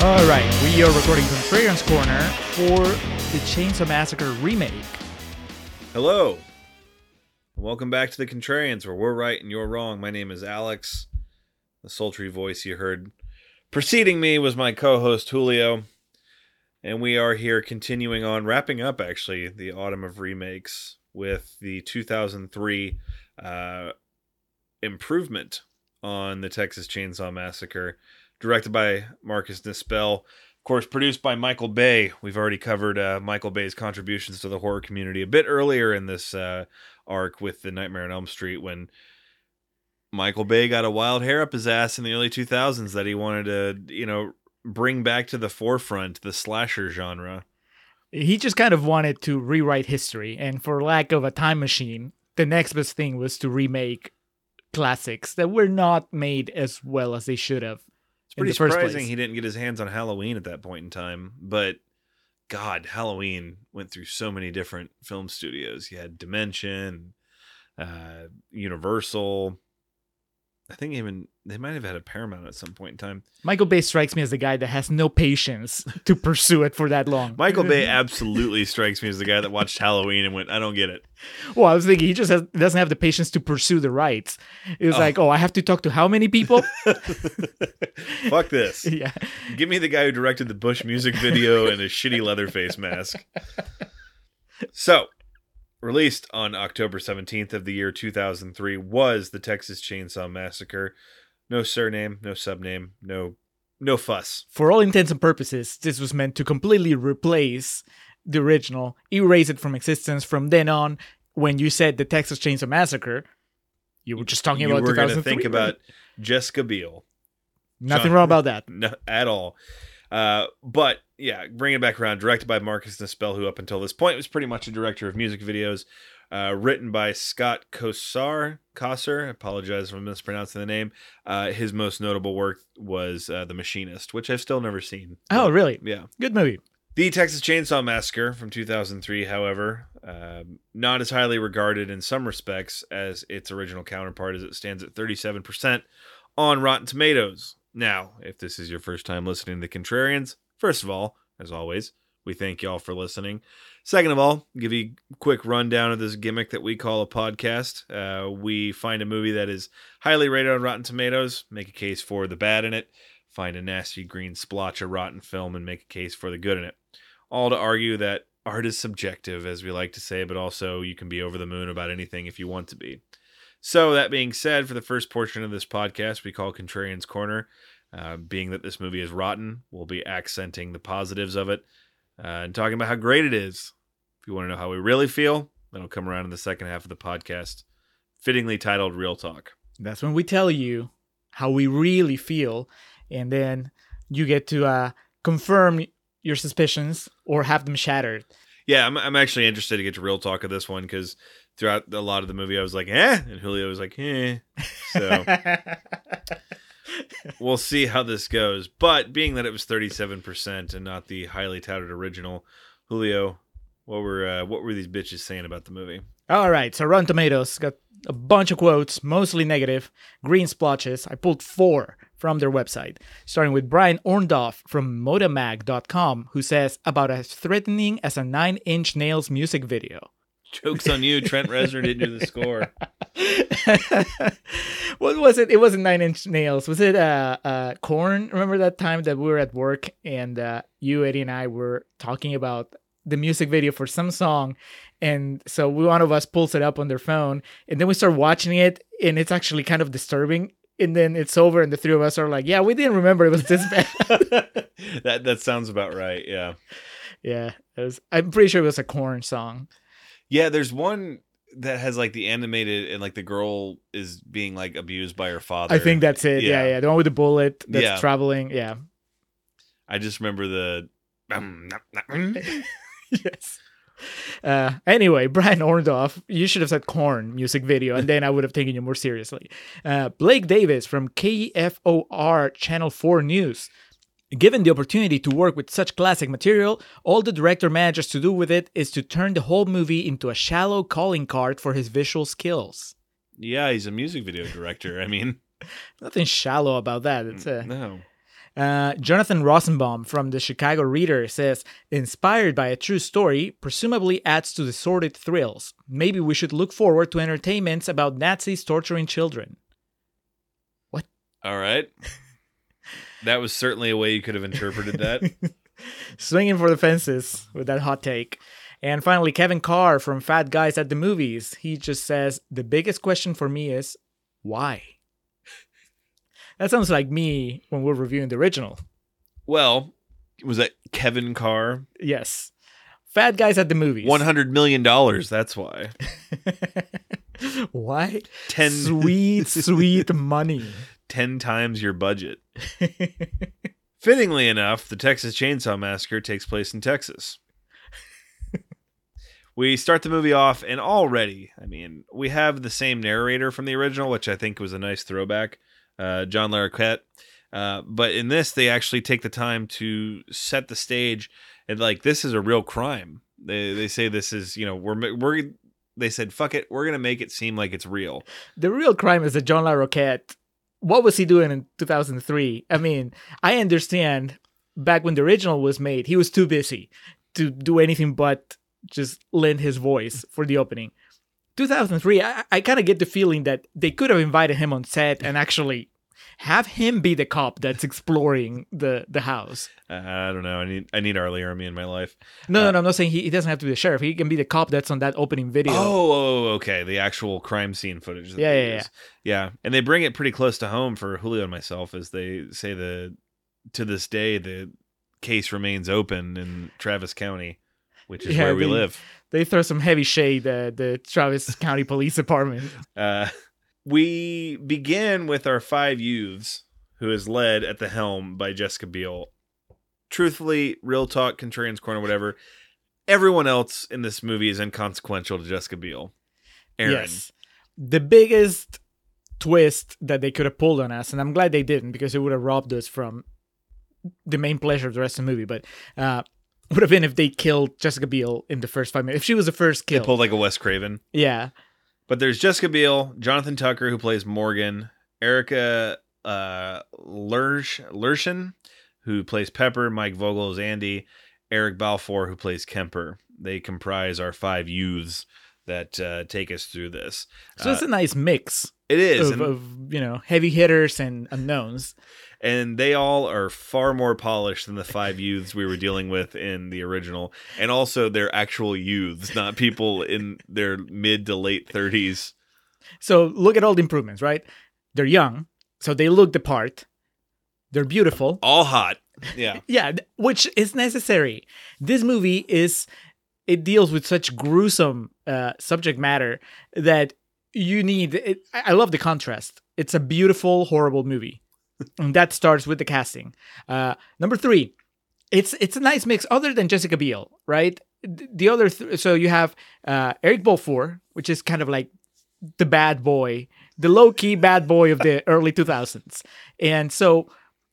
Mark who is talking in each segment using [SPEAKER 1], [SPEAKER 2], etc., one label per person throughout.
[SPEAKER 1] All right, we are recording from Contrarian's Corner for the Chainsaw Massacre remake.
[SPEAKER 2] Hello. Welcome back to the Contrarians, where we're right and you're wrong. My name is Alex. The sultry voice you heard preceding me was my co host Julio. And we are here continuing on, wrapping up actually the autumn of remakes with the 2003 uh, improvement on the Texas Chainsaw Massacre, directed by Marcus Nispel. Of course, produced by Michael Bay. We've already covered uh, Michael Bay's contributions to the horror community a bit earlier in this uh, arc with the Nightmare on Elm Street when Michael Bay got a wild hair up his ass in the early 2000s that he wanted to, you know, bring back to the forefront the slasher genre.
[SPEAKER 1] He just kind of wanted to rewrite history, and for lack of a time machine, the next best thing was to remake classics that were not made as well as they should have.
[SPEAKER 2] Pretty surprising he didn't get his hands on Halloween at that point in time, but God, Halloween went through so many different film studios. You had Dimension, uh, Universal. I think even they might have had a Paramount at some point in time.
[SPEAKER 1] Michael Bay strikes me as the guy that has no patience to pursue it for that long.
[SPEAKER 2] Michael Bay absolutely strikes me as the guy that watched Halloween and went, "I don't get it."
[SPEAKER 1] Well, I was thinking he just has, doesn't have the patience to pursue the rights. It was
[SPEAKER 2] Oh.
[SPEAKER 1] like, oh, I have to talk to how many people?
[SPEAKER 2] Fuck this.
[SPEAKER 1] yeah.
[SPEAKER 2] Give me the guy who directed the Bush music video and a shitty Leatherface mask. So, released on October 17th of the year 2003 was the Texas Chainsaw Massacre. No surname, no subname, no no fuss.
[SPEAKER 1] For all intents and purposes, this was meant to completely replace the original, erase it from existence. From then on, when you said the Texas Chainsaw Massacre, you were just talking
[SPEAKER 2] you
[SPEAKER 1] about
[SPEAKER 2] were going to
[SPEAKER 1] 2003,
[SPEAKER 2] think
[SPEAKER 1] right?
[SPEAKER 2] about Jessica Biel.
[SPEAKER 1] nothing
[SPEAKER 2] John-
[SPEAKER 1] wrong about that.
[SPEAKER 2] No, at all. Uh, but yeah, bring it back around. Directed by Marcus Nispel, who up until this point was pretty much a director of music videos. Uh, written by Scott Kosar. Kosser, I apologize if I'm mispronouncing the name. Uh, his most notable work was uh, The Machinist, which I've still never seen.
[SPEAKER 1] Oh,
[SPEAKER 2] But,
[SPEAKER 1] really?
[SPEAKER 2] Yeah.
[SPEAKER 1] Good movie.
[SPEAKER 2] The Texas Chainsaw Massacre from 2003, however, um, not as highly regarded in some respects as its original counterpart, as it stands at 37% on Rotten Tomatoes. Now, if this is your first time listening to the Contrarians, first of all, as always, we thank y'all for listening. Second of all, give you a quick rundown of this gimmick that we call a podcast. Uh, we find a movie that is highly rated on Rotten Tomatoes, make a case for the bad in it, find a nasty green splotch of rotten film, and make a case for the good in it all to argue that art is subjective, as we like to say, but also you can be over the moon about anything if you want to be. So, that being said, for the first portion of this podcast, we call Contrarian's Corner. Uh, being that this movie is rotten, we'll be accenting the positives of it uh, and talking about how great it is. If you want to know how we really feel, that'll come around in the second half of the podcast, fittingly titled Real Talk.
[SPEAKER 1] That's when we tell you how we really feel, and then you get to uh, confirm your suspicions or have them shattered.
[SPEAKER 2] Yeah, I'm, I'm actually interested to get to real talk of this one because throughout a lot of the movie, I was like, eh, and Julio was like, eh. So we'll see how this goes. But being that it was 37% and not the highly touted original, Julio, what were uh, what were these bitches saying about the movie?
[SPEAKER 1] All right, so Rotten Tomatoes got a bunch of quotes, mostly negative, green splotches. I pulled four from their website, starting with Brian Orndorff from Motomag.com, who says about as threatening as a Nine Inch Nails music video.
[SPEAKER 2] Jokes on you, Trent Reznor didn't do the score.
[SPEAKER 1] what was it? It wasn't Nine Inch Nails. Was it uh, uh, Korn? Remember that time that we were at work and uh, you, Eddie, and I were talking about the music video for some song, and so one of us pulls it up on their phone, and then we start watching it, and it's actually kind of disturbing. And then it's over, and the three of us are like, "Yeah, we didn't remember it was this bad."
[SPEAKER 2] that that sounds about right. Yeah.
[SPEAKER 1] yeah, it was, I'm pretty sure it was a Korn song.
[SPEAKER 2] Yeah, there's one that has like the animated and like the girl is being like abused by her father.
[SPEAKER 1] I think that's it. Yeah,
[SPEAKER 2] Yeah.
[SPEAKER 1] yeah, the one with the bullet that's
[SPEAKER 2] Yeah.
[SPEAKER 1] traveling. Yeah,
[SPEAKER 2] I just remember the
[SPEAKER 1] yes. Uh, anyway, Brian Orndorff, you should have said Korn music video, and then I would have taken you more seriously. Uh, Blake Davis from KFOR Channel 4 News. Given the opportunity to work with such classic material, all the director manages to do with it is to turn the whole movie into a shallow calling card for his visual skills.
[SPEAKER 2] Yeah, he's a music video director. I mean,
[SPEAKER 1] Nothing shallow about that. It's uh,
[SPEAKER 2] no.
[SPEAKER 1] Uh, Jonathan Rosenbaum from the Chicago Reader says, inspired by a true story, presumably adds to the sordid thrills. Maybe we should look forward to entertainments about Nazis torturing children. What?
[SPEAKER 2] All right. That was certainly a way you could have interpreted that.
[SPEAKER 1] Swinging for the fences with that hot take. And finally, Kevin Carr from Fat Guys at the Movies. He just says, the biggest question for me is, why? That sounds like me when we're reviewing the original.
[SPEAKER 2] well, was that Kevin Carr?
[SPEAKER 1] Yes. Fat Guys at the Movies.
[SPEAKER 2] One hundred million dollars. That's why.
[SPEAKER 1] Why?
[SPEAKER 2] Ten
[SPEAKER 1] Sweet, sweet money.
[SPEAKER 2] 10 times your budget. Fittingly enough, the Texas Chainsaw Massacre takes place in Texas. we start the movie off, and already, I mean, we have the same narrator from the original, which I think was a nice throwback, uh, John Larroquette. Uh, but in this, they actually take the time to set the stage, and like this is a real crime. They they say this is you know we're we're they said fuck it we're gonna make it seem like it's real.
[SPEAKER 1] the real crime is that John Larroquette, what was he doing in 2003? I mean, I understand back when the original was made, he was too busy to do anything but just lend his voice for the opening. 2003, I, I kind of get the feeling that they could have invited him on set and actually have him be the cop that's exploring the, the house.
[SPEAKER 2] Uh, I don't know. I need I need R. Lee Ermey in my life.
[SPEAKER 1] No,
[SPEAKER 2] Uh,
[SPEAKER 1] no, no, I'm not saying he, he doesn't have to be the sheriff. He can be the cop that's on that opening video.
[SPEAKER 2] Oh, oh, okay. The actual crime scene footage. that
[SPEAKER 1] Yeah,
[SPEAKER 2] they
[SPEAKER 1] yeah,
[SPEAKER 2] yeah. And they bring it pretty close to home for Julio and myself, as they say the to this day the case remains open in Travis County, which is
[SPEAKER 1] Yeah,
[SPEAKER 2] where we
[SPEAKER 1] they-
[SPEAKER 2] live.
[SPEAKER 1] They throw some heavy shade at the Travis County Police Department.
[SPEAKER 2] Uh, we begin with our five youths, who is led at the helm by Jessica Biel. Truthfully, real talk, contrarian's corner, whatever. Everyone else in this movie is inconsequential to Jessica Biel. Aaron,
[SPEAKER 1] Yes. The biggest twist that they could have pulled on us, and I'm glad they didn't because it would have robbed us from the main pleasure of the rest of the movie. But uh, would have been if they killed Jessica Biel in the first five minutes. If she was the first
[SPEAKER 2] they
[SPEAKER 1] kill.
[SPEAKER 2] pulled like a Wes Craven.
[SPEAKER 1] yeah.
[SPEAKER 2] But there's Jessica Biel, Jonathan Tucker, who plays Morgan, Erica uh, Lurch, Lurshin, who plays Pepper, Mike Vogel is Andy, Eric Balfour, who plays Kemper. They comprise our five youths that uh, take us through this.
[SPEAKER 1] So it's
[SPEAKER 2] Uh,
[SPEAKER 1] a nice mix
[SPEAKER 2] it is,
[SPEAKER 1] of,
[SPEAKER 2] and,
[SPEAKER 1] of, you know, heavy hitters and unknowns.
[SPEAKER 2] And they all are far more polished than the five youths we were dealing with in the original. And also, they're actual youths, not people in their mid to late 30s.
[SPEAKER 1] So look at all the improvements, right? They're young, so they look the part. They're beautiful.
[SPEAKER 2] All hot. Yeah.
[SPEAKER 1] Yeah, which is necessary. This movie is it deals with such gruesome uh, subject matter that you need. It, I I love the contrast. It's a beautiful, horrible movie, and that starts with the casting. Uh, number three, it's it's a nice mix. Other than Jessica Biel, right? The other, th- so you have uh, Eric Balfour, which is kind of like the bad boy, the low key bad boy of the early 2000s, and so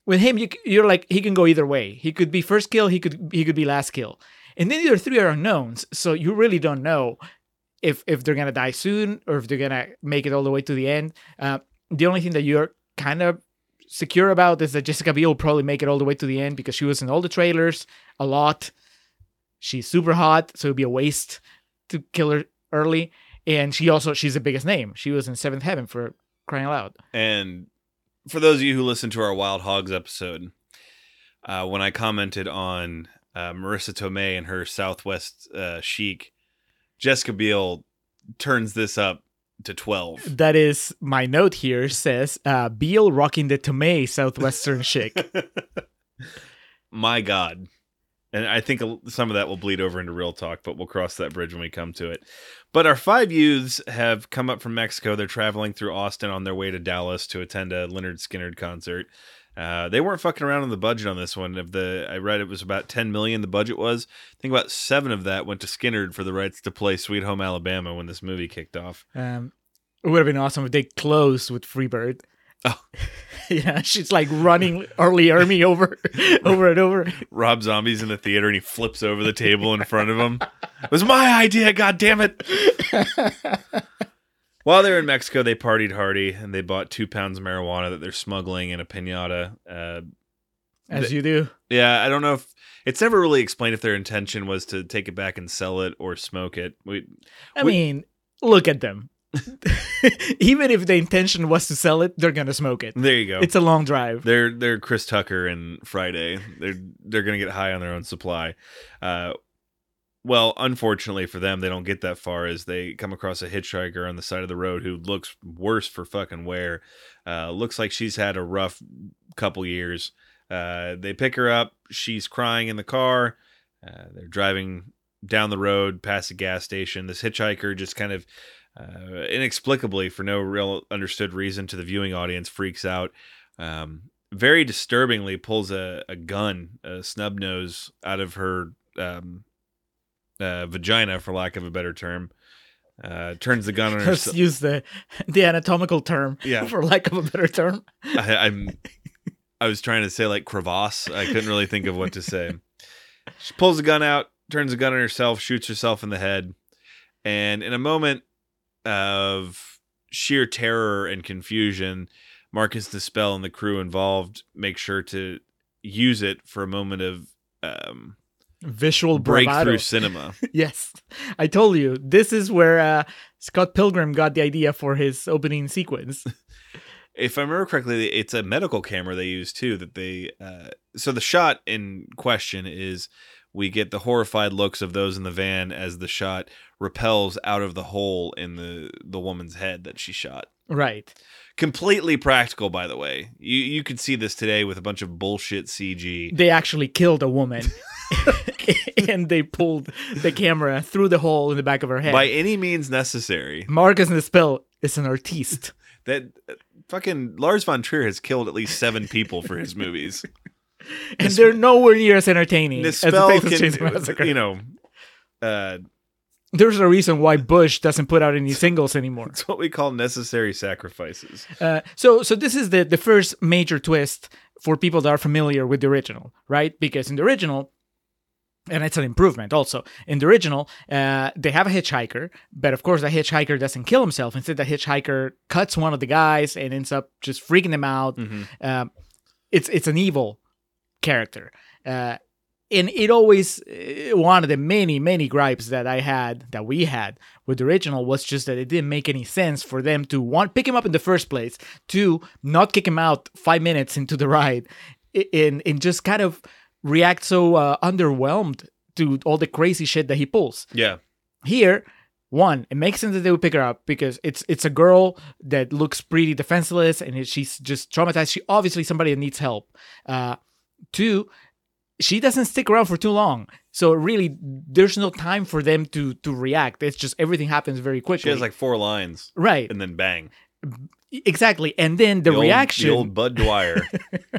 [SPEAKER 1] with him you, you're like he can go either way he could be first kill he could he could be last kill and then the other three are unknowns so you really don't know if if they're gonna die soon or if they're gonna make it all the way to the end uh, the only thing that you're kind of secure about is that jessica biel will probably make it all the way to the end because she was in all the trailers a lot. She's super hot so it'd be a waste to kill her early. And she also she's the biggest name. She was in seventh heaven for crying out loud
[SPEAKER 2] And for those of you who listened to our Wild Hogs episode, uh, when I commented on uh, Marisa Tomei and her Southwest uh, chic, Jessica Biel turns this up to 12.
[SPEAKER 1] That is my note here says uh, Biel rocking the Tomei Southwestern chic.
[SPEAKER 2] My God. And I think some of that will bleed over into real talk, but we'll cross that bridge when we come to it. But our five youths have come up from Mexico. They're traveling through Austin on their way to Dallas to attend a Lynyrd Skynyrd concert. Uh, they weren't fucking around on the budget on this one. Of the, I read it was about ten million. The budget was. I think about seven of that went to Skynyrd for the rights to play "Sweet Home Alabama" when this movie kicked off.
[SPEAKER 1] Um, it would have been awesome if they closed with Freebird.
[SPEAKER 2] Oh.
[SPEAKER 1] yeah, she's like running R. Lee Ermey over, over and over.
[SPEAKER 2] Rob Zombie's in the theater and he flips over the table in front of him. It was my idea, god damn it. While they're in Mexico, they partied hardy and they bought two pounds of marijuana that they're smuggling in a pinata. Uh,
[SPEAKER 1] As you do.
[SPEAKER 2] yeah, I don't know if it's never really explained if their intention was to take it back and sell it or smoke it. We,
[SPEAKER 1] I
[SPEAKER 2] We-
[SPEAKER 1] mean, look at them. Even if the intention was to sell it, they're gonna smoke it.
[SPEAKER 2] there you go.
[SPEAKER 1] It's a long drive.
[SPEAKER 2] They're they're Chris Tucker and Friday. They're they're gonna get high on their own supply. Uh, well, unfortunately for them, they don't get that far as they come across a hitchhiker on the side of the road who looks worse for fucking wear. Uh, looks like she's had a rough couple years. Uh, they pick her up. She's crying in the car. Uh, they're driving down the road past a gas station. This hitchhiker just kind of uh, inexplicably, for no real understood reason to the viewing audience, freaks out. Um, very disturbingly, pulls a, a gun, a snub nose, out of her um, uh, vagina, for lack of a better term. Uh, turns the gun on
[SPEAKER 1] Let's use the the anatomical term,
[SPEAKER 2] Yeah.
[SPEAKER 1] for lack of a better term.
[SPEAKER 2] I, I'm. I was trying to say like crevasse. I couldn't really think of what to say. She pulls the gun out, turns the gun on herself, shoots herself in the head, and in a moment of sheer terror and confusion, Marcus Nispel and the crew involved make sure to use it for a moment of um,
[SPEAKER 1] Visual
[SPEAKER 2] breakthrough
[SPEAKER 1] bravado.
[SPEAKER 2] cinema.
[SPEAKER 1] Yes, I told you this is where uh, Scott Pilgrim got the idea for his opening sequence.
[SPEAKER 2] if I remember correctly, it's a medical camera they use too. That they uh, so the shot in question is we get the horrified looks of those in the van as the shot repels out of the hole in the the woman's head that she shot.
[SPEAKER 1] right.
[SPEAKER 2] Completely practical, by the way. You you could see this today with a bunch of bullshit CG.
[SPEAKER 1] They actually killed a woman, and they pulled the camera through the hole in the back of her head.
[SPEAKER 2] By any means necessary.
[SPEAKER 1] Marcus Nispel is an artiste.
[SPEAKER 2] That uh, fucking Lars von Trier has killed at least seven people for his movies.
[SPEAKER 1] and they're nowhere near as entertaining as the Texas Chainsaw
[SPEAKER 2] can,
[SPEAKER 1] Massacre.
[SPEAKER 2] you know, uh,
[SPEAKER 1] There's a reason why Bush doesn't put out any singles anymore.
[SPEAKER 2] it's what we call necessary sacrifices.
[SPEAKER 1] Uh, so, so this is the the first major twist for people that are familiar with the original, right? Because in the original, and it's an improvement also. In the original, uh, they have a hitchhiker, but of course, the hitchhiker doesn't kill himself. Instead, the hitchhiker cuts one of the guys and ends up just freaking them out.
[SPEAKER 2] Mhm.
[SPEAKER 1] Um, it's it's an evil character. Uh, and it always uh, one of the many many gripes that I had that we had with the original was just that it didn't make any sense for them to one pick him up in the first place, two not kick him out five minutes into the ride, and and just kind of react so uh, underwhelmed to all the crazy shit that he pulls.
[SPEAKER 2] Yeah.
[SPEAKER 1] here one it makes sense that they would pick her up because it's it's a girl that looks pretty defenseless and she's just traumatized. She obviously somebody that needs help. Uh two she doesn't stick around for too long so really there's no time for them to to react it's just everything happens very quickly
[SPEAKER 2] She has like four lines
[SPEAKER 1] right
[SPEAKER 2] and then bang.
[SPEAKER 1] exactly and then the,
[SPEAKER 2] old-
[SPEAKER 1] reaction
[SPEAKER 2] the old Bud Dwyer.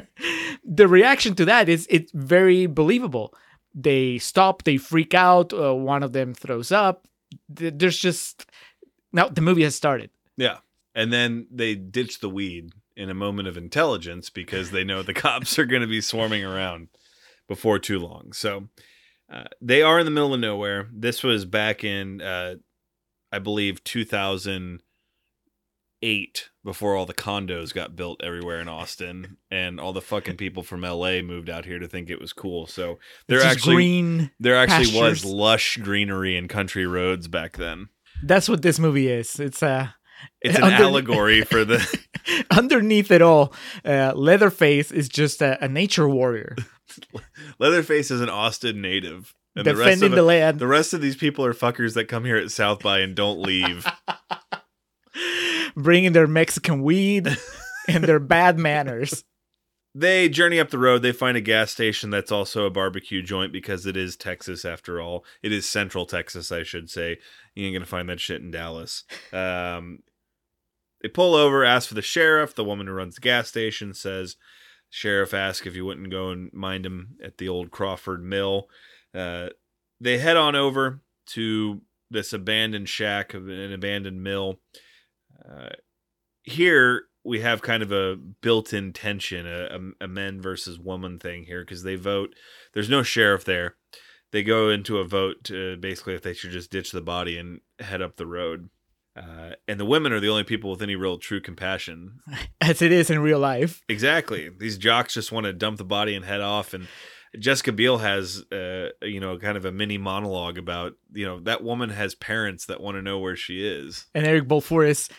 [SPEAKER 1] the reaction to that is it's very believable. They stop, they freak out. Uh, one of them throws up. There's just now the movie has started.
[SPEAKER 2] yeah. And then they ditch the weed in a moment of intelligence because they know the cops are going to be swarming around before too long. So uh, they are in the middle of nowhere. This was back in, uh, I believe, 2008 before all the condos got built everywhere in Austin and all the fucking people from LA moved out here to think it was cool. So they're actually
[SPEAKER 1] green.
[SPEAKER 2] there actually was lush greenery and country roads back then.
[SPEAKER 1] That's what this movie is. It's uh,
[SPEAKER 2] It's an
[SPEAKER 1] Under-
[SPEAKER 2] allegory for the
[SPEAKER 1] underneath it all. Uh, Leatherface is just a, a nature warrior.
[SPEAKER 2] Leatherface is an Austin native. And the rest,
[SPEAKER 1] defending
[SPEAKER 2] of,
[SPEAKER 1] the land,
[SPEAKER 2] the rest of these people are fuckers that come here at South by and don't leave.
[SPEAKER 1] bringing their Mexican weed and their bad manners.
[SPEAKER 2] they journey up the road. They find a gas station that's also a barbecue joint because it is Texas after all. It is Central Texas, I should say. You ain't gonna find that shit in Dallas. Um, they pull over, ask for the sheriff. The woman who runs the gas station says, "Sheriff asked if you wouldn't go and mind him at the old Crawford Mill." Uh, they head on over to this abandoned shack of an abandoned mill. Uh, here we have kind of a built-in tension, a, a, men versus woman thing here because they vote. There's no sheriff there. They go into a vote to basically if they should just ditch the body and head up the road. Uh, and the women are the only people with any real true compassion.
[SPEAKER 1] As it is in real life.
[SPEAKER 2] Exactly. These jocks just want to dump the body and head off. And Jessica Biel has, uh, you know, kind of a mini monologue about, you know, that woman has parents that want to know where she is,
[SPEAKER 1] And Eric Balfour is,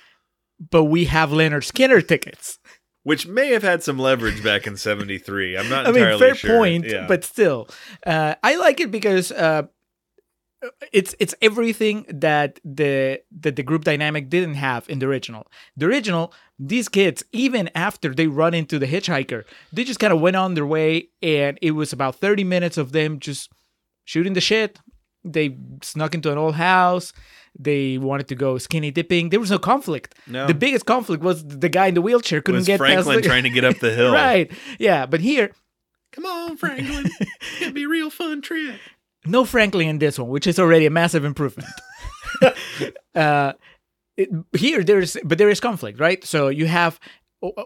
[SPEAKER 1] but we have Lynyrd Skynyrd tickets.
[SPEAKER 2] which may have had some leverage back in '73. I'm not
[SPEAKER 1] I mean,
[SPEAKER 2] entirely
[SPEAKER 1] fair
[SPEAKER 2] sure.
[SPEAKER 1] point,
[SPEAKER 2] Yeah.
[SPEAKER 1] but still, uh, I like it because uh, it's it's everything that the that the group dynamic didn't have in the original. The original, these kids, even after they run into the hitchhiker, they just kind of went on their way, and it was about thirty minutes of them just shooting the shit. They snuck into an old house. They wanted to go skinny dipping. There was no conflict.
[SPEAKER 2] No.
[SPEAKER 1] The biggest conflict was the guy in the wheelchair couldn't
[SPEAKER 2] was
[SPEAKER 1] get
[SPEAKER 2] Franklin
[SPEAKER 1] past the-
[SPEAKER 2] trying to get up the hill.
[SPEAKER 1] right. Yeah, but here
[SPEAKER 2] Come on, Franklin. It'd be a real fun trip.
[SPEAKER 1] No Franklin in this one, which is already a massive improvement. uh, it, here there's, but there is conflict, right? So you have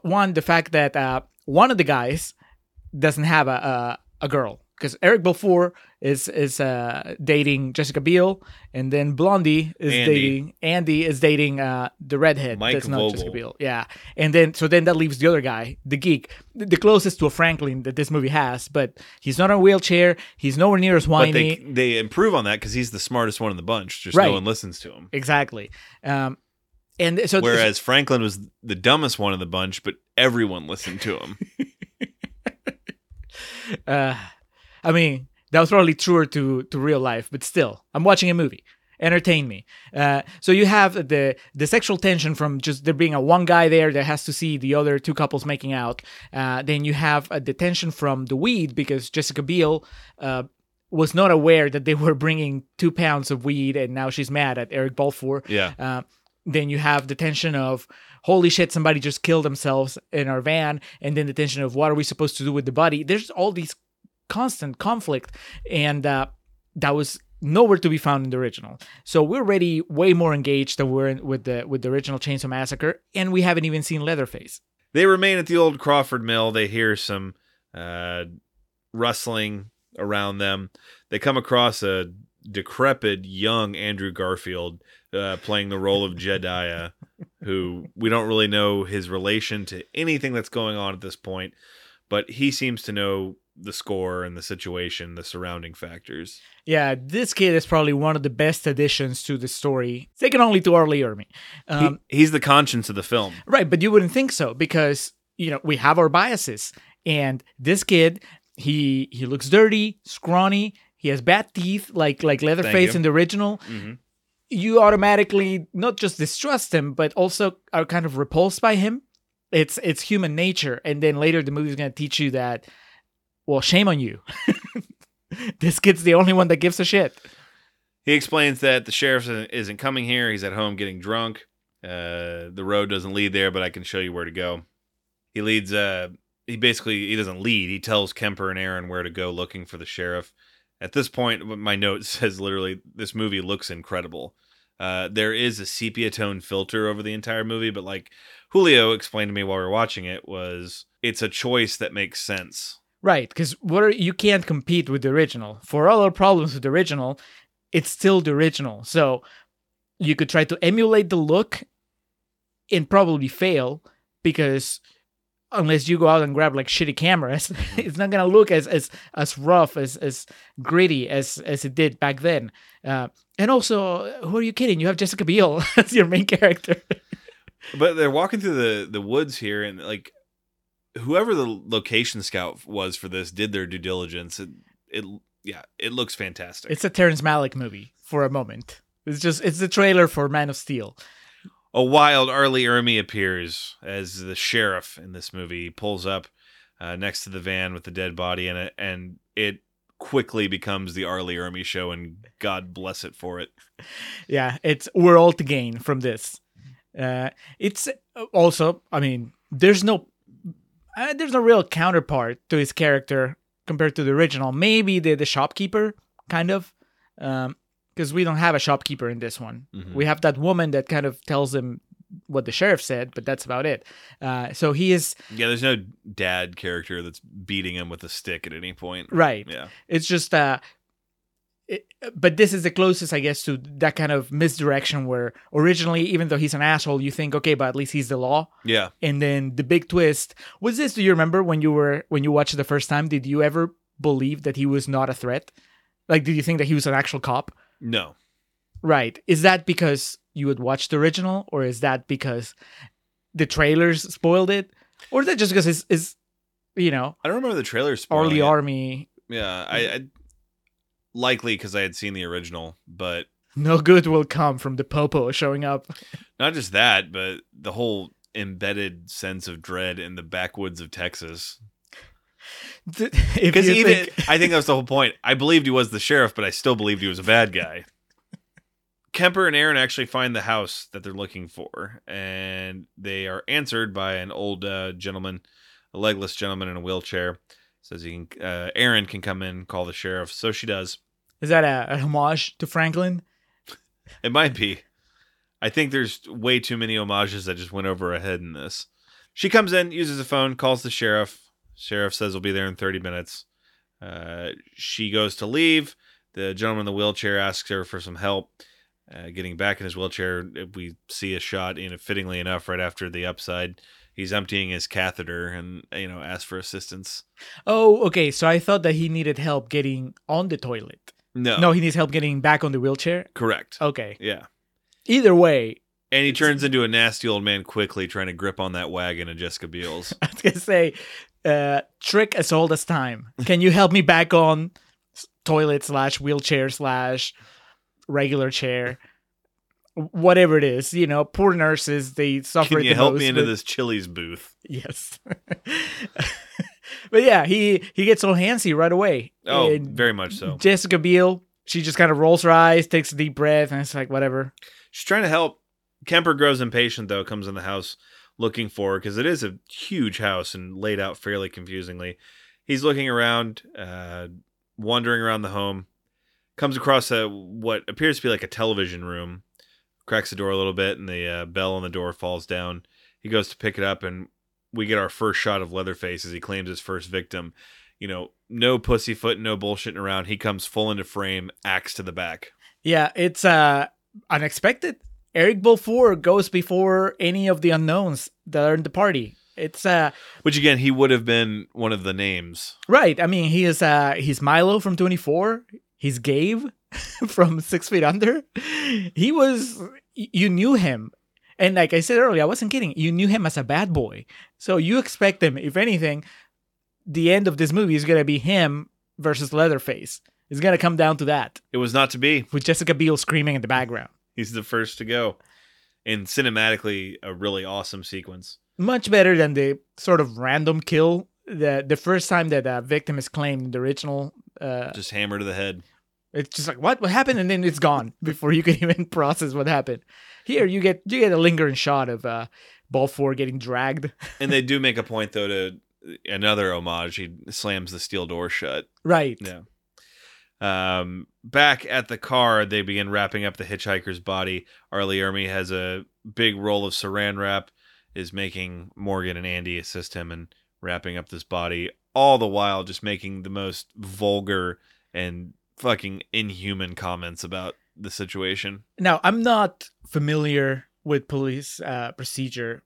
[SPEAKER 1] one the fact that uh, one of the guys doesn't have a a, a girl because Eric Balfour is is uh, dating Jessica Biel, and then Blondie is
[SPEAKER 2] Andy.
[SPEAKER 1] dating Andy is dating uh, the redhead
[SPEAKER 2] Mike
[SPEAKER 1] that's not
[SPEAKER 2] Vogel.
[SPEAKER 1] Jessica Biel. Yeah, and then so then that leaves the other guy, the geek, the closest to a Franklin that this movie has, but he's not on a wheelchair. He's nowhere near as
[SPEAKER 2] But
[SPEAKER 1] whiny.
[SPEAKER 2] they they improve on that because he's the smartest one in the bunch. Just
[SPEAKER 1] Right.
[SPEAKER 2] no one listens to him.
[SPEAKER 1] Exactly. Um, and so
[SPEAKER 2] Whereas Franklin was the dumbest one in the bunch, but everyone listened to him.
[SPEAKER 1] uh, I mean, that was probably truer to to real life, but still, I'm watching a movie. Entertain me. Uh, so you have the the sexual tension from just there being a one guy there that has to see the other two couples making out. Uh, then you have uh, the tension from the weed because Jessica Biel uh, was not aware that they were bringing two pounds of weed, and now she's mad at Eric Balfour.
[SPEAKER 2] Yeah.
[SPEAKER 1] Uh, then you have the tension of holy shit, somebody just killed themselves in our van, and then the tension of what are we supposed to do with the body. There's all these constant conflict, and uh, that was nowhere to be found in the original. So we're already way more engaged than we're with the with the original Chainsaw Massacre, and we haven't even seen Leatherface.
[SPEAKER 2] They remain at the old Crawford Mill. They hear some uh, rustling around them. They come across a decrepit young Andrew Garfield uh, playing the role of Jedediah, who we don't really know his relation to anything that's going on at this point, but he seems to know the score and the situation, the surrounding factors.
[SPEAKER 1] Yeah, this kid is probably one of the best additions to the story, second only to R. Lee Ermey.
[SPEAKER 2] He-
[SPEAKER 1] Um,
[SPEAKER 2] he's the conscience of the film.
[SPEAKER 1] Right, but you wouldn't think so because you know we have our biases, and this kid he he looks dirty, scrawny, he has bad teeth like like Leatherface in the original.
[SPEAKER 2] Mhm.
[SPEAKER 1] You automatically not just distrust him, but also are kind of repulsed by him. It's it's human nature, and then later the movie's gonna teach you that. Well, shame on you. this kid's the only one that gives a shit.
[SPEAKER 2] He explains that the sheriff isn't- coming here. He's at home getting drunk. Uh, the road doesn't lead there, but I can show you where to go. He leads. Uh, he basically he doesn't lead. He tells Kemper and Aaron where to go looking for the sheriff. At this point, my note says literally, this movie looks incredible. Uh, there is a sepia tone filter over the entire movie, but like Julio explained to me while we were watching it, was it's a choice that makes sense.
[SPEAKER 1] Right, because what are, you can't compete with the original. For all our problems with the original, it's still the original. So you could try to emulate the look and probably fail because unless you go out and grab like shitty cameras, it's not gonna look as as as rough as as gritty as as it did back then. Uh, and also, who are you kidding? You have Jessica Biel as your main character.
[SPEAKER 2] But they're walking through the the woods here, and like whoever the location scout was for this did their due diligence. It, it yeah, it looks fantastic.
[SPEAKER 1] It's a Terrence Malick movie for a moment. It's just it's the trailer for Man of Steel.
[SPEAKER 2] a wild R. Lee Ermey appears as the sheriff in this movie. He pulls up uh, next to the van with the dead body in it, and it quickly becomes the R. Lee Ermey show, and God bless it for it.
[SPEAKER 1] Yeah, it's we're all to gain from this. Uh, it's also, I mean, there's no uh, there's no real counterpart to his character compared to the original. Maybe the the shopkeeper, kind of, because we don't have a shopkeeper in this one.
[SPEAKER 2] Mhm.
[SPEAKER 1] We have that woman that kind of tells him what the sheriff said, but that's about it. Uh, so he is
[SPEAKER 2] Yeah, there's no dad character that's beating him with a stick at any point.
[SPEAKER 1] right.
[SPEAKER 2] Yeah,
[SPEAKER 1] It's just uh it, but this is the closest I guess to that kind of misdirection where originally even though he's an asshole you think okay but at least he's the law
[SPEAKER 2] yeah.
[SPEAKER 1] and then the big twist was this do you remember when you were when you watched it the first time did you ever believe that he was not a threat like did you think that he was an actual cop
[SPEAKER 2] No,
[SPEAKER 1] right is that because you had watched the original or is that because the trailers spoiled it or is that just because it's, it's you know
[SPEAKER 2] I don't remember the trailers.
[SPEAKER 1] Arlie
[SPEAKER 2] it.
[SPEAKER 1] Army
[SPEAKER 2] Yeah, I, I likely because I had seen the original, but
[SPEAKER 1] no good will come from the popo showing up
[SPEAKER 2] not just that, but the whole embedded sense of dread in the backwoods of Texas.
[SPEAKER 1] Because
[SPEAKER 2] even I think that was the whole point. I believed he was the sheriff, but I still believed he was a bad guy. Kemper and Aaron actually find the house that they're looking for, and they are answered by an old uh, gentleman, a legless gentleman in a wheelchair. Says he can, uh, Aaron can come in, call the sheriff. So she does.
[SPEAKER 1] is that a, a homage to Franklin?
[SPEAKER 2] It might be. I think there's way too many homages that just went over her head in this. She comes in, uses the phone, calls the sheriff. Sheriff says he'll be there in 30 minutes. Uh, she goes to leave. The gentleman in the wheelchair asks her for some help. Uh, getting back in his wheelchair, we see a shot, fittingly enough, right after the upside. He's emptying his catheter and, you know, asks for assistance.
[SPEAKER 1] Oh, okay. So I thought that he needed help getting on the toilet.
[SPEAKER 2] No.
[SPEAKER 1] No, he needs help getting back on the wheelchair.
[SPEAKER 2] Correct.
[SPEAKER 1] Okay.
[SPEAKER 2] Yeah.
[SPEAKER 1] Either way,
[SPEAKER 2] And he turns into a nasty old man quickly, trying to grip on that wagon of Jessica Biel's.
[SPEAKER 1] I was gonna say, uh, trick as old as time. Can you help me back on toilet slash wheelchair slash regular chair? Whatever it is, you know, poor nurses they suffer.
[SPEAKER 2] Can you help me into
[SPEAKER 1] with-
[SPEAKER 2] this Chili's booth?
[SPEAKER 1] Yes. but yeah, he he gets all handsy right away.
[SPEAKER 2] Oh,
[SPEAKER 1] And
[SPEAKER 2] very much so.
[SPEAKER 1] Jessica Biel, she just kind of rolls her eyes, takes a deep breath, and it's like whatever.
[SPEAKER 2] She's trying to help. Kemper grows impatient though, comes in the house looking for her because it is a huge house and laid out fairly confusingly. He's looking around, uh, wandering around the home, comes across a what appears to be like a television room. Cracks the door a little bit, and the uh, bell on the door falls down. He goes to pick it up, and we get our first shot of Leatherface as he claims his first victim. You know, no pussyfoot, no bullshitting around. He comes full into frame, axe to the back.
[SPEAKER 1] Yeah, it's uh unexpected. Eric Balfour goes before any of the unknowns that are in the party. It's uh
[SPEAKER 2] Which again, he would have been one of the names.
[SPEAKER 1] right. I mean, he is uh he's Milo from 24. He's Gabe from Six Feet Under. He was you knew him. And like I said earlier, I wasn't kidding. You knew him as a bad boy. So you expect him, if anything, the end of this movie is gonna be him versus Leatherface. It's gonna come down to that.
[SPEAKER 2] It was not to be.
[SPEAKER 1] With Jessica Biel screaming in the background.
[SPEAKER 2] He's the first to go. And cinematically, a really awesome sequence.
[SPEAKER 1] much better than the sort of random kill the the first time that a victim is claimed in the original uh
[SPEAKER 2] Just hammer to the head.
[SPEAKER 1] It's just like what what happened and then it's gone before you can even process what happened here you get you get a lingering shot of uh Balfour getting dragged
[SPEAKER 2] And they do make a point, though, to another homage. He slams the steel door shut.
[SPEAKER 1] right
[SPEAKER 2] Yeah. Um, back at the car, they begin wrapping up the hitchhiker's body. R. Lee Ermey has a big roll of saran wrap, is making Morgan and Andy assist him in wrapping up this body, all the while just making the most vulgar and fucking inhuman comments about the situation.
[SPEAKER 1] now i'm not familiar with police uh procedure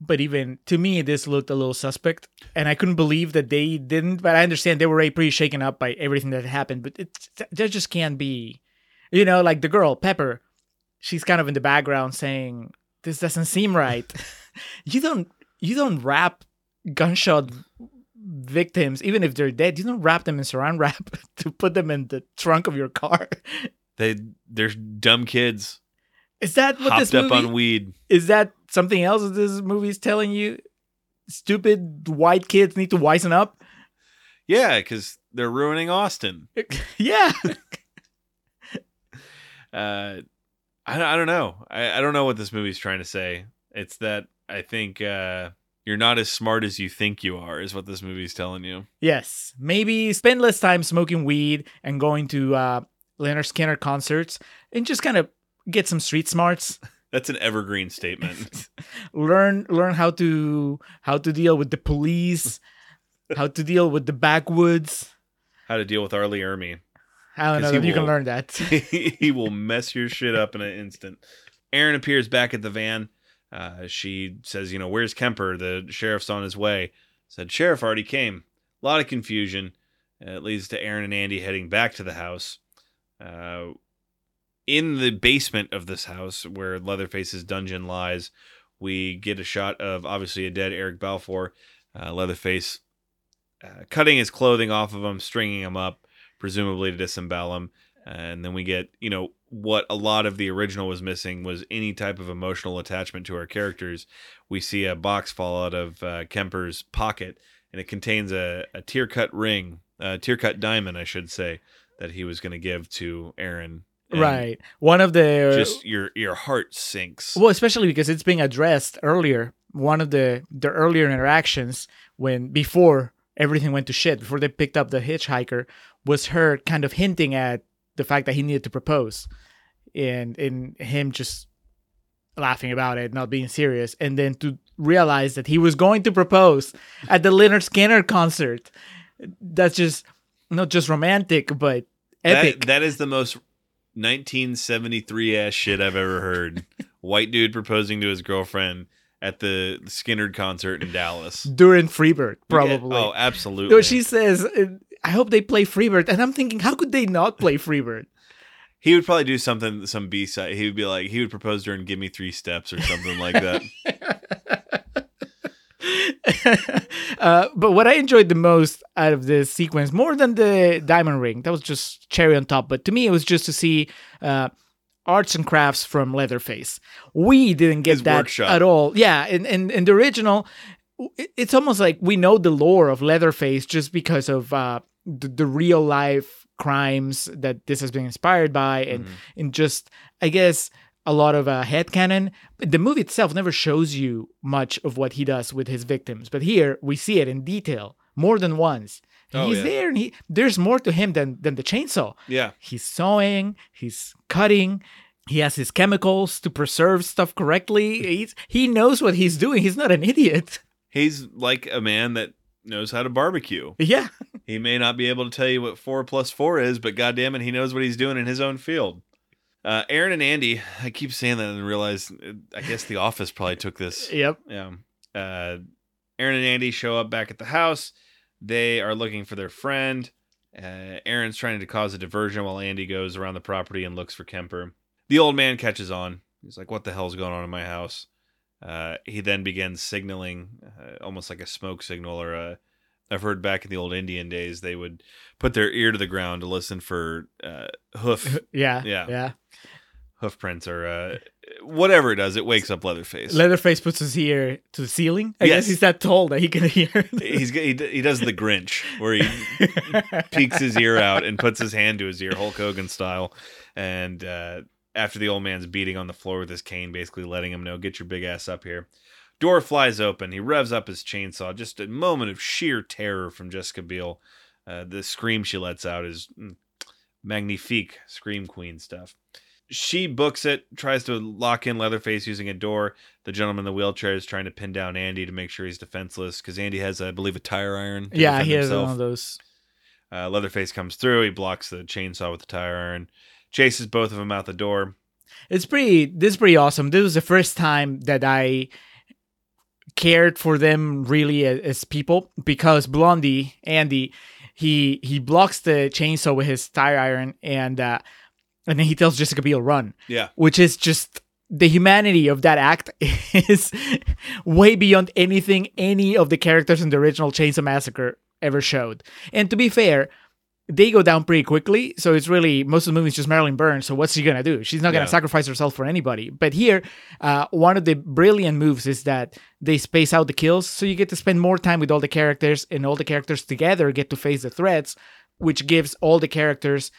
[SPEAKER 1] but even to me this looked a little suspect and i couldn't believe that they didn't but i understand they were already pretty shaken up by everything that happened but it there just can't be you know like the girl pepper she's kind of in the background saying this doesn't seem right you don't you don't wrap gunshot victims, even if they're dead, you don't wrap them in saran wrap to put them in the trunk of your car.
[SPEAKER 2] They they're dumb kids
[SPEAKER 1] Is that what this
[SPEAKER 2] hopped up
[SPEAKER 1] movie?
[SPEAKER 2] on weed.
[SPEAKER 1] is that something else that this movie is telling you? Stupid white kids need to wisen up.
[SPEAKER 2] Yeah, because they're ruining Austin.
[SPEAKER 1] yeah,
[SPEAKER 2] Uh, I I don't know. I, I don't know what this movie's trying to say. It's that I think uh, you're not as smart as you think you are. Is what this movie's telling you.
[SPEAKER 1] yes. Maybe spend less time smoking weed and going to uh, Lynyrd Skynyrd concerts and just kind of get some street smarts.
[SPEAKER 2] That's an evergreen statement.
[SPEAKER 1] learn learn how to how to deal with the police, how to deal with the backwoods.
[SPEAKER 2] How to deal with R. Lee Ermey.
[SPEAKER 1] I don't know. You can learn that.
[SPEAKER 2] he will mess your shit up in an instant. Aaron appears back at the van. Uh, she says, "You know, where's Kemper? The sheriff's on his way." Said sheriff already came. A lot of confusion. It leads to Aaron and Andy heading back to the house. Uh, in the basement of this house, where Leatherface's dungeon lies, we get a shot of obviously a dead Eric Balfour. Uh, Leatherface uh, cutting his clothing off of him, stringing him up, presumably to disembowel him and then we get you know what a lot of the original was missing was any type of emotional attachment to our characters we see a box fall out of uh, kemper's pocket and it contains a, a tear cut ring a tear cut diamond i should say that he was going to give to aaron And
[SPEAKER 1] right. One of the
[SPEAKER 2] just your your heart sinks
[SPEAKER 1] well, especially because it's being addressed earlier. One of the the earlier interactions when before everything went to shit, before they picked up the hitchhiker, was her kind of hinting at the fact that he needed to propose, and and him just laughing about it, not being serious, and then to realize that he was going to propose at the Lynyrd Skynyrd concert. That's just not just romantic, but epic.
[SPEAKER 2] That, that is the most 1973 ass shit I've ever heard. White dude proposing to his girlfriend at the Skynyrd concert in Dallas.
[SPEAKER 1] during Freebird, probably.
[SPEAKER 2] Oh, absolutely.
[SPEAKER 1] No, she says, uh, I hope they play Freebird. And I'm thinking, how could they not play Freebird?
[SPEAKER 2] he would probably do something, some B side. He would be like, he would propose during "Give Me Three Steps" or something like that.
[SPEAKER 1] uh, but what I enjoyed the most out of this sequence, more than the diamond ring, that was just cherry on top. But to me, it was just to see uh, arts and crafts from Leatherface. We didn't get
[SPEAKER 2] His
[SPEAKER 1] that
[SPEAKER 2] workshop.
[SPEAKER 1] at all. Yeah, in, in, in the original, it's almost like we know the lore of Leatherface just because of uh, the, the real life crimes that this has been inspired by, and
[SPEAKER 2] Mhm.
[SPEAKER 1] and just I guess a lot of uh, headcanon. The movie itself never shows you much of what he does with his victims, but here we see it in detail more than once.
[SPEAKER 2] Oh,
[SPEAKER 1] he's
[SPEAKER 2] yeah.
[SPEAKER 1] there, and he there's more to him than than the chainsaw.
[SPEAKER 2] Yeah,
[SPEAKER 1] He's sawing, he's cutting. He has his chemicals to preserve stuff correctly. He's, he knows what he's doing. He's not an idiot.
[SPEAKER 2] he's like a man that knows how to barbecue.
[SPEAKER 1] Yeah.
[SPEAKER 2] He may not be able to tell you what four plus four is, but goddamn it, he knows what he's doing in his own field. Uh, Aaron and Andy, I keep saying that and realize, uh, I guess The Office probably took this
[SPEAKER 1] Yep.
[SPEAKER 2] Yeah. Uh, Aaron and Andy show up back at the house. They are looking for their friend. Uh, Aaron's trying to cause a diversion while Andy goes around the property and looks for Kemper. The old man catches on. He's like, What the hell's going on in my house? Uh, he then begins signaling, uh, almost like a smoke signal. Or a, I've heard back in the old Indian days, they would put their ear to the ground to listen for uh, hoof
[SPEAKER 1] Yeah.
[SPEAKER 2] Yeah.
[SPEAKER 1] Yeah.
[SPEAKER 2] hoof prints or uh, whatever it does. It wakes up Leatherface.
[SPEAKER 1] Leatherface puts his ear to the ceiling. I
[SPEAKER 2] Yes.
[SPEAKER 1] guess he's that tall that he can hear.
[SPEAKER 2] He's he, he does the Grinch where he peeks his ear out and puts his hand to his ear, Hulk Hogan style. And uh, after the old man's beating on the floor with his cane, basically letting him know, "Get your big ass up here." Door flies open. He revs up his chainsaw. Just a moment of sheer terror from Jessica Biel. Uh, the scream she lets out is mm, magnifique, scream queen stuff. She books it, tries to lock in Leatherface using a door. The gentleman in the wheelchair is trying to pin down Andy to make sure he's defenseless because Andy has, I believe, a tire iron. to
[SPEAKER 1] yeah, he has
[SPEAKER 2] himself.
[SPEAKER 1] one of those.
[SPEAKER 2] Uh, Leatherface comes through. He blocks the chainsaw with the tire iron, chases both of them out the door.
[SPEAKER 1] It's pretty. This is pretty awesome. This was the first time that I cared for them really as, people because Blondie Andy, he he blocks the chainsaw with his tire iron and uh, and then he tells Jessica Biel run,
[SPEAKER 2] Yeah,
[SPEAKER 1] which is just the humanity of that act is way beyond anything any of the characters in the original Chainsaw Massacre ever showed. And to be fair, they go down pretty quickly. So it's really most of the movie is just Marilyn Burns. So what's she gonna do? She's not gonna
[SPEAKER 2] Yeah.
[SPEAKER 1] sacrifice herself for anybody. But here, uh, one of the brilliant moves is that they space out the kills, so you get to spend more time with all the characters, and all the characters together get to face the threats, which gives all the characters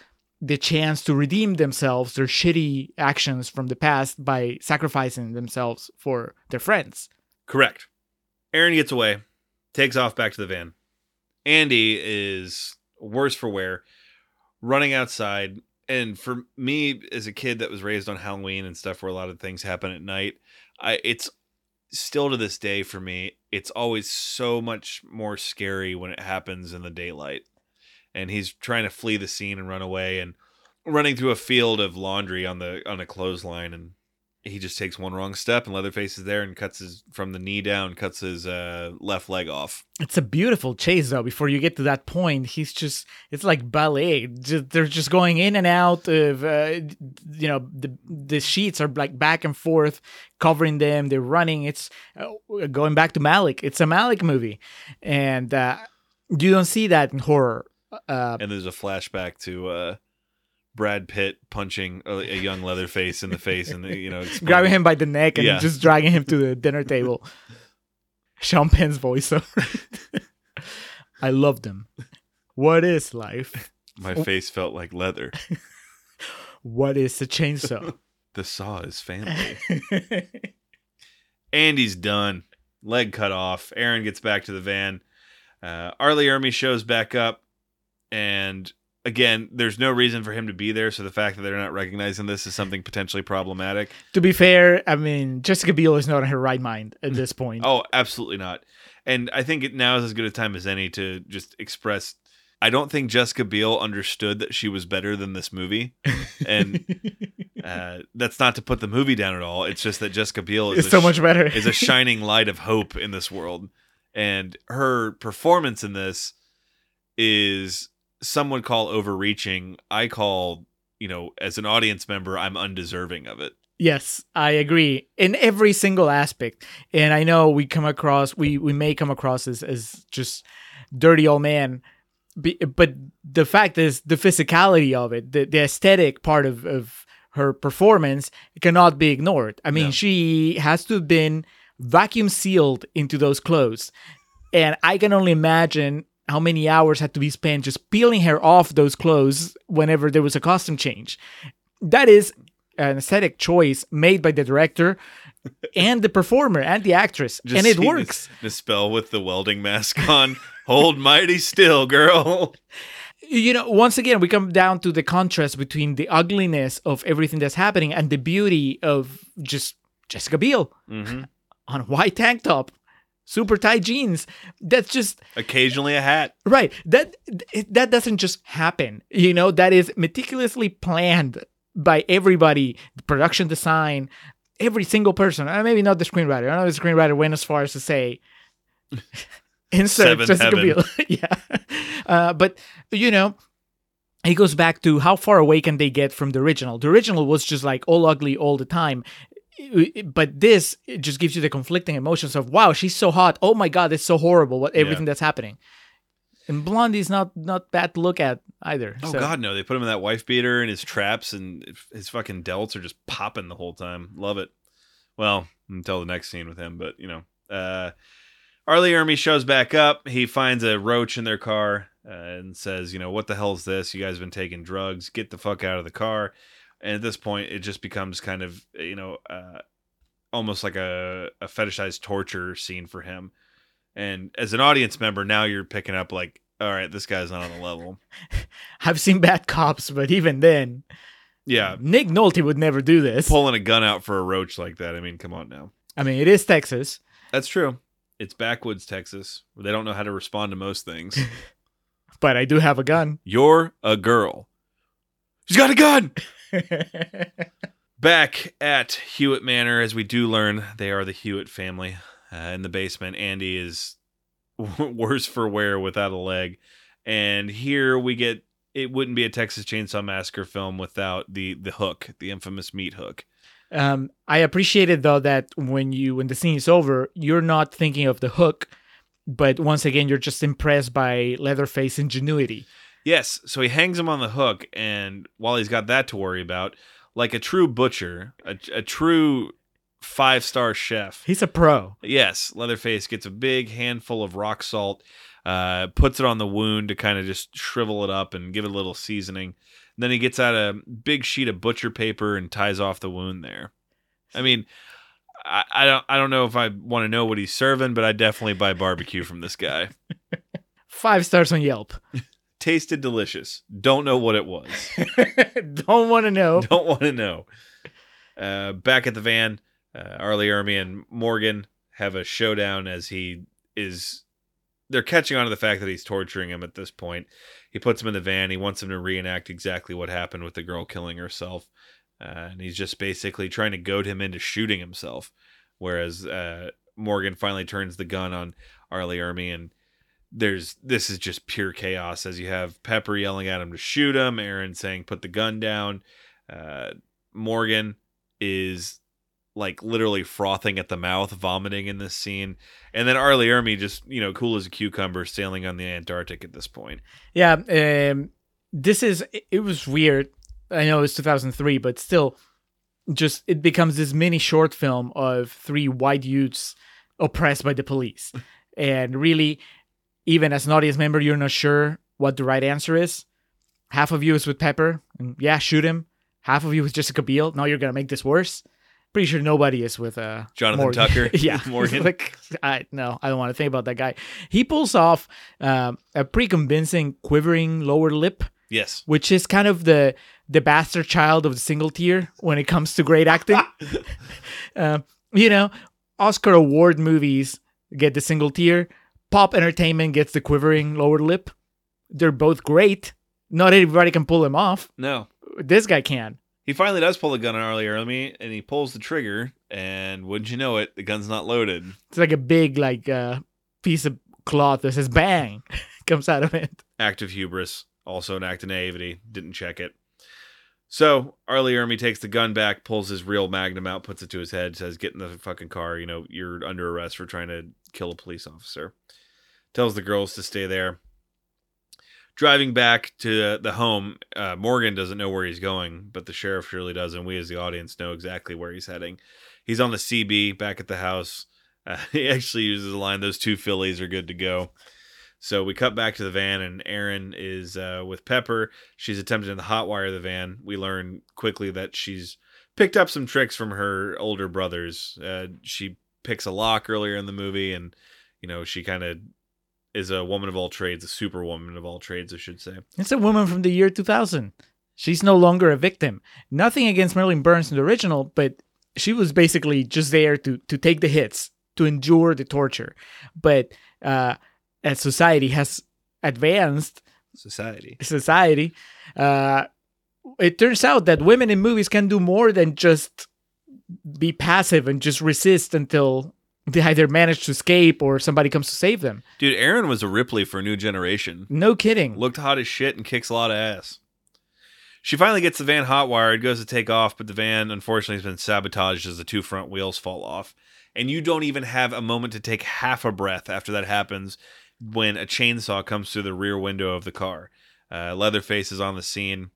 [SPEAKER 1] the chance to redeem themselves, their shitty actions from the past by sacrificing themselves for their friends.
[SPEAKER 2] Correct. Erin gets away, takes off back to the van. Andy is worse for wear, running outside. And for me, as a kid that was raised on Halloween and stuff where a lot of things happen at night, I it's still to this day for me, it's always so much more scary when it happens in the daylight. And he's trying to flee the scene and run away and running through a field of laundry on the on a clothesline and he just takes one wrong step and Leatherface is there and cuts his from the knee down, cuts his uh, left leg off.
[SPEAKER 1] It's a beautiful chase though. Before you get to that point, he's just it's like ballet. Just, they're just going in and out of uh, you know the the sheets are like back and forth covering them. They're running. It's uh, going back to Malick. It's a Malick movie, and uh, you don't see that in horror. Uh,
[SPEAKER 2] And there's a flashback to uh, Brad Pitt punching a, a young Leatherface in the face and you know explaining-
[SPEAKER 1] grabbing him by the neck and
[SPEAKER 2] Yeah.
[SPEAKER 1] just dragging him to the dinner table. Sean Penn's voiceover. I loved him. What is life?
[SPEAKER 2] My face felt like leather.
[SPEAKER 1] What is the chainsaw?
[SPEAKER 2] The saw is family. Andy's done. Leg cut off. Erin gets back to the van. Uh, R. Lee Ermey shows back up. And again, there's no reason for him to be there. So the fact that they're not recognizing this is something potentially problematic.
[SPEAKER 1] to be fair, I mean Jessica Biel is not in her right mind at this point.
[SPEAKER 2] Oh, absolutely not. And I think it now is as good a time as any to just express. I don't think Jessica Biel understood that she was better than this movie, and uh, that's not to put the movie down at all. It's just that Jessica Biel is
[SPEAKER 1] so
[SPEAKER 2] sh-
[SPEAKER 1] much better.
[SPEAKER 2] is a shining light of hope in this world, and her performance in this is some would call overreaching. I call you know as an audience member, I'm undeserving of it.
[SPEAKER 1] Yes, I agree in every single aspect. And I know we come across, we we may come across as as just dirty old man, but the fact is the physicality of it, the the aesthetic part of of her performance cannot be ignored. I mean,
[SPEAKER 2] No.
[SPEAKER 1] she has to have been vacuum sealed into those clothes, and I can only imagine. How many hours had to be spent just peeling her off those clothes whenever there was a costume change? That is an aesthetic choice made by the director and the performer and the actress,
[SPEAKER 2] Just
[SPEAKER 1] and it works.
[SPEAKER 2] This spell with the welding mask on. Hold mighty still, girl.
[SPEAKER 1] You know, once again, we come down to the contrast between the ugliness of everything that's happening and the beauty of just Jessica Biel
[SPEAKER 2] hmm
[SPEAKER 1] on a white tank top, super tight jeans. That's just
[SPEAKER 2] Occasionally a hat.
[SPEAKER 1] right. That that doesn't just happen. You know, that is meticulously planned by everybody, the production design, every single person. Maybe not the screenwriter. I know the screenwriter went as far as to say insert
[SPEAKER 2] Seventh
[SPEAKER 1] Jessica. Biel. yeah. Uh, but you know, it goes back to how far away can they get from the original. The original was just like all ugly all the time. But this it just gives you the conflicting emotions of wow, she's so hot. Oh my god, it's so horrible what everything that's happening. And Blondie's not not bad to look at either.
[SPEAKER 2] Oh
[SPEAKER 1] so-
[SPEAKER 2] God, no! They put him in that wife beater and his traps, and his fucking delts are just popping the whole time. Love it. Well, until the next scene with him, but you know, uh, R. Lee Ermey shows back up. He finds a roach in their car uh, and says, "You know what the hell's this? You guys have been taking drugs. Get the fuck out of the car." And at this point, it just becomes kind of you know, uh, almost like a, a fetishized torture scene for him. And as an audience member, now you're picking up like, all right, this guy's not on the level.
[SPEAKER 1] I've seen bad cops, but even then,
[SPEAKER 2] Yeah,
[SPEAKER 1] Nick Nolte would never do this.
[SPEAKER 2] pulling a gun out for a roach like that. I mean, come on now.
[SPEAKER 1] I mean, it is Texas.
[SPEAKER 2] That's true. It's backwoods Texas. They don't know how to respond to most things.
[SPEAKER 1] But I do have a gun.
[SPEAKER 2] You're a girl. She's got a gun. Back at Hewitt Manor, as we do learn, they are the Hewitt family. Uh, in the basement, Andy is worse for wear without a leg, and here we get. It wouldn't be a Texas Chainsaw Massacre film without the the hook, the infamous meat hook.
[SPEAKER 1] Um, I appreciated though that when you when the scene is over, you're not thinking of the hook, but once again, you're just impressed by Leatherface ingenuity.
[SPEAKER 2] Yes, so he hangs him on the hook, and while he's got that to worry about, like a true butcher, a, a true five star chef.
[SPEAKER 1] He's a pro.
[SPEAKER 2] Yes, Leatherface gets a big handful of rock salt, uh, puts it on the wound to kind of just shrivel it up and give it a little seasoning. then he gets out a big sheet of butcher paper and ties off the wound there. I mean, I, I don't I don't know if I want to know what he's serving, but I definitely buy barbecue from this guy.
[SPEAKER 1] Five stars on Yelp.
[SPEAKER 2] Tasted delicious. Don't know what it was.
[SPEAKER 1] Don't want to know.
[SPEAKER 2] Don't want to know. Uh, back at the van, uh, R. Lee Ermey and Morgan have a showdown as he is. They're catching on to the fact that he's torturing him at this point. He puts him in the van. He wants him to reenact exactly what happened with the girl killing herself. Uh, and he's just basically trying to goad him into shooting himself. Whereas uh, Morgan finally turns the gun on R. Lee Ermey and there's this is just pure chaos as you have Pepper yelling at him to shoot him, Erin saying put the gun down. Uh, Morgan is like literally frothing at the mouth, vomiting in this scene, and then R. Lee Ermey just you know cool as a cucumber, sailing on the Antarctic at this point.
[SPEAKER 1] Yeah, um, this is it was weird. I know it's 2003, but still, just it becomes this mini short film of three white youths oppressed by the police, and really even as an audience member, you're not sure what the right answer is. Half of you is with Pepper, and yeah, shoot him. Half of you is Jessica Biel. No, you're gonna make this worse. Pretty sure nobody is with uh
[SPEAKER 2] Jonathan
[SPEAKER 1] Morgan.
[SPEAKER 2] Tucker,
[SPEAKER 1] yeah,
[SPEAKER 2] Morgan.
[SPEAKER 1] like I no, I don't want to think about that guy. He pulls off um, a pretty convincing quivering lower lip,
[SPEAKER 2] Yes,
[SPEAKER 1] which is kind of the the bastard child of the single tier when it comes to great acting. Um, you know, Oscar award movies get the single tier. Pop entertainment gets the quivering lower lip. They're both great. Not everybody can pull them off.
[SPEAKER 2] no.
[SPEAKER 1] This guy can.
[SPEAKER 2] He finally does pull the gun on R. Lee Ermey, and he pulls the trigger, and wouldn't you know it, the gun's not loaded.
[SPEAKER 1] It's like a big like uh, piece of cloth that says "bang" comes out of it.
[SPEAKER 2] act of hubris, also an act of naivety. Didn't check it. So R. Lee Ermey takes the gun back, pulls his real magnum out, puts it to his head, says, "Get in the fucking car. You know you're under arrest for trying to kill a police officer." Tells the girls to stay there. Driving back to the home, uh, Morgan doesn't know where he's going, but the sheriff surely does, and we as the audience know exactly where he's heading. He's on the CB back at the house. Uh, he actually uses the line, "Those two fillies are good to go." So we cut back to the van, and Erin is uh, with Pepper. She's attempting to hotwire the van. We learn quickly that she's picked up some tricks from her older brothers. Uh, she picks a lock earlier in the movie, and you know she kind of is a woman of all trades, a super woman of all trades, I should say.
[SPEAKER 1] It's a woman from the year 2000. She's no longer a victim. Nothing against Marilyn Burns in the original, but she was basically just there to to take the hits, to endure the torture. But uh, as society has advanced,
[SPEAKER 2] Society.
[SPEAKER 1] society, uh, it turns out that women in movies can do more than just be passive and just resist until they either manage to escape or somebody comes to save them.
[SPEAKER 2] Dude, Erin was a Ripley for a new generation.
[SPEAKER 1] No kidding.
[SPEAKER 2] Looked hot as shit and kicks a lot of ass. She finally gets the van hotwired, goes to take off, but the van unfortunately has been sabotaged as the two front wheels fall off. And you don't even have a moment to take half a breath after that happens when a chainsaw comes through the rear window of the car. Uh, Leatherface is on the scene,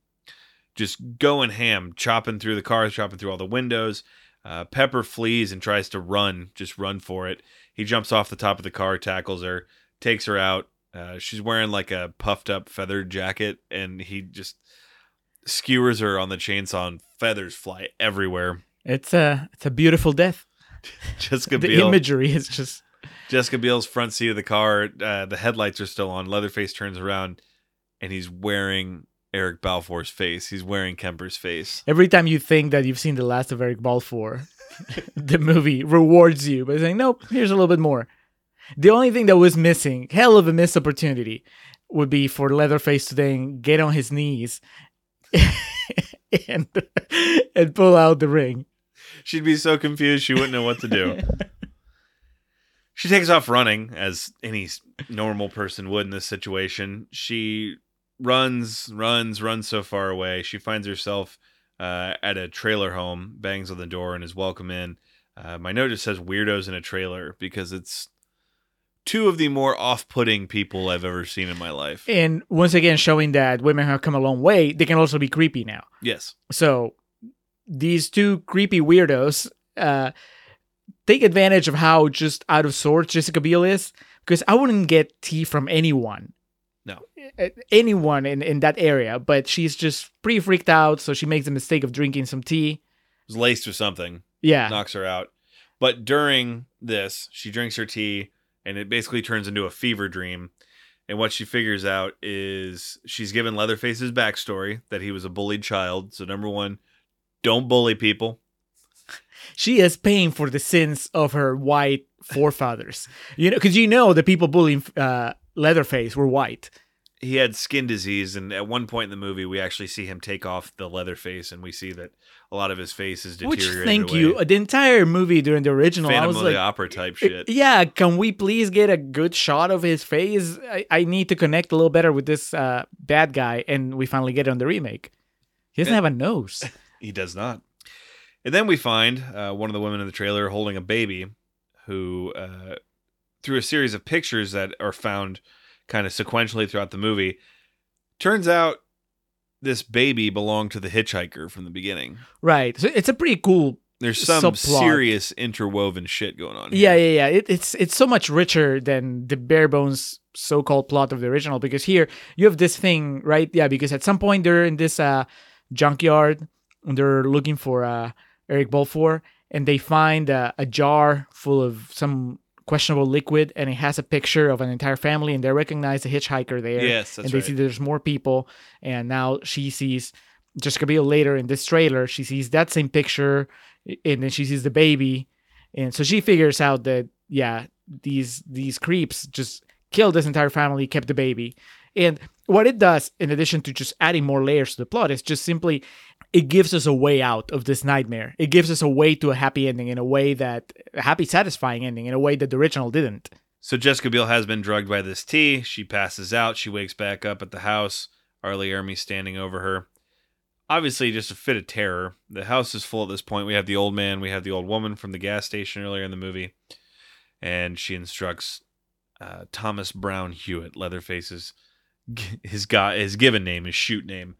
[SPEAKER 2] just going ham, chopping through the car, chopping through all the windows. Uh, Pepper flees and tries to run, just run for it. He jumps off the top of the car, tackles her, takes her out. Uh, she's wearing like a puffed up feathered jacket, and he just skewers her on the chainsaw, and feathers fly everywhere.
[SPEAKER 1] It's a it's a beautiful death.
[SPEAKER 2] Jessica Biel.
[SPEAKER 1] the
[SPEAKER 2] Biel,
[SPEAKER 1] imagery is just
[SPEAKER 2] Jessica Biel's front seat of the car. Uh, the headlights are still on. Leatherface turns around, and he's wearing Eric Balfour's face. He's wearing Kemper's face.
[SPEAKER 1] every time you think that you've seen the last of Eric Balfour, the movie rewards you by saying, "Nope, here's a little bit more." The only thing that was missing, hell of a missed opportunity, would be for Leatherface to then get on his knees and and pull out the ring.
[SPEAKER 2] She'd be so confused she wouldn't know what to do. she takes off running as any normal person would in this situation. She runs, runs, runs so far away. She finds herself uh, at a trailer home, bangs on the door, and is welcome in. Uh, my note just says weirdos in a trailer because it's two of the more off-putting people I've ever seen in my life.
[SPEAKER 1] And once again, showing that women have come a long way, they can also be creepy now.
[SPEAKER 2] Yes.
[SPEAKER 1] So these two creepy weirdos uh, take advantage of how just out of sorts Jessica Biel is. Because I wouldn't get tea from anyone.
[SPEAKER 2] No.
[SPEAKER 1] Anyone in, in that area, but she's just pretty freaked out. So she makes the mistake of drinking some tea.
[SPEAKER 2] Was laced with something.
[SPEAKER 1] Yeah.
[SPEAKER 2] knocks her out. But during this, she drinks her tea and it basically turns into a fever dream. And what she figures out is she's given Leatherface's backstory that he was a bullied child. So, number one, don't bully people.
[SPEAKER 1] she is paying for the sins of her white forefathers. You know, because you know the people bullying uh, Leatherface were white.
[SPEAKER 2] He had skin disease. And at one point in the movie, we actually see him take off the leather face, and we see that a lot of his face is
[SPEAKER 1] Which, thank
[SPEAKER 2] away.
[SPEAKER 1] you. The entire movie during the original, I was
[SPEAKER 2] of
[SPEAKER 1] like,
[SPEAKER 2] the Opera type shit.
[SPEAKER 1] Yeah, can we please get a good shot of his face? I, I need to connect a little better with this uh, bad guy, and we finally get it on the remake. He doesn't have a nose.
[SPEAKER 2] He does not. And then we find uh, one of the women in the trailer holding a baby who, uh, through a series of pictures that are found kind of sequentially throughout the movie, turns out this baby belonged to the hitchhiker from the beginning.
[SPEAKER 1] right. So it's a pretty cool.
[SPEAKER 2] There's some
[SPEAKER 1] Subplot.
[SPEAKER 2] serious interwoven shit going on.
[SPEAKER 1] Yeah, yeah, yeah. It, it's it's so much richer than the bare bones so-called plot of the original because here you have this thing, right? Yeah, because at some point they're in this uh, junkyard and they're looking for uh, Eric Balfour, and they find uh, a jar full of some questionable liquid, and it has a picture of an entire family, and they recognize the hitchhiker there.
[SPEAKER 2] Yes, that's
[SPEAKER 1] and they
[SPEAKER 2] right.
[SPEAKER 1] see there's more people, and now she sees Jessica Biel later in this trailer. She sees that same picture, and then she sees the baby, and so she figures out that yeah, these these creeps just killed this entire family, kept the baby, and what it does, in addition to just adding more layers to the plot, is just simply it gives us a way out of this nightmare. It gives us a way to a happy ending in a way that a happy, satisfying ending in a way that the original didn't.
[SPEAKER 2] So Jessica Biel has been drugged by this tea. She passes out. She wakes back up at the house. R. Lee Ermey standing over her. Obviously, just a fit of terror. The house is full at this point. We have the old man. We have the old woman from the gas station earlier in the movie, and she instructs uh, Thomas Brown Hewitt, Leatherface's his guy his given name, his shoot name,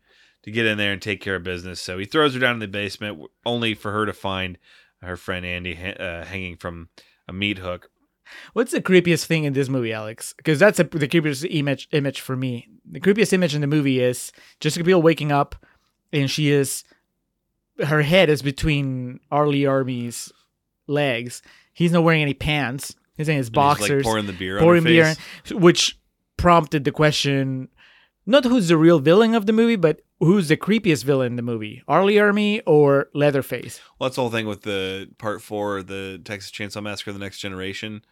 [SPEAKER 2] to get in there and take care of business. So he throws her down in the basement, only for her to find her friend Andy uh, hanging from a meat hook.
[SPEAKER 1] What's the creepiest thing in this movie, Alex? Because that's a, the creepiest image image for me. The creepiest image in the movie is Jessica Biel waking up, and she is her head is between R. Lee Ermey's legs. He's not wearing any pants. He's in his boxers,
[SPEAKER 2] like pouring the beer
[SPEAKER 1] pouring beer,
[SPEAKER 2] face.
[SPEAKER 1] which prompted the question: not who's the real villain of the movie, but who's the creepiest villain in the movie, R. Lee Ermey or Leatherface?
[SPEAKER 2] Well, that's the whole thing with the part four, the Texas Chainsaw Massacre: The Next Generation,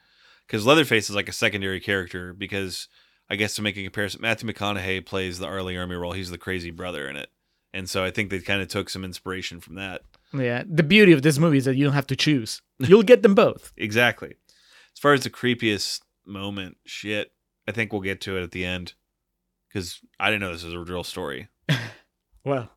[SPEAKER 2] because Leatherface is like a secondary character. Because I guess to make a comparison, Matthew McConaughey plays the R. Lee Ermey role. He's the crazy brother in it, and so I think they kind of took some inspiration from that.
[SPEAKER 1] Yeah, the beauty of this movie is that you don't have to choose; you'll get them both.
[SPEAKER 2] Exactly. As far as the creepiest moment, shit, I think we'll get to it at the end. Because I didn't know this was a real story.
[SPEAKER 1] Well,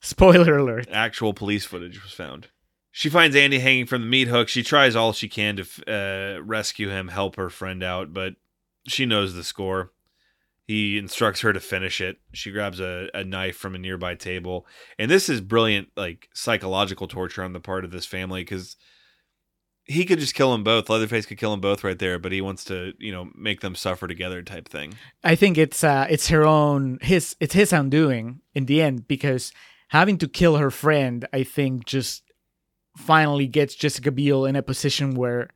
[SPEAKER 1] spoiler alert.
[SPEAKER 2] actual police footage was found. She finds Andy hanging from the meat hook. She tries all she can to uh, rescue him, help her friend out, but she knows the score. He instructs her to finish it. She grabs a, a knife from a nearby table, and this is brilliant, like psychological torture on the part of this family because he could just kill them both. Leatherface could kill them both right there, but he wants to, you know, make them suffer together, type thing.
[SPEAKER 1] I think it's uh, it's her own his it's his undoing in the end because having to kill her friend, I think, just finally gets Jessica Biel in a position where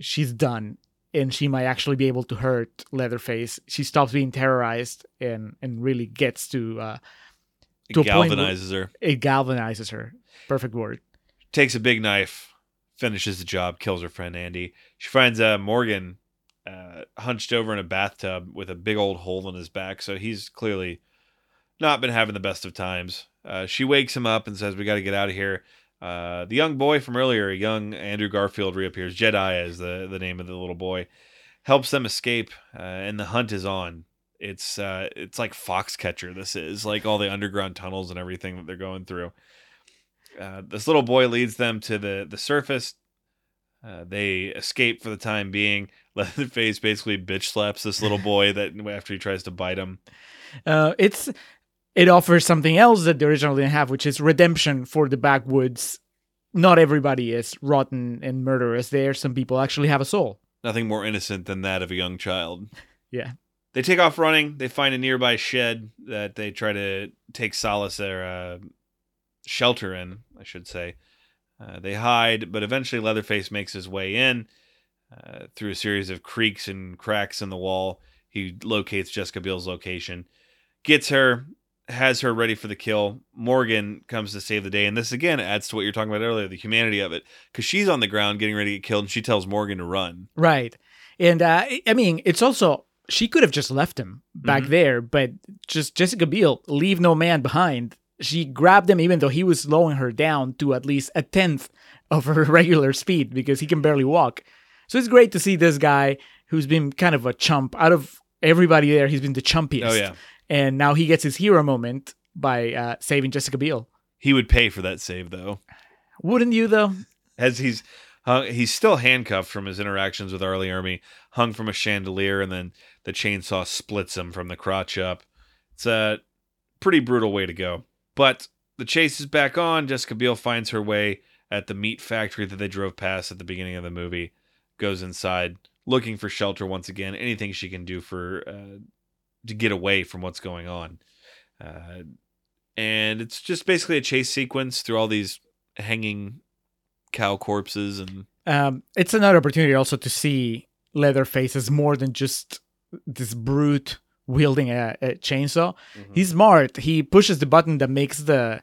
[SPEAKER 1] she's done and she might actually be able to hurt Leatherface. She stops being terrorized and and really gets to uh,
[SPEAKER 2] It
[SPEAKER 1] To where-
[SPEAKER 2] galvanizes her.
[SPEAKER 1] it galvanizes her. Perfect word.
[SPEAKER 2] takes a big knife, finishes the job, kills her friend Andy. She finds uh, Morgan uh, hunched over in a bathtub with a big old hole in his back, so he's clearly not been having the best of times. Uh, she wakes him up and says, "We got to get out of here." Uh, the young boy from earlier, a young Andrew Garfield, reappears. Jedi is the the name of the little boy. Helps them escape, uh, and the hunt is on. It's uh, it's like Foxcatcher. This is like all the underground tunnels and everything that they're going through. Uh, this little boy leads them to the the surface. Uh, they escape for the time being. Leatherface basically bitch slaps this little boy that after he tries to bite him.
[SPEAKER 1] Uh, it's it offers something else that the original didn't have, which is redemption for the backwoods. Not everybody is rotten and murderous. There, some people actually have a soul.
[SPEAKER 2] Nothing more innocent than that of a young child.
[SPEAKER 1] Yeah.
[SPEAKER 2] They take off running. They find a nearby shed that they try to take solace their uh, shelter in, I should say. Uh, they hide, but eventually Leatherface makes his way in uh, through a series of creaks and cracks in the wall. He locates Jessica Biel's location, gets her, has her ready for the kill. Morgan comes to save the day, and this again adds to what you're talking about earlier, the humanity of it, because she's on the ground getting ready to get killed, and she tells Morgan to run.
[SPEAKER 1] Right. And uh, I mean, it's also she could have just left him back
[SPEAKER 2] Mhm.
[SPEAKER 1] there, but just Jessica Biel, leave no man behind. She grabbed him even though he was slowing her down to at least a tenth of her regular speed because he can barely walk. So it's great to see this guy who's been kind of a chump out of everybody there. He's been the chumpiest.
[SPEAKER 2] Oh yeah,
[SPEAKER 1] And now he gets his hero moment by uh, saving Jessica Biel.
[SPEAKER 2] he would pay for that save though.
[SPEAKER 1] Wouldn't you though?
[SPEAKER 2] as he's hung, he's still handcuffed from his interactions with R. Lee Ermey, hung from a chandelier, and then the chainsaw splits him from the crotch up. It's a pretty brutal way to go. But the chase is back on. Jessica Biel finds her way at the meat factory that they drove past at the beginning of the movie. Goes inside, looking for shelter once again. Anything she can do for uh, to get away from what's going on. Uh, and it's just basically a chase sequence through all these hanging cow corpses and
[SPEAKER 1] um, it's another opportunity also to see Leatherface as more than just this brute wielding a, a chainsaw. He's smart. He pushes the button that makes the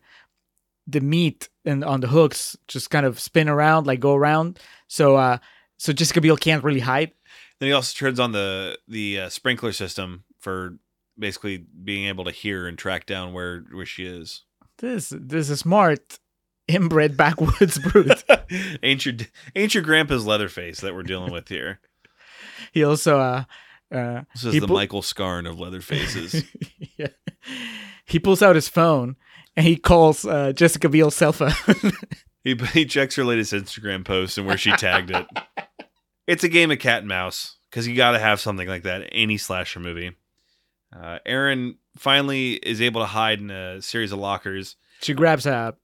[SPEAKER 1] the meat and on the hooks just kind of spin around, like go around. So uh, so Jessica Biel can't really hide.
[SPEAKER 2] then he also turns on the the uh, sprinkler system for basically being able to hear and track down where where she is
[SPEAKER 1] This this is smart inbred backwoods brute.
[SPEAKER 2] ain't your ain't your grandpa's leatherface that we're dealing with here
[SPEAKER 1] he also uh, uh,
[SPEAKER 2] this is the
[SPEAKER 1] pu-
[SPEAKER 2] michael scarn of leatherfaces
[SPEAKER 1] yeah. He pulls out his phone and he calls uh, Jessica Biel's cell phone.
[SPEAKER 2] he, he checks her latest instagram post and where she tagged it it's a game of cat and mouse because you gotta have something like that any slasher movie uh, aaron finally is able to hide in a series of lockers
[SPEAKER 1] she grabs a,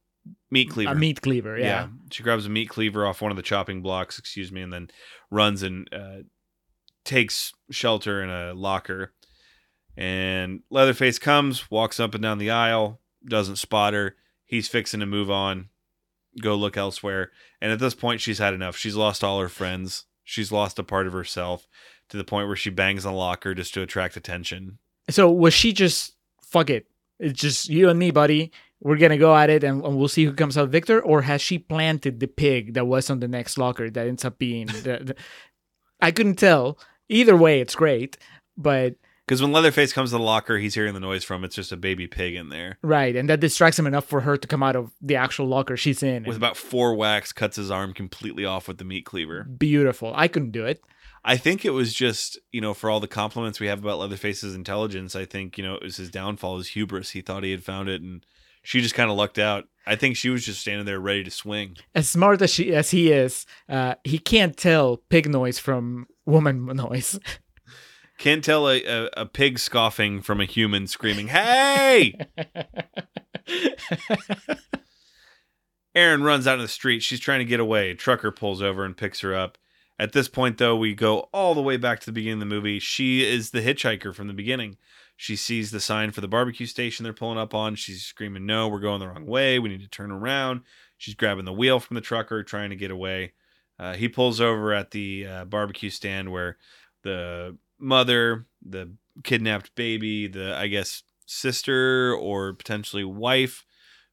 [SPEAKER 2] meat cleaver
[SPEAKER 1] a meat cleaver. Yeah.
[SPEAKER 2] She grabs a meat cleaver off one of the chopping blocks, excuse me, and then runs and uh, takes shelter in a locker. And Leatherface comes, walks up and down the aisle, doesn't spot her. He's fixing to move on, go look elsewhere. And at this point, she's had enough. She's lost all her friends. She's lost a part of herself to the point where she bangs on the locker just to attract attention.
[SPEAKER 1] So was she just fuck it? It's just you and me, buddy. We're gonna go at it, and, and we'll see who comes out victor. Or has she planted the pig that was on the next locker that ends up being the? the I couldn't tell. Either way, it's great. But
[SPEAKER 2] Because when Leatherface comes to the locker, he's hearing the noise from it's just a baby pig in there.
[SPEAKER 1] right, and that distracts him enough for her to come out of the actual locker she's in.
[SPEAKER 2] With about four whacks, cuts his arm completely off with the meat cleaver.
[SPEAKER 1] beautiful. I couldn't do it.
[SPEAKER 2] I think it was just, you know, for all the compliments we have about Leatherface's intelligence, I think, you know, it was his downfall, his hubris. He thought he had found it and she just kind of lucked out. I think she was just standing there ready to swing.
[SPEAKER 1] As smart as she as he is, uh, he can't tell pig noise from woman noise.
[SPEAKER 2] Can't tell a, a, a pig scoffing from a human screaming, Hey! Erin runs out in the street. She's trying to get away. A trucker pulls over and picks her up. At this point, though, we go all the way back to the beginning of the movie. She is the hitchhiker from the beginning. She sees the sign for the barbecue station they're pulling up on. She's screaming, No, we're going the wrong way. We need to turn around. She's grabbing the wheel from the trucker, trying to get away. Uh, he pulls over at the uh, barbecue stand where the mother, the kidnapped baby, the, I guess, sister or potentially wife,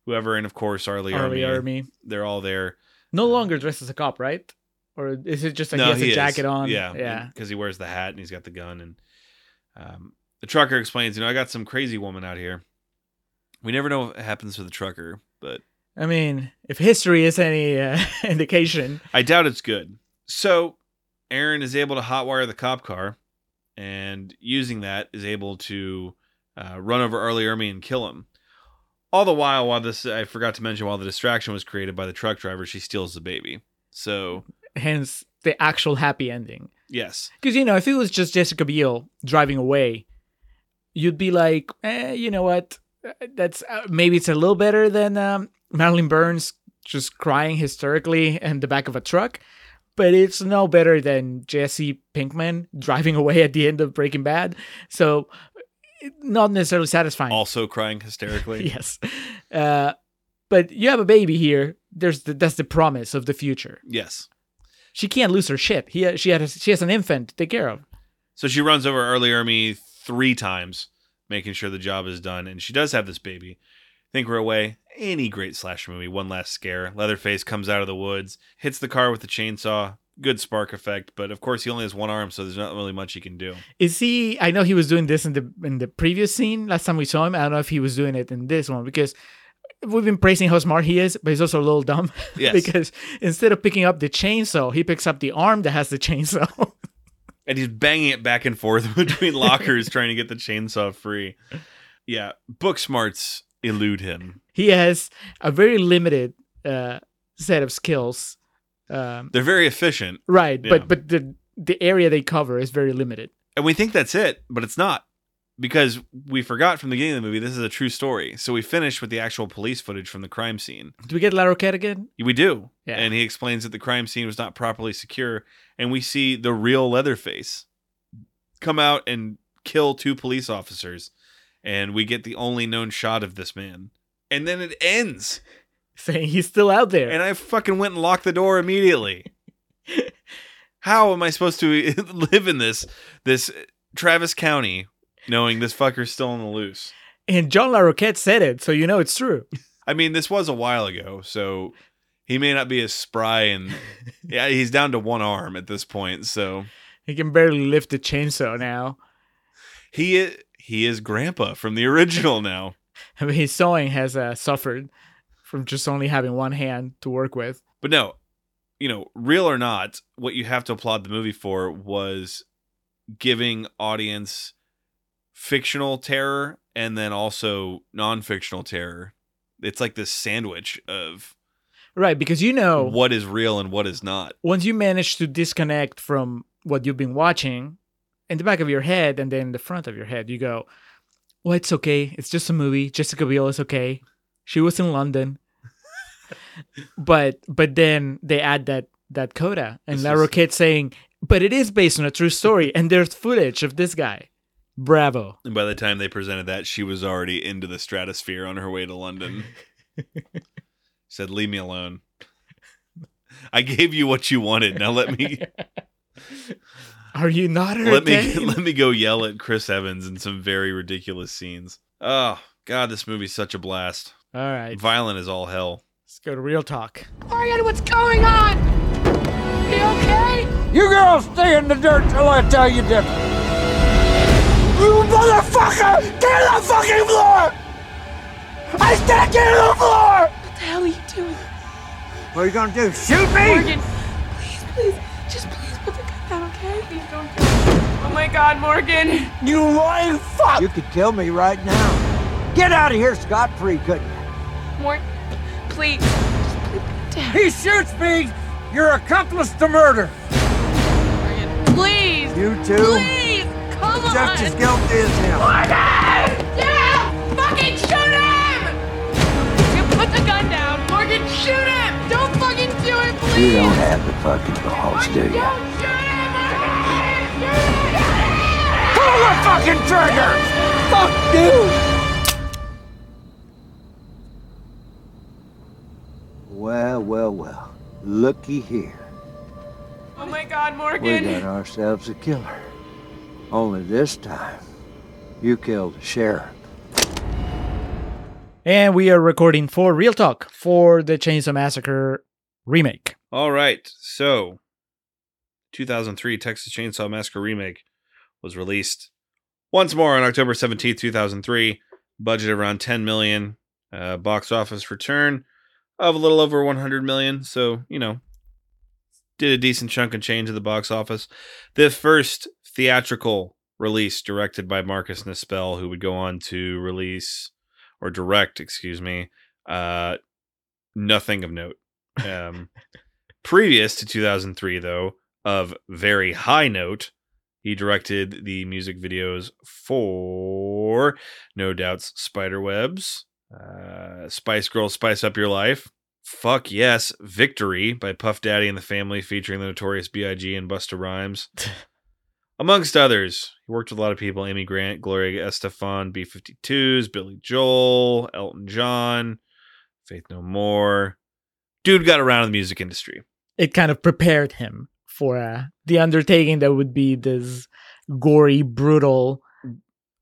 [SPEAKER 2] whoever, and of course, Arlie,
[SPEAKER 1] Arlie
[SPEAKER 2] Army,
[SPEAKER 1] Army.
[SPEAKER 2] they're all there.
[SPEAKER 1] No longer dressed as a cop, right? Or is it just like he has a
[SPEAKER 2] is.
[SPEAKER 1] jacket on?
[SPEAKER 2] Yeah,
[SPEAKER 1] Yeah.
[SPEAKER 2] because he wears the hat and he's got the gun. And um, the trucker explains, you know, I got some crazy woman out here. We never know what happens to the trucker, but
[SPEAKER 1] I mean, if history is any uh, indication,
[SPEAKER 2] I doubt it's good. So Erin is able to hotwire the cop car, and using that is able to uh, run over R. Lee Ermey and kill him. All the while, while this I forgot to mention, while the distraction was created by the truck driver, she steals the baby. So
[SPEAKER 1] Hence the actual happy ending.
[SPEAKER 2] yes,
[SPEAKER 1] Because you know, if it was just Jessica Biel driving away, you'd be like, eh, you know what? That's uh, maybe it's a little better than um, Madeline Burns just crying hysterically in the back of a truck, but it's no better than Jesse Pinkman driving away at the end of Breaking Bad. So, not necessarily satisfying.
[SPEAKER 2] also crying hysterically.
[SPEAKER 1] yes, uh, but you have a baby here. There's the, that's the promise of the future.
[SPEAKER 2] Yes.
[SPEAKER 1] She can't lose her shit. He she has she has an infant to take care of.
[SPEAKER 2] So she runs over R. Lee Ermey three times, making sure the job is done, and she does have this baby. Think we're away. Any great slasher movie, one last scare. Leatherface comes out of the woods, hits the car with the chainsaw. Good spark effect, but of course he only has one arm, so there's not really much he can do.
[SPEAKER 1] Is he? I know he was doing this in the in the previous scene last time we saw him. I don't know if he was doing it in this one because we've been praising how smart he is, but he's also a little dumb
[SPEAKER 2] Yes.
[SPEAKER 1] because instead of picking up the chainsaw, he picks up the arm that has the chainsaw.
[SPEAKER 2] and he's banging it back and forth between lockers trying to get the chainsaw free. Yeah, book smarts elude him.
[SPEAKER 1] he has a very limited uh, set of skills. Um,
[SPEAKER 2] They're very efficient,
[SPEAKER 1] right,
[SPEAKER 2] Yeah.
[SPEAKER 1] but but the the area they cover is very limited.
[SPEAKER 2] and we think that's it, but it's not. Because we forgot from the beginning of the movie, this is a true story. So we finish with the actual police footage from the crime scene.
[SPEAKER 1] Do we get Larroquette again?
[SPEAKER 2] We do.
[SPEAKER 1] Yeah.
[SPEAKER 2] And he explains that the crime scene was not properly secure. And we see the real Leatherface come out and kill two police officers. And we get the only known shot of this man. And then it ends.
[SPEAKER 1] Saying he's still out there.
[SPEAKER 2] And I fucking went and locked the door immediately. How am I supposed to live in this this Travis County knowing this fucker's still on the loose?
[SPEAKER 1] and John Larroquette said it, so you know it's true.
[SPEAKER 2] I mean, this was a while ago, so he may not be as spry and yeah, he's down to one arm at this point. So
[SPEAKER 1] He can barely lift a chainsaw now.
[SPEAKER 2] he is, he is Grandpa from the original now.
[SPEAKER 1] I mean, his sewing has uh, suffered from just only having one hand to work with.
[SPEAKER 2] But no, you know, real or not, what you have to applaud the movie for was giving audience fictional terror and then also non-fictional terror. It's like this sandwich of
[SPEAKER 1] Right, because you know,
[SPEAKER 2] what is real and what is not.
[SPEAKER 1] once you manage to disconnect from what you've been watching in the back of your head and then in the front of your head, you go, well, it's okay. It's just a movie. Jessica Biel is okay. She was in London. but but then they add that that coda and
[SPEAKER 2] This
[SPEAKER 1] La
[SPEAKER 2] is-
[SPEAKER 1] saying, but it is based on a true story and there's footage of this guy. Bravo.
[SPEAKER 2] And by the time they presented that, she was already into the stratosphere on her way to London. Said, "Leave me alone. I gave you what you wanted. Now let me
[SPEAKER 1] Are you not her?
[SPEAKER 2] let me let me go yell at Chris Evans in some very ridiculous scenes. Oh God, this movie's such a blast.
[SPEAKER 1] All right,
[SPEAKER 2] Violent as all hell.
[SPEAKER 1] let's go to real talk.
[SPEAKER 3] Morgan, what's going on? You okay?
[SPEAKER 4] You girls stay in the dirt till I tell you different. You motherfucker! Get on the fucking floor! I said get on the floor!
[SPEAKER 3] What the hell are you doing?
[SPEAKER 4] What are you gonna do? Shoot me?
[SPEAKER 3] Morgan, please, please, just please put the gun down, okay? Please don't. Oh my god, Morgan.
[SPEAKER 4] You lying fuck! You could kill me right now. Get out of here scot free, couldn't you?
[SPEAKER 3] Morgan, please, just please put down.
[SPEAKER 4] He shoots me! You're accomplice to murder!
[SPEAKER 3] Morgan, please.
[SPEAKER 4] You too?
[SPEAKER 3] Please, come on.
[SPEAKER 4] Just as guilty as him. Morgan!
[SPEAKER 3] Yeah! Fucking shoot him! You put the gun down. Morgan, shoot him! Don't fucking do it, please!
[SPEAKER 4] You don't have the fucking balls, do you?
[SPEAKER 3] Don't shoot him! Morgan! Shoot him!
[SPEAKER 4] Pull the fucking trigger! Fuck you! Well, well, well. Looky here.
[SPEAKER 3] Oh my god, Morgan.
[SPEAKER 4] We got ourselves a killer. Only this time, you killed the sheriff.
[SPEAKER 1] And we are recording for Real Talk for the Chainsaw Massacre remake.
[SPEAKER 2] All right, so 2003 Texas Chainsaw Massacre remake was released once more on October 17th, 2003. Budget around 10 million. Uh, box office return of a little over 100 million. So you know, did a decent chunk of change at the box office. The first theatrical release, directed by Marcus Nispel, who would go on to release or direct, excuse me, uh, nothing of note. Um, previous to 2003, though, of very high note, he directed the music videos for No Doubt's Spiderwebs, uh, Spice Girls Spice Up Your Life, Fuck Yes, Victory by Puff Daddy and the Family, featuring the notorious B.I.G. and Busta Rhymes, amongst others. He worked with a lot of people Amy Grant, Gloria Estefan, B 52s, Billy Joel, Elton John, Faith No More. Dude got around in the music industry.
[SPEAKER 1] It kind of prepared him for uh, the undertaking that would be this gory, brutal,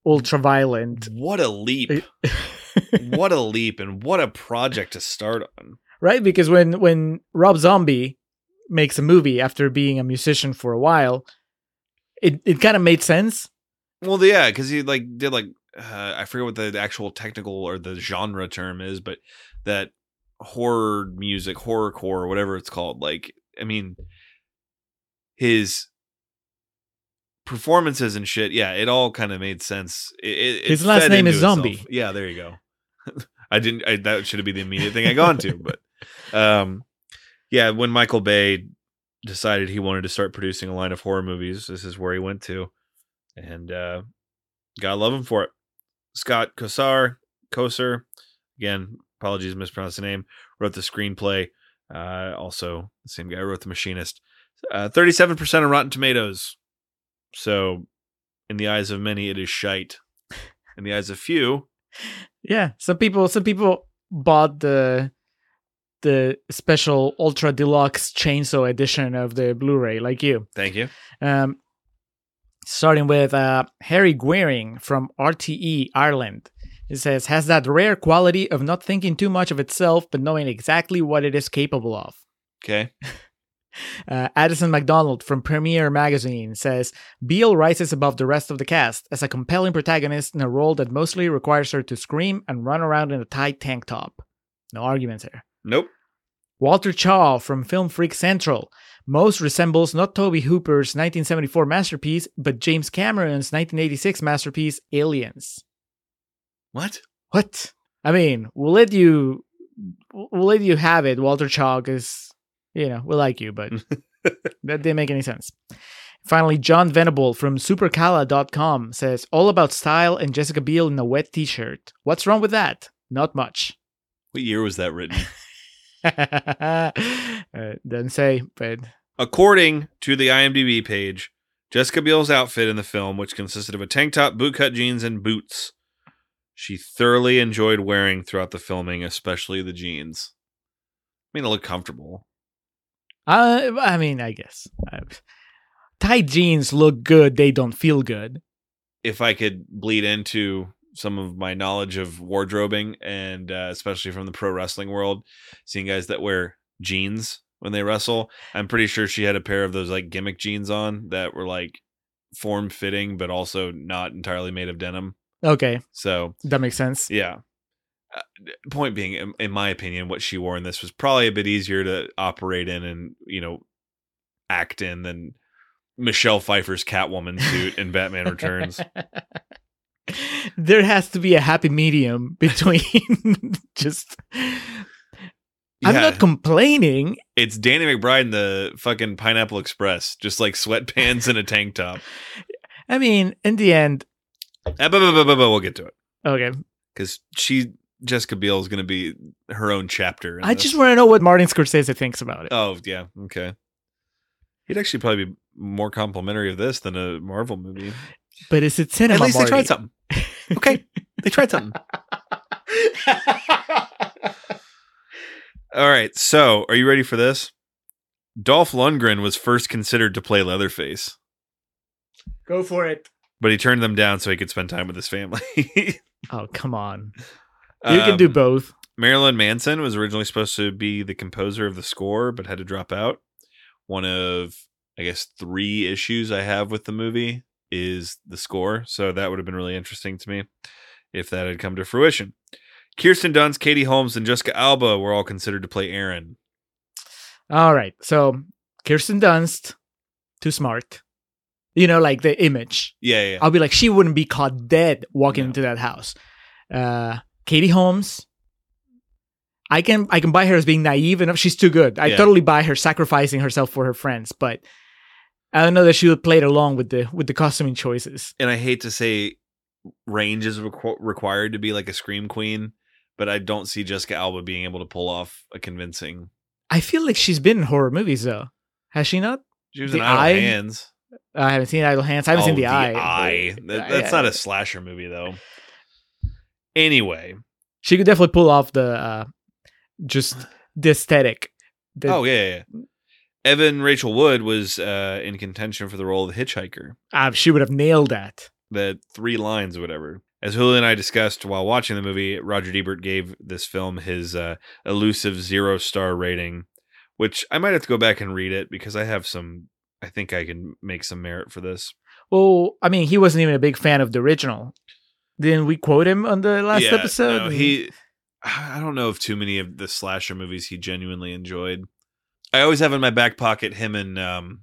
[SPEAKER 1] ultra violent.
[SPEAKER 2] What a leap. what a leap and what a project to start on.
[SPEAKER 1] right? Because when when Rob Zombie makes a movie after being a musician for a while, it it kind of made sense.
[SPEAKER 2] Well, yeah, because he like did like uh, I forget what the actual technical or the genre term is, but that horror music, horrorcore, whatever it's called. Like, I mean, his performances and shit. Yeah, it all kind of made sense. It, it,
[SPEAKER 1] His last name is Zombie.
[SPEAKER 2] Yeah, there you go. I didn't. I, that should have been the immediate thing I gone to, but um, yeah, when Michael Bay decided he wanted to start producing a line of horror movies, this is where he went to, and uh, gotta love him for it. Scott Kosar, Kosar, again, apologies, mispronounced the name. Wrote the screenplay. Uh, also, the same guy wrote The Machinist. Uh, Thirty-seven percent on Rotten Tomatoes. So, in the eyes of many, it is shite. In the eyes of few,
[SPEAKER 1] Yeah, some people some people bought the the special ultra deluxe chainsaw edition of the Blu-ray, like you.
[SPEAKER 2] thank you.
[SPEAKER 1] Um, starting with uh, Harry Guerin from RTE Ireland. It says has that rare quality of not thinking too much of itself, but knowing exactly what it is capable of.
[SPEAKER 2] Okay.
[SPEAKER 1] Uh, Addison McDonald from Premiere Magazine says Biel rises above the rest of the cast as a compelling protagonist in a role that mostly requires her to scream and run around in a tight tank top. No arguments here.
[SPEAKER 2] Nope.
[SPEAKER 1] Walter Chaw from Film Freak Central most resembles not Tobe Hooper's 1974 masterpiece, but James Cameron's 1986 masterpiece, Aliens.
[SPEAKER 2] What?
[SPEAKER 1] What? I mean, we'll let you, we'll let you have it, Walter Chaw, because you know we like you, but that didn't make any sense. Finally, John Venable from supercala.com says all about style and Jessica Biel in a wet t-shirt. What's wrong with that? Not much.
[SPEAKER 2] What year was that written?
[SPEAKER 1] uh, doesn't say, but
[SPEAKER 2] According to the IMDb page, Jessica Biel's outfit in the film, which consisted of a tank top, bootcut jeans, and boots, she thoroughly enjoyed wearing throughout the filming, especially the jeans. I mean, it looked comfortable.
[SPEAKER 1] uh, I mean, I guess uh, tight jeans look good. They don't feel good.
[SPEAKER 2] If I could bleed into some of my knowledge of wardrobing, and uh, especially from the pro wrestling world, seeing guys that wear jeans when they wrestle, I'm pretty sure she had a pair of those like gimmick jeans on that were like form fitting, but also not entirely made of denim.
[SPEAKER 1] Okay,
[SPEAKER 2] So
[SPEAKER 1] that makes sense.
[SPEAKER 2] Yeah. Uh, point being, in, in my opinion, what she wore in this was probably a bit easier to operate in and you know act in than Michelle Pfeiffer's Catwoman suit in Batman Returns.
[SPEAKER 1] there has to be a happy medium between just. I'm not complaining.
[SPEAKER 2] It's Danny McBride in the fucking Pineapple Express, just like sweatpants and a tank top.
[SPEAKER 1] I mean, in the end,
[SPEAKER 2] Uh, but, but, but, but, but we'll get to it
[SPEAKER 1] okay.
[SPEAKER 2] because she Jessica Biel is going to be her own chapter.
[SPEAKER 1] I
[SPEAKER 2] this.
[SPEAKER 1] just want to know what Martin Scorsese thinks about it.
[SPEAKER 2] Oh yeah, okay. He'd actually probably be more complimentary of this than a Marvel movie.
[SPEAKER 1] But is it cinema?
[SPEAKER 2] At least they tried something. Okay, they tried something. All right, so are you ready for this? Dolph Lundgren was first considered to play Leatherface,
[SPEAKER 1] Go for it.
[SPEAKER 2] but he turned them down so he could spend time with his family.
[SPEAKER 1] Oh, come on. You can do
[SPEAKER 2] Um,
[SPEAKER 1] both.
[SPEAKER 2] Marilyn Manson was originally supposed to be the composer of the score, but had to drop out. One of, I guess, three issues I have with the movie is the score. So that would have been really interesting to me if that had come to fruition. Kirsten Dunst, Katie Holmes, and Jessica Alba were all considered to play Erin.
[SPEAKER 1] All right. So Kirsten Dunst, too smart. You know, like the image.
[SPEAKER 2] Yeah, yeah.
[SPEAKER 1] I'll be like, she wouldn't be caught dead walking
[SPEAKER 2] No.
[SPEAKER 1] into that house. Uh, Katie Holmes. I can I can buy her as being naive enough. She's too good. I
[SPEAKER 2] Yeah.
[SPEAKER 1] totally buy her sacrificing herself for her friends, but I don't know that she would play it along with the with the costuming choices.
[SPEAKER 2] and I hate to say range is requ- required to be like a scream queen, but I don't see Jessica Alba being able to pull off a convincing.
[SPEAKER 1] I feel like she's been in horror movies though. Has she not?
[SPEAKER 2] She was
[SPEAKER 1] The
[SPEAKER 2] in Idle
[SPEAKER 1] Eye?
[SPEAKER 2] Hands.
[SPEAKER 1] I haven't seen Idle Hands. I haven't seen
[SPEAKER 2] Oh,
[SPEAKER 1] The, Eye.
[SPEAKER 2] Eye. That- that's not a slasher movie though. Anyway,
[SPEAKER 1] She could definitely pull off the uh, just the aesthetic. The,
[SPEAKER 2] oh yeah, yeah, yeah. Evan Rachel Wood was uh, in contention for the role of the hitchhiker.
[SPEAKER 1] uh, she would have nailed that.
[SPEAKER 2] the three lines or whatever. As Julio and I discussed while watching the movie, Roger Ebert gave this film his uh, elusive zero star rating, which I might have to go back and read it because I have some. I think I can make some merit for this.
[SPEAKER 1] Well, I mean, he wasn't even a big fan of the original. Didn't we quote him on the last
[SPEAKER 2] Yeah,
[SPEAKER 1] episode?
[SPEAKER 2] no, he, I don't know if too many of the slasher movies he genuinely enjoyed. I always have in my back pocket him and um,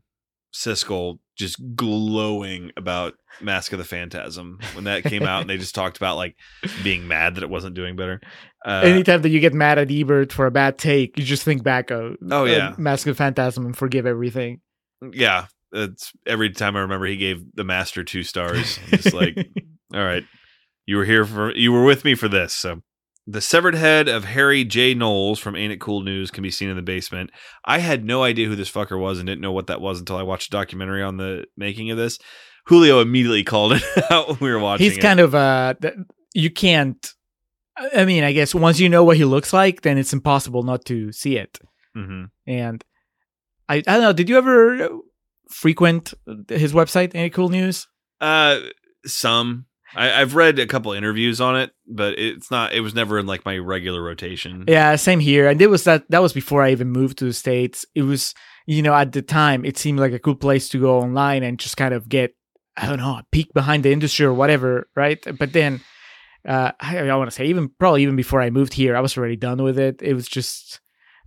[SPEAKER 2] Siskel just glowing about Mask of the Phantasm when that came out, and they just talked about like being mad that it wasn't doing better. Uh,
[SPEAKER 1] Anytime that you get mad at Ebert for a bad take, you just think back of
[SPEAKER 2] Oh,
[SPEAKER 1] uh,
[SPEAKER 2] yeah.
[SPEAKER 1] Mask of the Phantasm and forgive everything.
[SPEAKER 2] yeah, it's every time I remember he gave the master two stars. Just like, all right, you were here for you were with me for this. So the severed head of Harry J. Knowles from Ain't It Cool News can be seen in the basement. I had no idea who this fucker was and didn't know what that was until I watched a documentary on the making of this. Julio immediately called it out when we were watching.
[SPEAKER 1] He's
[SPEAKER 2] it.
[SPEAKER 1] kind of uh, you can't. I mean, I guess once you know what he looks like, then it's impossible not to see it.
[SPEAKER 2] hmm
[SPEAKER 1] And I, I don't know. Did you ever frequent his website? Any cool news?
[SPEAKER 2] uh some. I, I've read a couple interviews on it, but it's not. It was never in like my regular rotation.
[SPEAKER 1] Yeah, same here. And it was that that was before I even moved to the states. It was, you know, at the time it seemed like a cool place to go online and just kind of get, I don't know, a peek behind the industry or whatever, right? But then, uh, I, I want to say even probably even before I moved here, I was already done with it. It was just,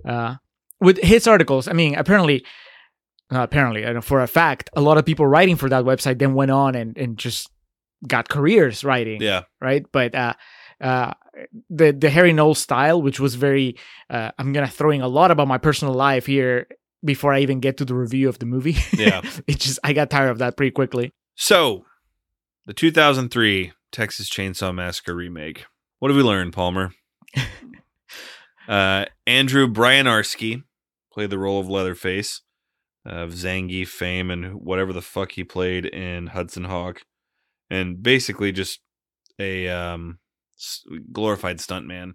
[SPEAKER 1] uh, with his articles. I mean, apparently, not apparently, for a fact, a lot of people writing for that website then went on and and just got careers writing
[SPEAKER 2] Yeah.
[SPEAKER 1] right? But uh, uh, the the Harry Knowles style, which was very, uh, I'm gonna throw in a lot about my personal life here before I even get to the review of the movie.
[SPEAKER 2] Yeah.
[SPEAKER 1] it just I got tired of that pretty quickly.
[SPEAKER 2] So, the 2003 Texas Chainsaw Massacre remake. What have we learned, Palmer? uh, Andrew Bryniarski played the role of Leatherface of Zangief fame and whatever the fuck he played in Hudson Hawk, and basically just a um, glorified stuntman.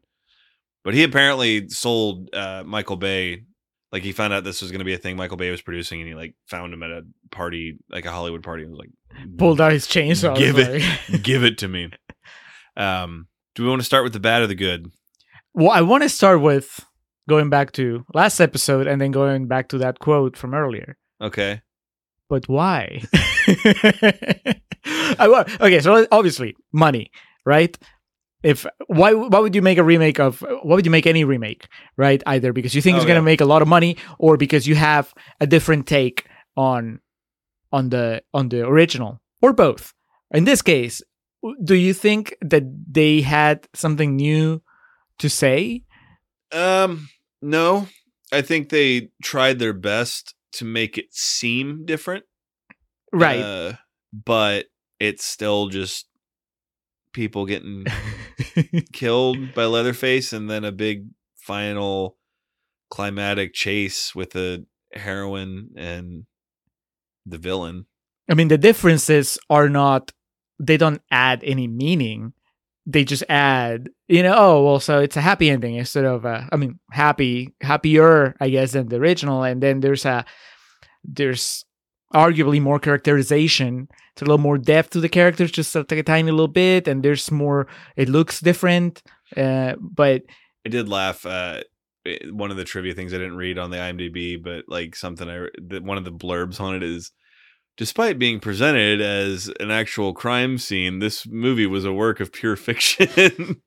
[SPEAKER 2] But he apparently sold uh, Michael Bay. Like he found out this was going to be a thing Michael Bay was producing, and he like found him at a party, like a Hollywood party, and was like,
[SPEAKER 1] Pulled out his chainsaw.
[SPEAKER 2] Give it.
[SPEAKER 1] like-
[SPEAKER 2] give it to me. Um, do we want to start with the bad or the good?
[SPEAKER 1] well, I want to start with going back to last episode and then going back to that quote from earlier.
[SPEAKER 2] Okay.
[SPEAKER 1] But why? I, okay, so obviously money, right? If why why would you make a remake of why would you make any remake, right? Either because you think
[SPEAKER 2] Oh,
[SPEAKER 1] it's gonna
[SPEAKER 2] yeah.
[SPEAKER 1] make a lot of money, or because you have a different take on on the on the original, or both. In this case, do you think that they had something new to say?
[SPEAKER 2] Um, no. I think they tried their best to make it seem different.
[SPEAKER 1] Right.
[SPEAKER 2] Uh, but it's still just people getting killed by Leatherface and then a big final climatic chase with a heroine and the villain.
[SPEAKER 1] I mean, the differences are not, they don't add any meaning. They just add, you know, oh, well, so it's a happy ending instead of, a, I mean, happy, happier, I guess, than the original. And then there's a, there's arguably more characterization. It's a little more depth to the characters, just like a tiny little bit. And there's more, it looks different. Uh, but
[SPEAKER 2] I did laugh. Uh, one of the trivia things I didn't read on the IMDb, but like something I one of the blurbs on it is, despite being presented as an actual crime scene, this movie was a work of pure fiction.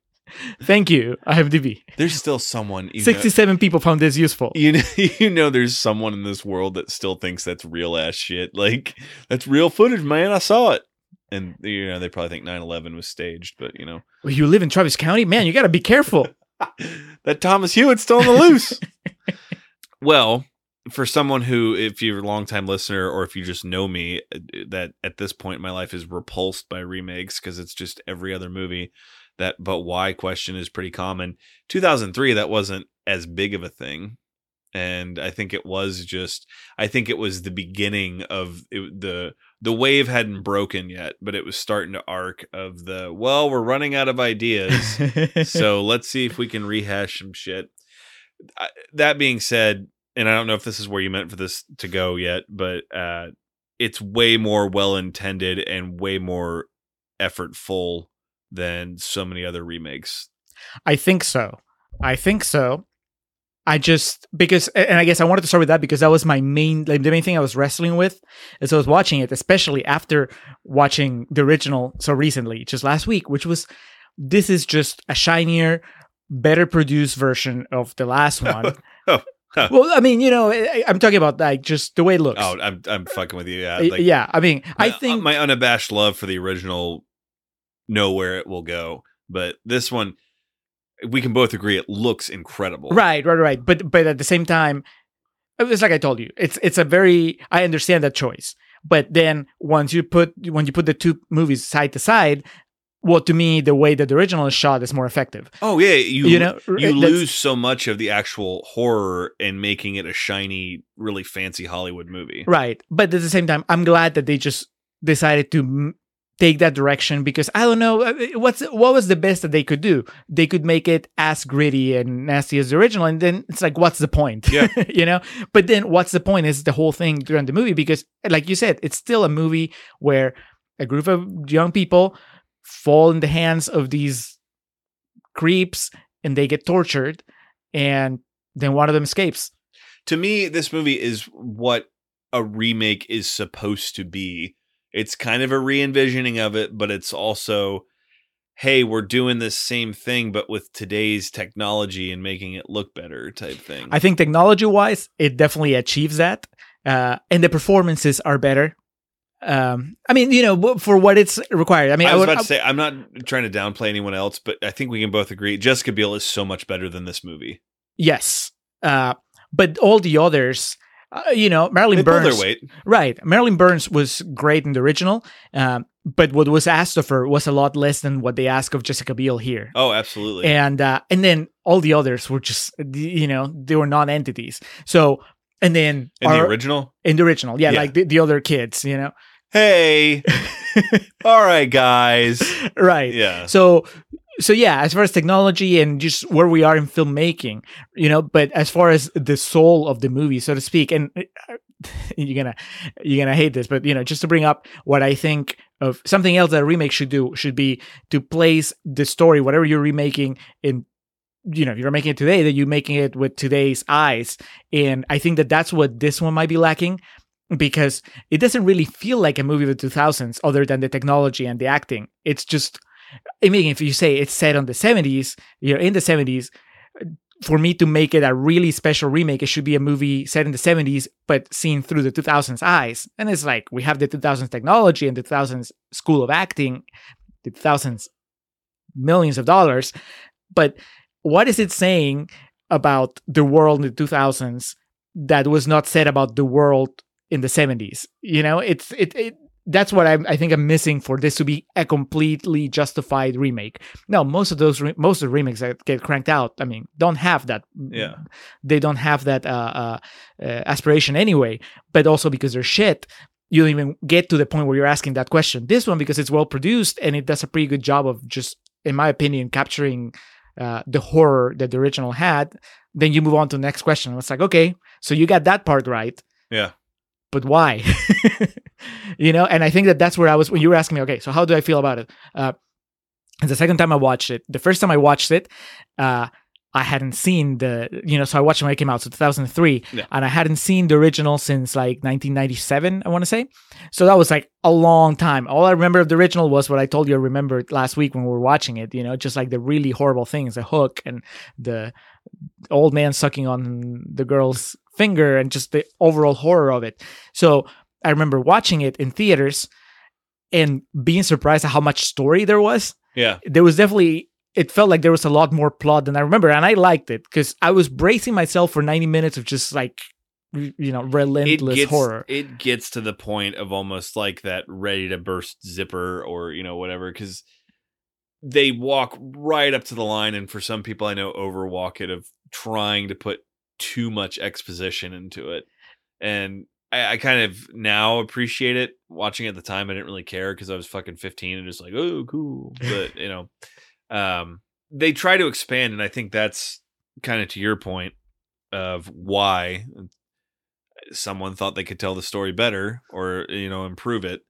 [SPEAKER 1] Thank you, IMDb.
[SPEAKER 2] There's still someone. You know,
[SPEAKER 1] 67 people found this useful.
[SPEAKER 2] you know, you know, there's someone in this world that still thinks that's real ass shit. Like that's real footage, man. I saw it, and you know they probably think 9/11 was staged, but you know
[SPEAKER 1] Well, you live in Travis County? Man, you got to be careful.
[SPEAKER 2] that Thomas Hewitt's still on the loose. well, for someone who, if you're a longtime listener or if you just know me, uh, that at this point in my life is repulsed by remakes because it's just every other movie. That but why question is pretty common. 2003, that wasn't as big of a thing. And I think it was just, I think it was the beginning of it, the the wave hadn't broken yet, but it was starting to arc of the well, we're running out of ideas so let's see if we can rehash some shit. I- That being said, and I don't know if this is where you meant for this to go yet, but uh, it's way more well intended and way more effortful than so many other remakes.
[SPEAKER 1] I think so. I think so. I just because and I guess I wanted to start with that because that was my main like the main thing I was wrestling with as I was watching it, especially after watching the original so recently, just last week, which was this is just a shinier, better produced version of the last one.
[SPEAKER 2] Oh,
[SPEAKER 1] well, I mean, you know, I, I'm talking about like just the way it looks.
[SPEAKER 2] Oh, I'm I'm fucking with you. Yeah,
[SPEAKER 1] Uh,
[SPEAKER 2] like,
[SPEAKER 1] yeah, I mean, I think
[SPEAKER 2] my unabashed love for the original know where it will go, but this one we can both agree it looks incredible.
[SPEAKER 1] Right, right, right. But but at the same time, uh, it's like I told you, it's it's a very I understand that choice. But then once you put when you put the two movies side to side, well, to me, the way that the original is shot is more effective.
[SPEAKER 2] Oh yeah, you
[SPEAKER 1] You know,
[SPEAKER 2] you lose so much of the actual horror in making it a shiny, really fancy Hollywood movie.
[SPEAKER 1] Right. But at the same time, I'm glad that they just decided to take that direction because I don't know uh, what's what was the best that they could do. They could make it as gritty and nasty as the original, and then it's like, what's the point?
[SPEAKER 2] Yeah.
[SPEAKER 1] you know. But then, what's the point? Is the whole thing during the movie because, like you said, it's still a movie where a group of young people fall in the hands of these creeps and they get tortured, and then one of them escapes.
[SPEAKER 2] To me, this movie is what a remake is supposed to be. It's kind of a re-envisioning of it, but it's also hey, we're doing this same thing but with today's technology and making it look better type thing.
[SPEAKER 1] I think technology wise, it definitely achieves that. Uh, and the performances are better. Um, I mean, you know, for what it's required. I mean,
[SPEAKER 2] I
[SPEAKER 1] I,
[SPEAKER 2] was
[SPEAKER 1] would,
[SPEAKER 2] about to say I'm not trying to downplay anyone else, but I think we can both agree Jessica Biel is so much better than this movie.
[SPEAKER 1] yes. Uh, but all the others, uh, you know, Marilyn
[SPEAKER 2] They
[SPEAKER 1] Burns, right? Marilyn Burns was great in the original, um, but what was asked of her was a lot less than what they ask of Jessica Biel here.
[SPEAKER 2] Oh, absolutely.
[SPEAKER 1] and uh, and then all the others were just you know they were non-entities. So and then
[SPEAKER 2] in the original,
[SPEAKER 1] in the original, yeah,
[SPEAKER 2] Yeah.
[SPEAKER 1] like the, the other kids, you know,
[SPEAKER 2] hey, all right, guys.
[SPEAKER 1] right?
[SPEAKER 2] Yeah.
[SPEAKER 1] So so yeah, as far as technology and just where we are in filmmaking, you know, but as far as the soul of the movie, so to speak, and you're gonna you're gonna hate this, but you know, just to bring up what I think of something else that a remake should do should be to place the story, whatever you're remaking, in you know, you're making it today, that you're making it with today's eyes, and I think that that's what this one might be lacking. Because it doesn't really feel like a movie of the 2000s, other than the technology and the acting. It's just I mean, if you say it's set on the 70s, you're in the 70s, for me to make it a really special remake, it should be a movie set in the 70s, but seen through the 2000s eyes. And it's like we have the 2000s technology and the 2000s school of acting, the 2000s millions of dollars. But what is it saying about the world in the 2000s that was not said about the world in the 70s? You know, it's it, it that's what I'm, I think I'm missing for this to be a completely justified remake. Now, most of those re- most of the remakes that get cranked out, I mean, don't have that.
[SPEAKER 2] Yeah.
[SPEAKER 1] they don't have that uh, uh, uh, aspiration anyway. But also because they're shit, you don't even get to the point where you're asking that question. This one, because it's well produced and it does a pretty good job of just, in my opinion, capturing uh, the horror that the original had. Then you move on to the next question. It's like, okay, so you got that part right
[SPEAKER 2] Yeah.
[SPEAKER 1] But why? you know, and I think that that's where I was when you were asking me, okay, so how do I feel about it? Uh, the second time I watched it, the first time I watched it, uh, I hadn't seen the, you know, so I watched it when it came out, so 2003,
[SPEAKER 2] Yeah.
[SPEAKER 1] and I hadn't seen the original since like 1997, I want to say. So that was like a long time. All I remember of the original was what I told you I remembered last week when we were watching it, you know, just like the really horrible things, the hook and the old man sucking on the girl's finger and just the overall horror of it. So I remember watching it in theaters and being surprised at how much story there was
[SPEAKER 2] Yeah.
[SPEAKER 1] there was definitely it felt like there was a lot more plot than I remember, and I liked it because I was bracing myself for ninety minutes of just like you know
[SPEAKER 2] It
[SPEAKER 1] relentless
[SPEAKER 2] gets
[SPEAKER 1] horror.
[SPEAKER 2] it gets to the point of almost like that ready to burst zipper or you know whatever because they walk right up to the line and for some people I know overwalk it of trying to put too much exposition into it and I, I kind of now appreciate it watching at the time I didn't really care because I was fucking 15 and just like oh cool but you know um they try to expand and I think that's kind of to your point of why someone thought they could tell the story better or you know improve it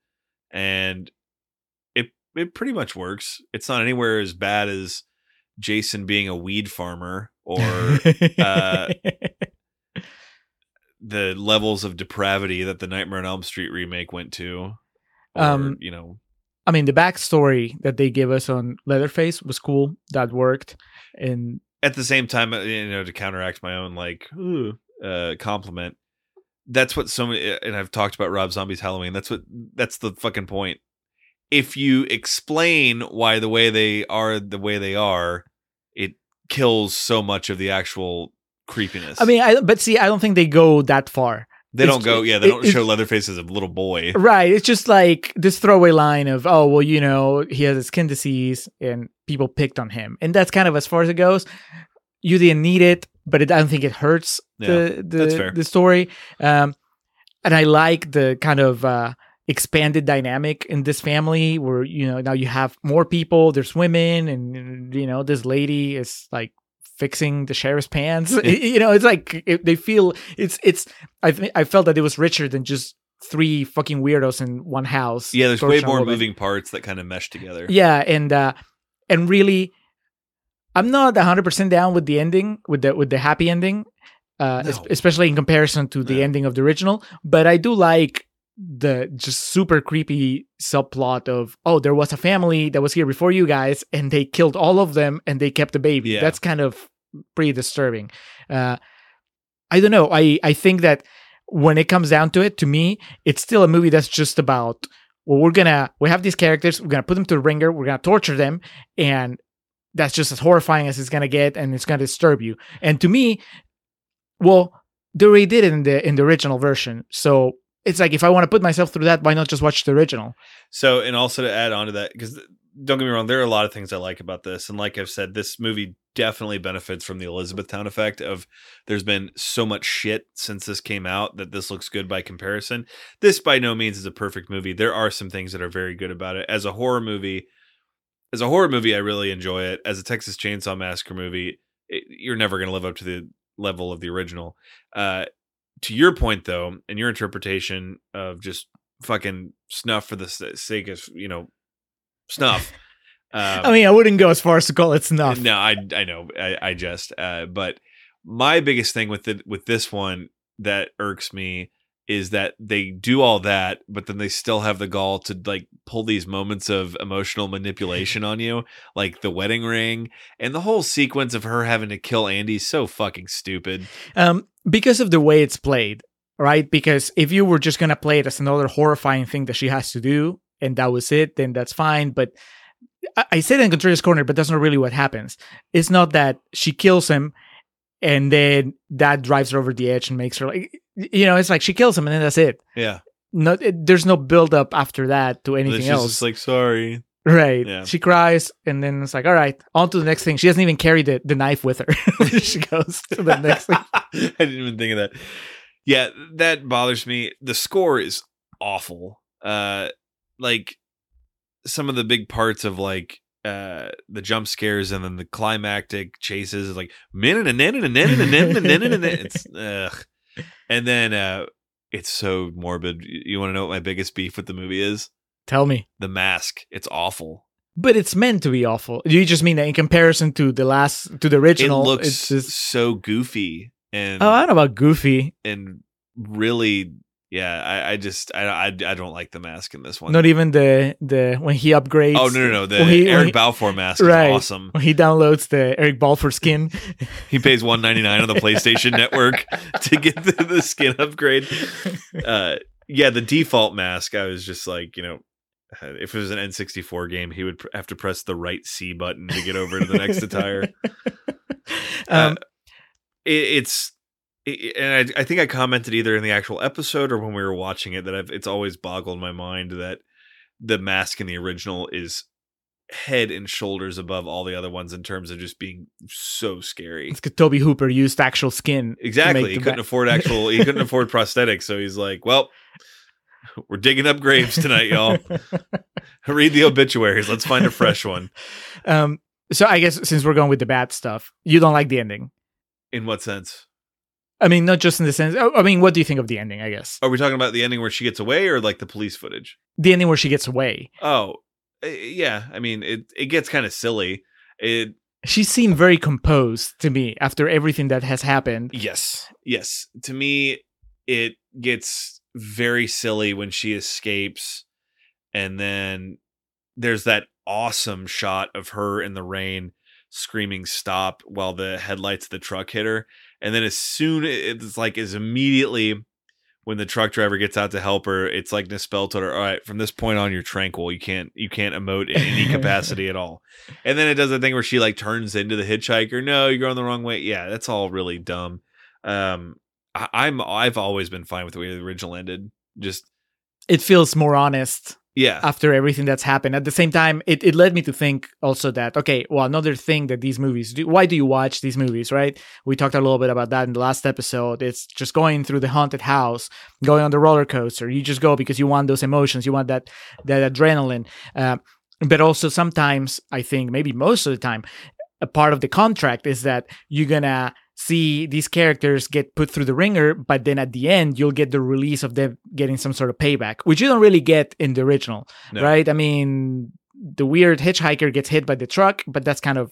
[SPEAKER 2] and it it pretty much works. It's not anywhere as bad as jason being a weed farmer or uh, the levels of depravity that the nightmare on elm street remake went to or,
[SPEAKER 1] Um,
[SPEAKER 2] you know
[SPEAKER 1] I mean, the backstory that they gave us on Leatherface was cool. That worked, and
[SPEAKER 2] at the same time, uh, you know, to counteract my own like uh, compliment, that's what so many. And I've talked about Rob Zombie's Halloween. That's what. That's the fucking point. If you explain why the way they are the way they are, it kills so much of the actual creepiness.
[SPEAKER 1] I mean, I but see, I don't think they go that far.
[SPEAKER 2] they don't go. Yeah, they don't show Leatherface as a little boy.
[SPEAKER 1] Right. It's just like this throwaway line of, oh, well, you know, he has a skin disease and people picked on him. And that's kind of as far as it goes. You didn't need it, but it, I don't think it hurts the,
[SPEAKER 2] that's fair.
[SPEAKER 1] the, the story. Um, and I like the kind of uh, expanded dynamic in this family where, you know, now you have more people, there's women, and, you know, this lady is like, fixing the sheriff's pants you know it's like it, they feel it's it's i th- i felt that it was richer than just three fucking weirdos in one house.
[SPEAKER 2] Yeah, there's way more
[SPEAKER 1] woman.
[SPEAKER 2] moving parts that kind of mesh together.
[SPEAKER 1] Yeah, and uh and really I'm not 100% down with the ending, with the with the happy ending, uh es- especially in comparison to the
[SPEAKER 2] No.
[SPEAKER 1] ending of the original, but I do like the just super creepy subplot of oh there was a family that was here before you guys and they killed all of them and they kept the baby.
[SPEAKER 2] Yeah.
[SPEAKER 1] That's kind of pretty disturbing. Uh I don't know. I I think that when it comes down to it, to me, it's still a movie that's just about well, we're gonna we have these characters, we're gonna put them to the ringer, we're gonna torture them, and that's just as horrifying as it's gonna get, and it's gonna disturb you. And to me, well, they already did it in the in the original version, so it's like if I want to put myself through that, why not just watch the original?
[SPEAKER 2] So, and also to add on to that, because don't get me wrong, there are a lot of things I like about this. And like I've said, this movie definitely benefits from the Elizabethtown effect of there's been so much shit since this came out that this looks good by comparison. This by no means is a perfect movie. There are some things that are very good about it. As a horror movie, as a horror movie, I really enjoy it. As a Texas Chainsaw Massacre movie, it, you're never going to live up to the level of the original. Uh, to your point though, and your interpretation of just fucking snuff for the sake of you know snuff. Um,
[SPEAKER 1] I mean, I wouldn't go as far as to call it snuff.
[SPEAKER 2] no, I I know, I, I just. Uh, but my biggest thing with it with this one that irks me is that they do all that, but then they still have the gall to like pull these moments of emotional manipulation on you, like the wedding ring and the whole sequence of her having to kill Andy. So fucking stupid.
[SPEAKER 1] um, because of the way it's played, right? Because if you were just gonna play it as another horrifying thing that she has to do, and that was it, then that's fine. But I, I say that in Contrarians Corner, but that's not really what happens. It's not that she kills him, and then that drives her over the edge and makes her like, you know, it's like she kills him, and then that's it.
[SPEAKER 2] Yeah,
[SPEAKER 1] No, it, there's no build up after that to anything else.
[SPEAKER 2] just like sorry.
[SPEAKER 1] Right.
[SPEAKER 2] Yeah.
[SPEAKER 1] She cries and then it's like, all right, on to the next thing. She doesn't even carry the, the knife with her. she goes to the next thing.
[SPEAKER 2] I didn't even think of that. Yeah, that bothers me. The score is awful. Uh like some of the big parts of like uh the jump scares and then the climactic chases is like it's ugh. And then uh it's so morbid. You want to know what my biggest beef with the movie is?
[SPEAKER 1] Tell me.
[SPEAKER 2] The mask. It's awful.
[SPEAKER 1] but it's meant to be awful. You just mean that in comparison to the last to the original It
[SPEAKER 2] looks
[SPEAKER 1] it's just
[SPEAKER 2] so goofy and
[SPEAKER 1] oh, I don't know about goofy.
[SPEAKER 2] and really, yeah. I, I just I, I I don't like the mask in this one.
[SPEAKER 1] Not even the the when he upgrades.
[SPEAKER 2] oh no no no! The
[SPEAKER 1] he-
[SPEAKER 2] Eric
[SPEAKER 1] he-
[SPEAKER 2] Balfour mask is
[SPEAKER 1] Right.
[SPEAKER 2] awesome.
[SPEAKER 1] When he downloads the Eric Balfour skin.
[SPEAKER 2] He pays one ninety nine on the PlayStation Network to get the, the skin upgrade. Uh, yeah, the default mask. I was just like, you know, uh, if it was an N sixty four game, he would pr- have to press the right C button to get over to the next attire.
[SPEAKER 1] um,
[SPEAKER 2] Uh, it, it's it, and I, I think I commented either in the actual episode or when we were watching it that I've, it's always boggled my mind that the mask in the original is head and shoulders above all the other ones in terms of just being so scary.
[SPEAKER 1] It's because Tobe Hooper used actual skin.
[SPEAKER 2] Exactly. He couldn't afford actual. He couldn't afford prosthetics, so he's like, "Well, we're digging up graves tonight, y'all. Read the obituaries. Let's find a fresh one."
[SPEAKER 1] um, so I guess since we're going with the bad stuff, you don't like the ending.
[SPEAKER 2] In what sense?
[SPEAKER 1] I mean, not just in the sense. oh, I mean, what do you think of the ending? I guess
[SPEAKER 2] Are we talking about the ending where she gets away, or like the police footage?
[SPEAKER 1] the ending where she gets away.
[SPEAKER 2] Oh, eh, yeah. I mean, it it gets kind of silly. It
[SPEAKER 1] She seemed very composed to me after everything that has happened.
[SPEAKER 2] yes, yes. To me, it gets very silly when she escapes, and then there's that awesome shot of her in the rain screaming stop while the headlights of the truck hit her and then as soon it's like as immediately when the truck driver gets out to help her it's like Nispel told her all right from this point on you're tranquil. You can't you can't emote in any capacity at all. And then it does a thing where she like turns into the hitchhiker no you're going the wrong way. Yeah that's all really dumb. Um I, i'm i've always been fine with the way the original ended. Just
[SPEAKER 1] It feels more honest
[SPEAKER 2] yeah
[SPEAKER 1] after everything that's happened. At the same time, it, it led me to think also that, okay, well, another thing that these movies do, why do you watch these movies, right? We talked a little bit about that in the last episode. It's just going through the haunted house, going on the roller coaster. You just go because you want those emotions, you want that, that adrenaline. Uh, but also sometimes, I think, maybe most of the time, a part of the contract is that you're gonna see these characters get put through the ringer, but then at the end you'll get the release of them getting some sort of payback, which you don't really get in the original,
[SPEAKER 2] No.
[SPEAKER 1] right? I mean, the weird hitchhiker gets hit by the truck, but that's kind of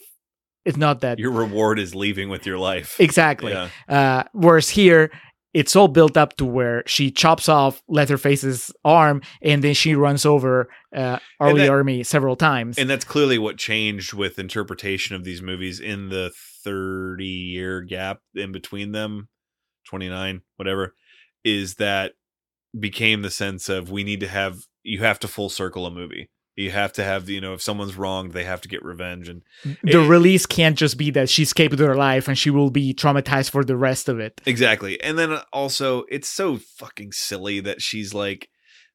[SPEAKER 1] it's not that
[SPEAKER 2] your reward is leaving with your life
[SPEAKER 1] exactly.
[SPEAKER 2] yeah
[SPEAKER 1] Uh, whereas here, it's all built up to where she chops off Leatherface's arm and then she runs over uh, R.
[SPEAKER 2] Lee
[SPEAKER 1] Ermey several times.
[SPEAKER 2] and that's clearly what changed with interpretation of these movies in the 30 year gap in between them 29 whatever is that became the sense of we need to have you have to full circle a movie you have to have you know if someone's wronged they have to get revenge and
[SPEAKER 1] the
[SPEAKER 2] it-
[SPEAKER 1] release can't just be that she escaped her life and she will be traumatized for the rest of it.
[SPEAKER 2] exactly and then uh, also it's so fucking silly that she's like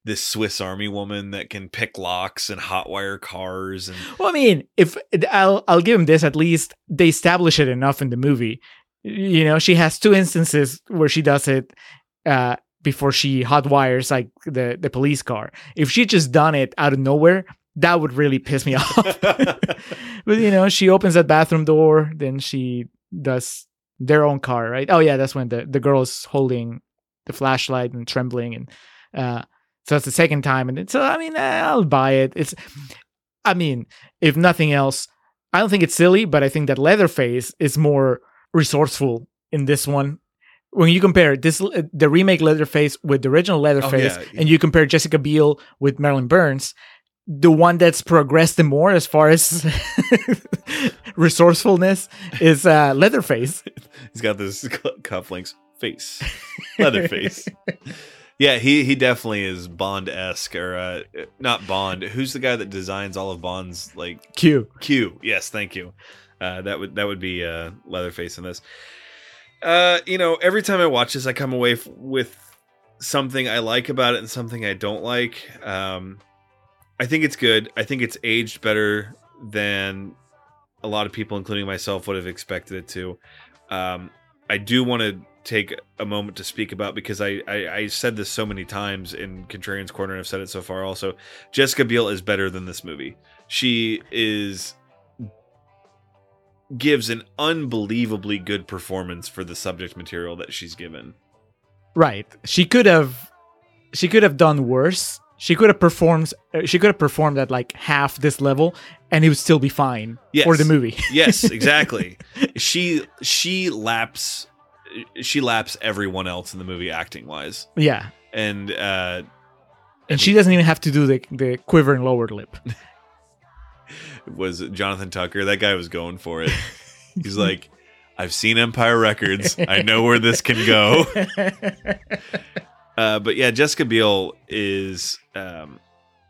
[SPEAKER 2] this swiss army woman that can pick locks and hotwire cars and
[SPEAKER 1] Well, I mean, if I'll I'll give him this at least they establish it enough in the movie. You know, she has two instances where she does it uh, before she hot wires like the the police car. If she just done it out of nowhere, that would really piss me off. but you know, she opens that bathroom door, then she does their own car, right? Oh yeah, that's when the the girl's holding the flashlight and trembling, and uh, so that's the second time. And so I mean, eh, I'll buy it. It's, I mean, if nothing else, I don't think it's silly, but I think that Leatherface is more resourceful in this one. When you compare this, the remake Leatherface with the original Leatherface,
[SPEAKER 2] yeah.
[SPEAKER 1] and you compare Jessica Biel with Marilyn Burns, the one that's progressed the more as far as resourcefulness is uh, Leatherface.
[SPEAKER 2] He's got this cufflinks face, leather face. Yeah, he he definitely is Bond esque or uh, not Bond. Who's the guy that designs all of Bond's like
[SPEAKER 1] Q.
[SPEAKER 2] Q? Yes, thank you. Uh, that would that would be uh, Leatherface in this. Uh, you know, every time I watch this, I come away f- with something I like about it and something I don't like. Um, I think it's good. I think it's aged better than a lot of people, including myself, would have expected it to. Um, I do want to take a moment to speak about because I, I I said this so many times in Contrarian's Corner and I've said it so far also. Jessica Biel is better than this movie. She is gives an unbelievably good performance for the subject material that she's given.
[SPEAKER 1] Right. She could have she could have done worse. She could have performed. She could have performed at like half this level, and it would still be fine
[SPEAKER 2] Yes.
[SPEAKER 1] for the movie.
[SPEAKER 2] yes, exactly. she she laps she laps everyone else in the movie acting wise,
[SPEAKER 1] yeah,
[SPEAKER 2] and uh,
[SPEAKER 1] and she doesn't even have to do the the quivering lower lip.
[SPEAKER 2] was Jonathan Tucker. That guy was going for it. He's like, I've seen Empire Records. I know where this can go. Uh, but yeah, Jessica Biel is, um,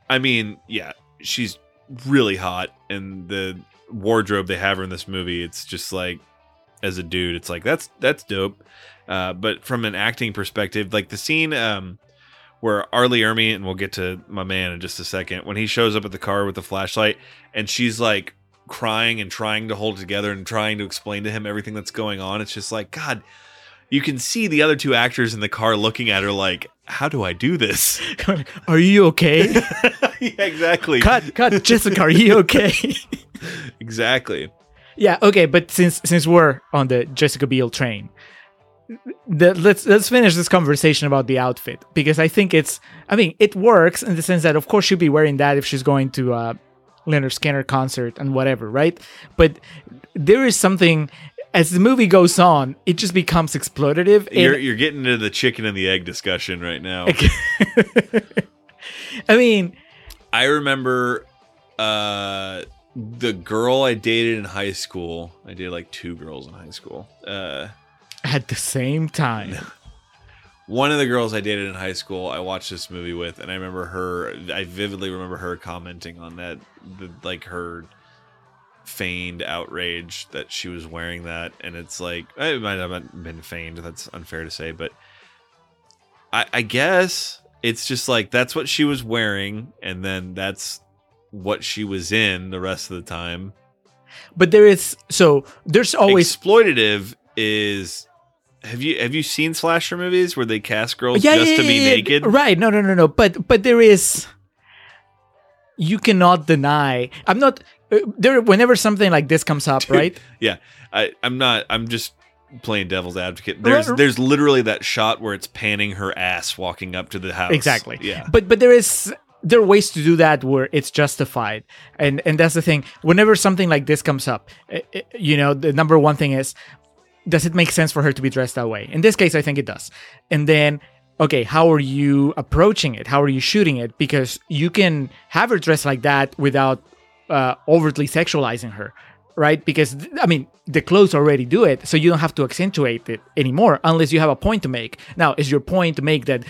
[SPEAKER 2] I mean, yeah, she's really hot, and the wardrobe they have her in this movie, it's just like, as a dude, it's like that's that's dope. Uh, but from an acting perspective, like the scene um, where R. Lee Ermey, and we'll get to my man in just a second, when he shows up at the car with the flashlight, and she's like crying and trying to hold it together and trying to explain to him everything that's going on. It's just like, God, you can see the other two actors in the car looking at her like, how do I do this?
[SPEAKER 1] Are you okay?
[SPEAKER 2] yeah, exactly.
[SPEAKER 1] cut, cut, Jessica. Are you okay?
[SPEAKER 2] Exactly.
[SPEAKER 1] Yeah, okay. But since since we're on the Jessica Biel train, the, let's let's finish this conversation about the outfit because I think it's. I mean, it works in the sense that of course she'll be wearing that if she's going to uh, Lynyrd Skynyrd concert and whatever, right? But there is something. As the movie goes on, it just becomes exploitative.
[SPEAKER 2] You're, you're getting into the chicken and the egg discussion right now.
[SPEAKER 1] I mean,
[SPEAKER 2] I remember uh, the girl I dated in high school. I dated like two girls in high school. Uh,
[SPEAKER 1] at the same time,
[SPEAKER 2] one of the girls I dated in high school, I watched this movie with, and I remember her. I vividly remember her commenting on that, the, like her feigned outrage that she was wearing that, and it's like it might have been feigned. That's unfair to say, but I, I guess it's just like that's what she was wearing, and then that's what she was in the rest of the time.
[SPEAKER 1] but there is so there's always
[SPEAKER 2] exploitative is. Have you have you seen slasher movies where they cast girls
[SPEAKER 1] yeah,
[SPEAKER 2] just
[SPEAKER 1] yeah,
[SPEAKER 2] to be
[SPEAKER 1] yeah,
[SPEAKER 2] naked?
[SPEAKER 1] Right. No, no, no, no. But but there is you cannot deny. I'm not uh, there whenever something like this comes up, right?
[SPEAKER 2] Yeah, I, I'm not. I'm just playing devil's advocate. There's
[SPEAKER 1] Right.
[SPEAKER 2] there's literally that shot where it's panning her ass walking up to the house.
[SPEAKER 1] Exactly.
[SPEAKER 2] Yeah.
[SPEAKER 1] But but there is there are ways to do that where it's justified, and and that's the thing. Whenever something like this comes up, eh, eh, you know, the number one thing is, does it make sense for her to be dressed that way? In this case, I think it does. And then. Okay, how are you approaching it? How are you shooting it? Because you can have her dressed like that without uh, overtly sexualizing her, right? Because I mean, the clothes already do it, so you don't have to accentuate it anymore unless you have a point to make. Now, is your point to make that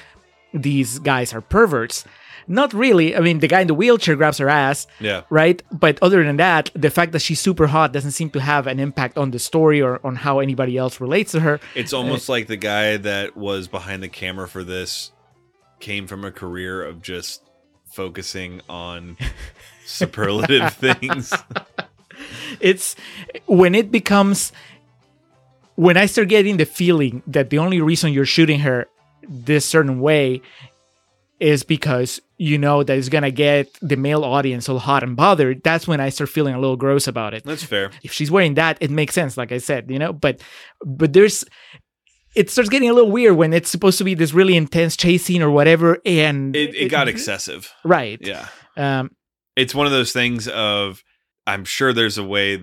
[SPEAKER 1] these guys are perverts? Not really. I mean, the guy in the wheelchair grabs her ass,
[SPEAKER 2] Yeah.
[SPEAKER 1] right? But other than that, the fact that she's super hot doesn't seem to have an impact on the story or on how anybody else relates to her.
[SPEAKER 2] It's uh, almost like the guy that was behind the camera for this came from a career of just focusing on superlative things.
[SPEAKER 1] it's when it becomes when I start getting the feeling that the only reason you're shooting her this certain way is because you know that it's gonna get the male audience all hot and bothered. That's when I start feeling a little gross about it.
[SPEAKER 2] That's fair.
[SPEAKER 1] If she's wearing that, it makes sense, like I said, you know. But but there's it starts getting a little weird when it's supposed to be this really intense chase scene or whatever, and
[SPEAKER 2] It, it got excessive.
[SPEAKER 1] right.
[SPEAKER 2] Yeah.
[SPEAKER 1] Um,
[SPEAKER 2] It's one of those things of I'm sure there's a way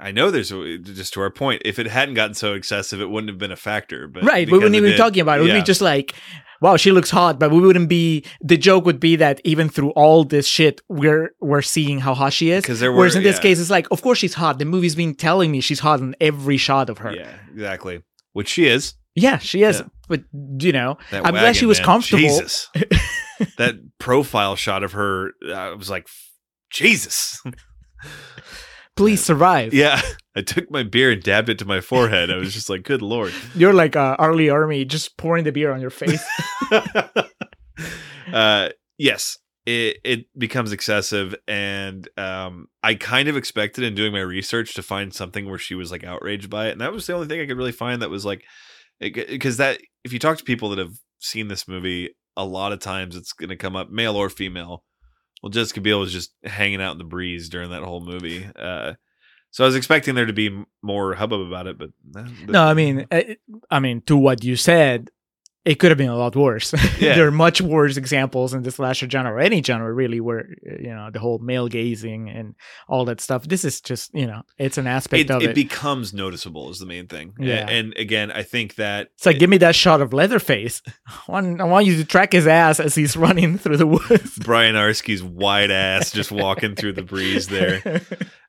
[SPEAKER 2] I know there's a just to our point. If it hadn't gotten so excessive, it wouldn't have been a factor. But
[SPEAKER 1] right we wouldn't even be talking about it.
[SPEAKER 2] Yeah.
[SPEAKER 1] be just like, wow, she looks hot, but we wouldn't be. The joke would be that even through all this shit, we're we're seeing how hot she is.
[SPEAKER 2] 'Cause there
[SPEAKER 1] Whereas in this
[SPEAKER 2] yeah.
[SPEAKER 1] case, it's like, of course she's hot. The movie's been telling me she's hot in every shot of her.
[SPEAKER 2] Yeah, exactly. Which she is.
[SPEAKER 1] Yeah, she is.
[SPEAKER 2] Yeah.
[SPEAKER 1] But you know,
[SPEAKER 2] That
[SPEAKER 1] I'm glad she was
[SPEAKER 2] man.
[SPEAKER 1] comfortable.
[SPEAKER 2] Jesus. that profile shot of her, uh, I was like, Jesus.
[SPEAKER 1] Please survive.
[SPEAKER 2] Yeah. I took my beer and dabbed it to my forehead. I was just like, good Lord.
[SPEAKER 1] You're like uh, R. Lee Ermey, just pouring the beer on your face.
[SPEAKER 2] uh, yes, it, it becomes excessive. And um, I kind of expected in doing my research to find something where she was like outraged by it. And that was the only thing I could really find that was like, because that, if you talk to people that have seen this movie, a lot of times it's going to come up, male or female. Well, Jessica Biel was just hanging out in the breeze during that whole movie. Uh, so I was expecting there to be more hubbub about it, but uh,
[SPEAKER 1] no, I mean, uh, I mean, to what you said, it could have been a lot worse.
[SPEAKER 2] Yeah.
[SPEAKER 1] there are much worse examples in the slasher genre or any genre really where you know the whole male gazing and all that stuff. This is just you know it's an aspect
[SPEAKER 2] It,
[SPEAKER 1] of
[SPEAKER 2] it
[SPEAKER 1] it.
[SPEAKER 2] becomes noticeable is the main thing.
[SPEAKER 1] Yeah.
[SPEAKER 2] And, again, I think that
[SPEAKER 1] it's like give me that shot of Leatherface. I want, I want you to track his ass as he's running through the woods.
[SPEAKER 2] Bryniarski's wide ass just walking through the breeze there.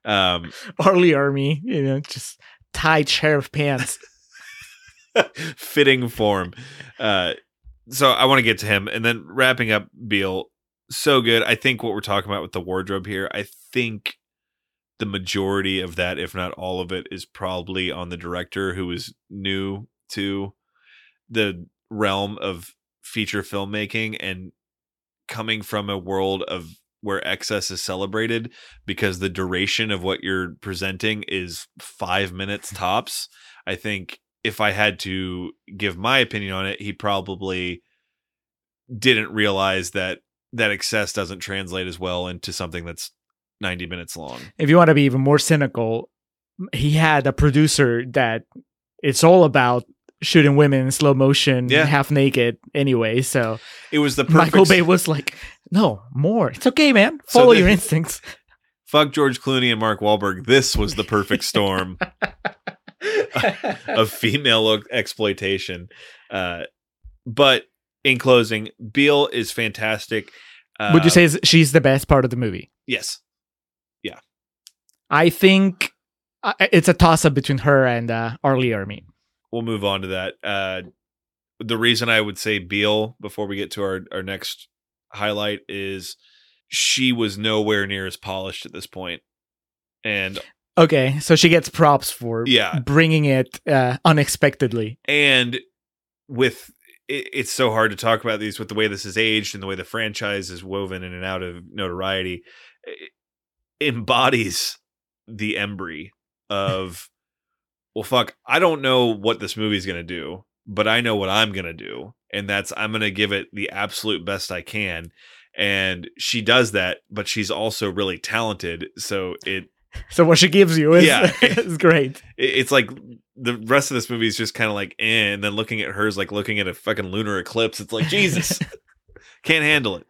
[SPEAKER 2] Um,
[SPEAKER 1] R. Lee Ermey, you know, just tight sheriff pants.
[SPEAKER 2] fitting form. Uh, so I want to get to him, and then wrapping up Biel. So good. I think what we're talking about with the wardrobe here. I think the majority of that, if not all of it, is probably on the director who is new to the realm of feature filmmaking and coming from a world of where excess is celebrated because the duration of what you're presenting is five minutes tops. I think if I had to give my opinion on it, he probably didn't realize that that excess doesn't translate as well into something that's 90 minutes long.
[SPEAKER 1] if you want to be even more cynical, he had a producer that it's all about shooting women in slow motion,
[SPEAKER 2] Yeah.
[SPEAKER 1] half naked anyway. So
[SPEAKER 2] It was the perfect
[SPEAKER 1] Michael Bay was like, no, more. It's okay, man. Follow
[SPEAKER 2] the-
[SPEAKER 1] your instincts.
[SPEAKER 2] fuck George Clooney and Mark Wahlberg. This was the perfect storm of female exploitation. Uh, but in closing, Biel is fantastic. Uh,
[SPEAKER 1] Would you say she's the best part of the movie?
[SPEAKER 2] yes? Yeah.
[SPEAKER 1] I think uh, it's a toss up between her and uh, Arlie Army.
[SPEAKER 2] we'll move on to that. Uh, the reason I would say Biel before we get to our, our next highlight is she was nowhere near as polished at this point. And
[SPEAKER 1] Okay, so she gets props for
[SPEAKER 2] Yeah.
[SPEAKER 1] bringing it uh, unexpectedly.
[SPEAKER 2] and with it, it's so hard to talk about these with the way this is aged and the way the franchise is woven in and out of notoriety it embodies the embry of well fuck i don't know what this movie's going to do but i know what i'm going to do and that's i'm going to give it the absolute best i can and she does that but she's also really talented so it
[SPEAKER 1] So what she gives you is,
[SPEAKER 2] Yeah.
[SPEAKER 1] is great.
[SPEAKER 2] it's like the rest of this movie is just kind of like eh, and then looking at hers like looking at a fucking lunar eclipse it's like jesus can't handle it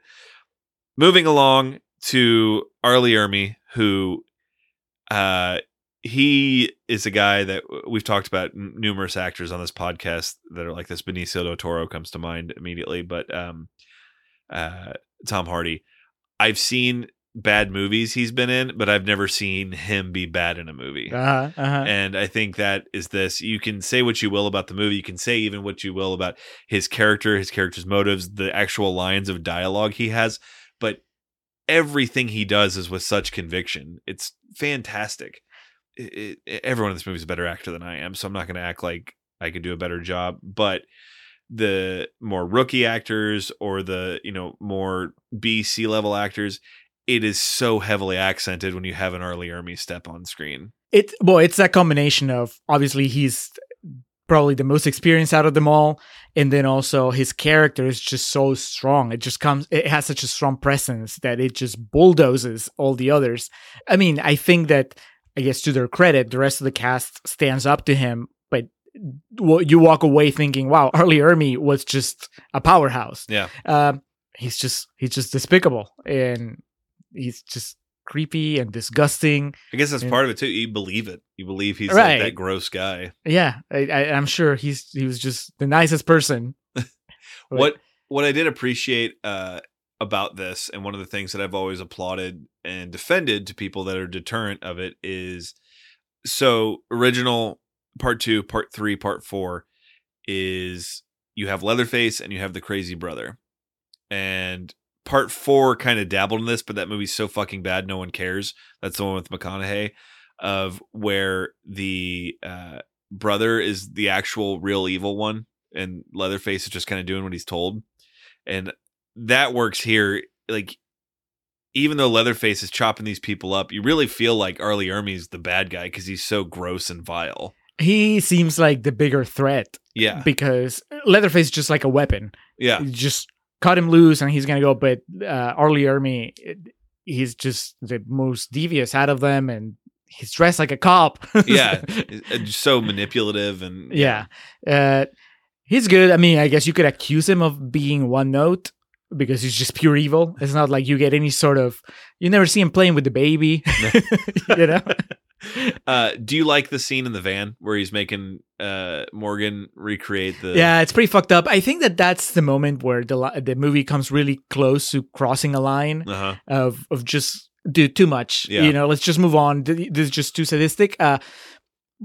[SPEAKER 2] moving along to R. Lee Ermey who uh he is a guy that we've talked about n- numerous actors on this podcast that are like this benicio del toro comes to mind immediately but um uh tom hardy i've seen bad movies he's been in but i've never seen him be bad in a movie
[SPEAKER 1] Uh-huh, uh-huh.
[SPEAKER 2] and I think that is this. You can say what you will about the movie. You can say even what you will about his character, his character's motives, the actual lines of dialogue he has, but everything he does is with such conviction. It's fantastic. It, it- everyone in this movie is a better actor than I am, so I'm not going to act like I could do a better job. But the more rookie actors or the you know more B C level actors, it is so heavily accented when you have an R. Lee Ermey step on screen.
[SPEAKER 1] It well, it's that combination of obviously he's probably the most experienced out of them all, and then also his character is just so strong. It just comes. It has such a strong presence that it just bulldozes all the others. I mean, I think that I guess to their credit, the rest of the cast stands up to him, but well, you walk away thinking, "Wow, R. Lee Ermey was just a powerhouse."
[SPEAKER 2] Yeah.
[SPEAKER 1] Um, he's just he's just despicable, and he's just creepy and disgusting.
[SPEAKER 2] I guess that's
[SPEAKER 1] Yeah.
[SPEAKER 2] part of it too. You believe it. You believe he's
[SPEAKER 1] Right.
[SPEAKER 2] like that gross guy.
[SPEAKER 1] Yeah, I, I, I'm sure he's he was just the nicest person.
[SPEAKER 2] What what I did appreciate uh, about this, and one of the things that I've always applauded and defended to people that are deterrent of it is so original part two, part three, part four is you have Leatherface and you have the crazy brother. And part four kind of dabbled in this, but that movie's so fucking bad, no one cares. That's the one with McConaughey, of where the uh, brother is the actual real evil one, and Leatherface is just kind of doing what he's told. And that works here. Like, even though Leatherface is chopping these people up, you really feel like R. Lee Ermey's the bad guy because he's so gross and vile.
[SPEAKER 1] he seems like the bigger threat
[SPEAKER 2] Yeah.
[SPEAKER 1] because Leatherface is just like a weapon.
[SPEAKER 2] Yeah.
[SPEAKER 1] Just cut him loose and he's gonna go. But uh, R. Lee Ermey, he's just the most devious out of them, and he's dressed like a cop.
[SPEAKER 2] Yeah. So manipulative and
[SPEAKER 1] yeah. Uh, He's good. I mean, I guess you could accuse him of being one note because he's just pure evil. It's not like you get any sort of. You never see him playing with the baby. you know.
[SPEAKER 2] Uh, do you like the scene in the van where he's making uh, Morgan recreate the?
[SPEAKER 1] Yeah, it's pretty fucked up. I think that that's the moment where the li- the movie comes really close to crossing a line
[SPEAKER 2] Uh huh.
[SPEAKER 1] of of just do too much.
[SPEAKER 2] Yeah.
[SPEAKER 1] You know, let's just move on. This is just too sadistic. Uh,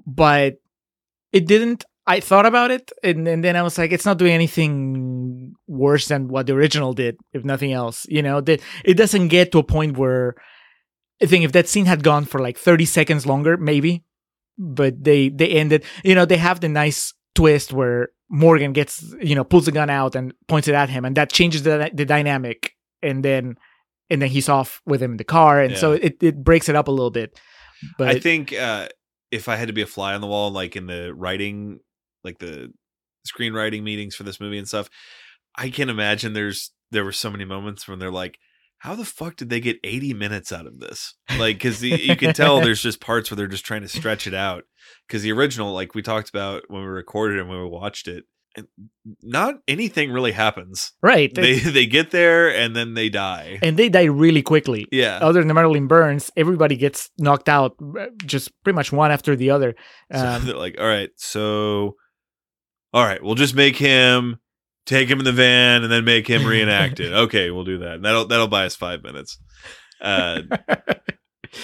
[SPEAKER 1] but it didn't. I thought about it, and, and then I was like, it's not doing anything worse than what the original did, if nothing else. You know, that it doesn't get to a point where I think if that scene had gone for like 30 seconds longer, maybe, but they they ended. You know, they have the nice twist where Morgan gets you know pulls the gun out and points it at him, and that changes the the dynamic, and then and then he's off with him in the car, and so it it breaks it up a little bit. But
[SPEAKER 2] I think uh, if I had to be a fly on the wall, like in the writing, like the screenwriting meetings for this movie and stuff, I can imagine there's there were so many moments when they're like, "How the fuck did they get 80 minutes out of this?" Like, because you can tell there's just parts where they're just trying to stretch it out. Because the original, like we talked about when we recorded and when we watched it, not anything really happens.
[SPEAKER 1] right,
[SPEAKER 2] They they get there and then they die.
[SPEAKER 1] and they die really quickly.
[SPEAKER 2] Yeah.
[SPEAKER 1] Other than Marilyn Burns, everybody gets knocked out uh, just pretty much one after the other.
[SPEAKER 2] So
[SPEAKER 1] Um,
[SPEAKER 2] they're like, all right, so all right, we'll just make him take him in the van and then make him reenact it. Okay, we'll do that. That'll that'll buy us five minutes. Uh,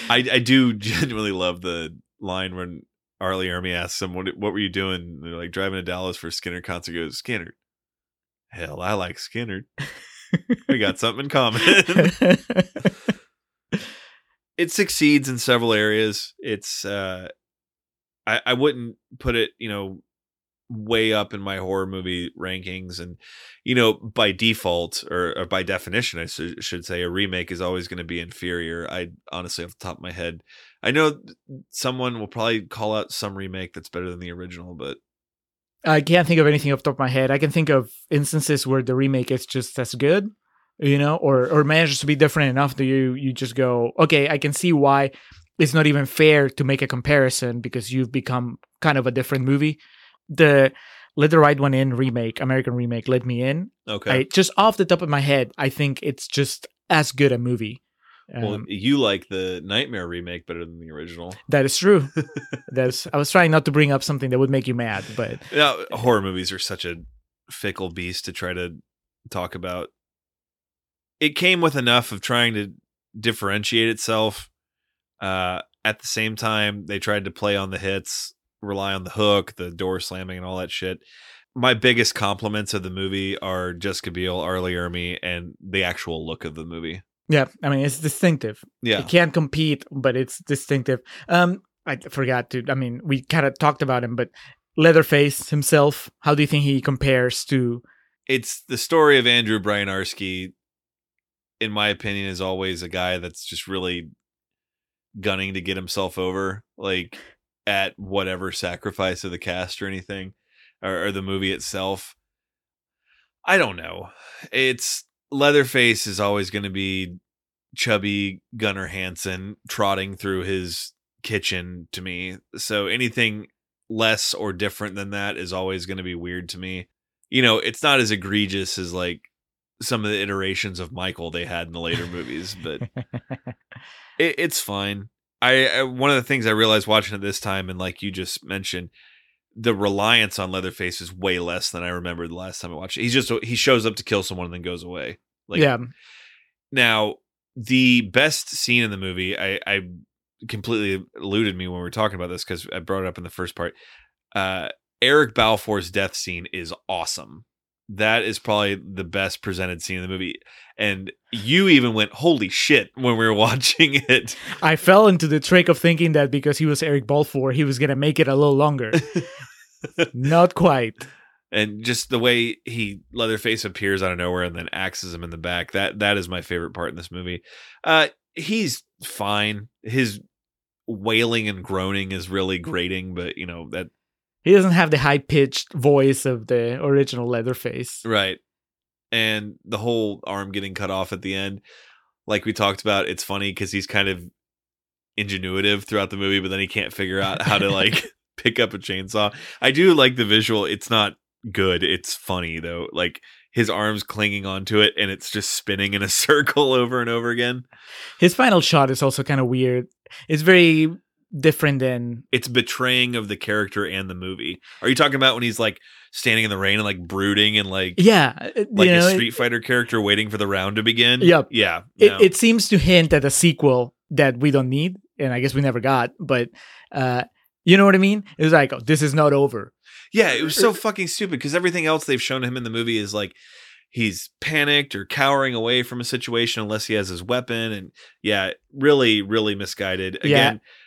[SPEAKER 2] I I do genuinely love the line when R. Lee Ermey asks him, "What what were you doing?" And they're like driving to Dallas for a Skynyrd concert. He goes Skynyrd. Hell, I like Skynyrd. we got something in common. it succeeds in several areas. It's uh I, I wouldn't put it, you know, way up in my horror movie rankings and you know by default or, or by definition i su- should say a remake is always going to be inferior i honestly off the top of my head i know someone will probably call out some remake that's better than the original but
[SPEAKER 1] I can't think of anything off the top of my head. I can think of instances where the remake is just as good, you know, or or manages to be different enough that you you just go, okay, I can see why it's not even fair to make a comparison because you've become kind of a different movie. The Let the Right One In remake, American remake, Let Me In.
[SPEAKER 2] okay
[SPEAKER 1] I just off the top of my head, I think it's just as good a movie.
[SPEAKER 2] well
[SPEAKER 1] Um,
[SPEAKER 2] you like the nightmare remake better than the original
[SPEAKER 1] that is true. That's I was trying not to bring up something that would make you mad, but
[SPEAKER 2] now horror movies are such a fickle beast to try to talk about it came with enough of trying to differentiate itself uh at the same time they tried to play on the hits rely on the hook the door slamming and all that shit my biggest compliments of the movie are Jessica Biel, R. Lee Ermey, and the actual look of the movie.
[SPEAKER 1] yeah, I mean it's distinctive.
[SPEAKER 2] Yeah,
[SPEAKER 1] It can't compete, but it's distinctive. Um, I forgot to. I mean, we kind of talked about him, but Leatherface himself. How do you think he compares to?
[SPEAKER 2] it's the story of Andrew Bryniarski. In my opinion, is always a guy that's just really gunning to get himself over, like at whatever sacrifice of the cast or anything, or, or the movie itself. I don't know. It's Leatherface is always going to be chubby Gunnar Hansen trotting through his kitchen to me. So anything less or different than that is always going to be weird to me. You know, it's not as egregious as like some of the iterations of Michael they had in the later movies, but it, it's fine. I, I one of the things I realized watching it this time, and like you just mentioned, the reliance on Leatherface is way less than I remember the last time I watched it. He's just he shows up to kill someone and then goes away. Like
[SPEAKER 1] yeah,
[SPEAKER 2] now, the best scene in the movie, I, I completely eluded me when we were talking about this because I brought it up in the first part. Uh, Eric Balfour's death scene is awesome. That is probably the best presented scene in the movie. And you even went, holy shit, when we were watching it.
[SPEAKER 1] I fell into the trick of thinking that because he was Eric Balfour, he was gonna make it a little longer. Not quite.
[SPEAKER 2] And just the way he Leatherface appears out of nowhere and then axes him in the back. That that is my favorite part in this movie. Uh he's fine. His wailing and groaning is really grating, but you know, that
[SPEAKER 1] He doesn't have the high pitched voice of the original Leatherface.
[SPEAKER 2] Right. And the whole arm getting cut off at the end, like we talked about, it's funny because he's kind of ingenuitive throughout the movie, but then he can't figure out how to like pick up a chainsaw. I do like the visual. It's not good. It's funny though. Like his arms clinging onto it and it's just spinning in a circle over and over again.
[SPEAKER 1] His final shot is also kind of weird. It's very different than
[SPEAKER 2] It's betraying of the character and the movie. Are you talking about when he's like standing in the rain and like brooding and like
[SPEAKER 1] yeah,
[SPEAKER 2] like
[SPEAKER 1] you know,
[SPEAKER 2] a Street Fighter character waiting for the round to begin?
[SPEAKER 1] Yep.
[SPEAKER 2] Yeah.
[SPEAKER 1] it,
[SPEAKER 2] no.
[SPEAKER 1] it seems to hint at a sequel that we don't need, and I guess we never got. But uh, you know what I mean? It was like, oh, this is not over.
[SPEAKER 2] Yeah, it was so fucking stupid because everything else they've shown him in the movie is like he's panicked or cowering away from a situation unless he has his weapon and yeah, really really misguided. Again, I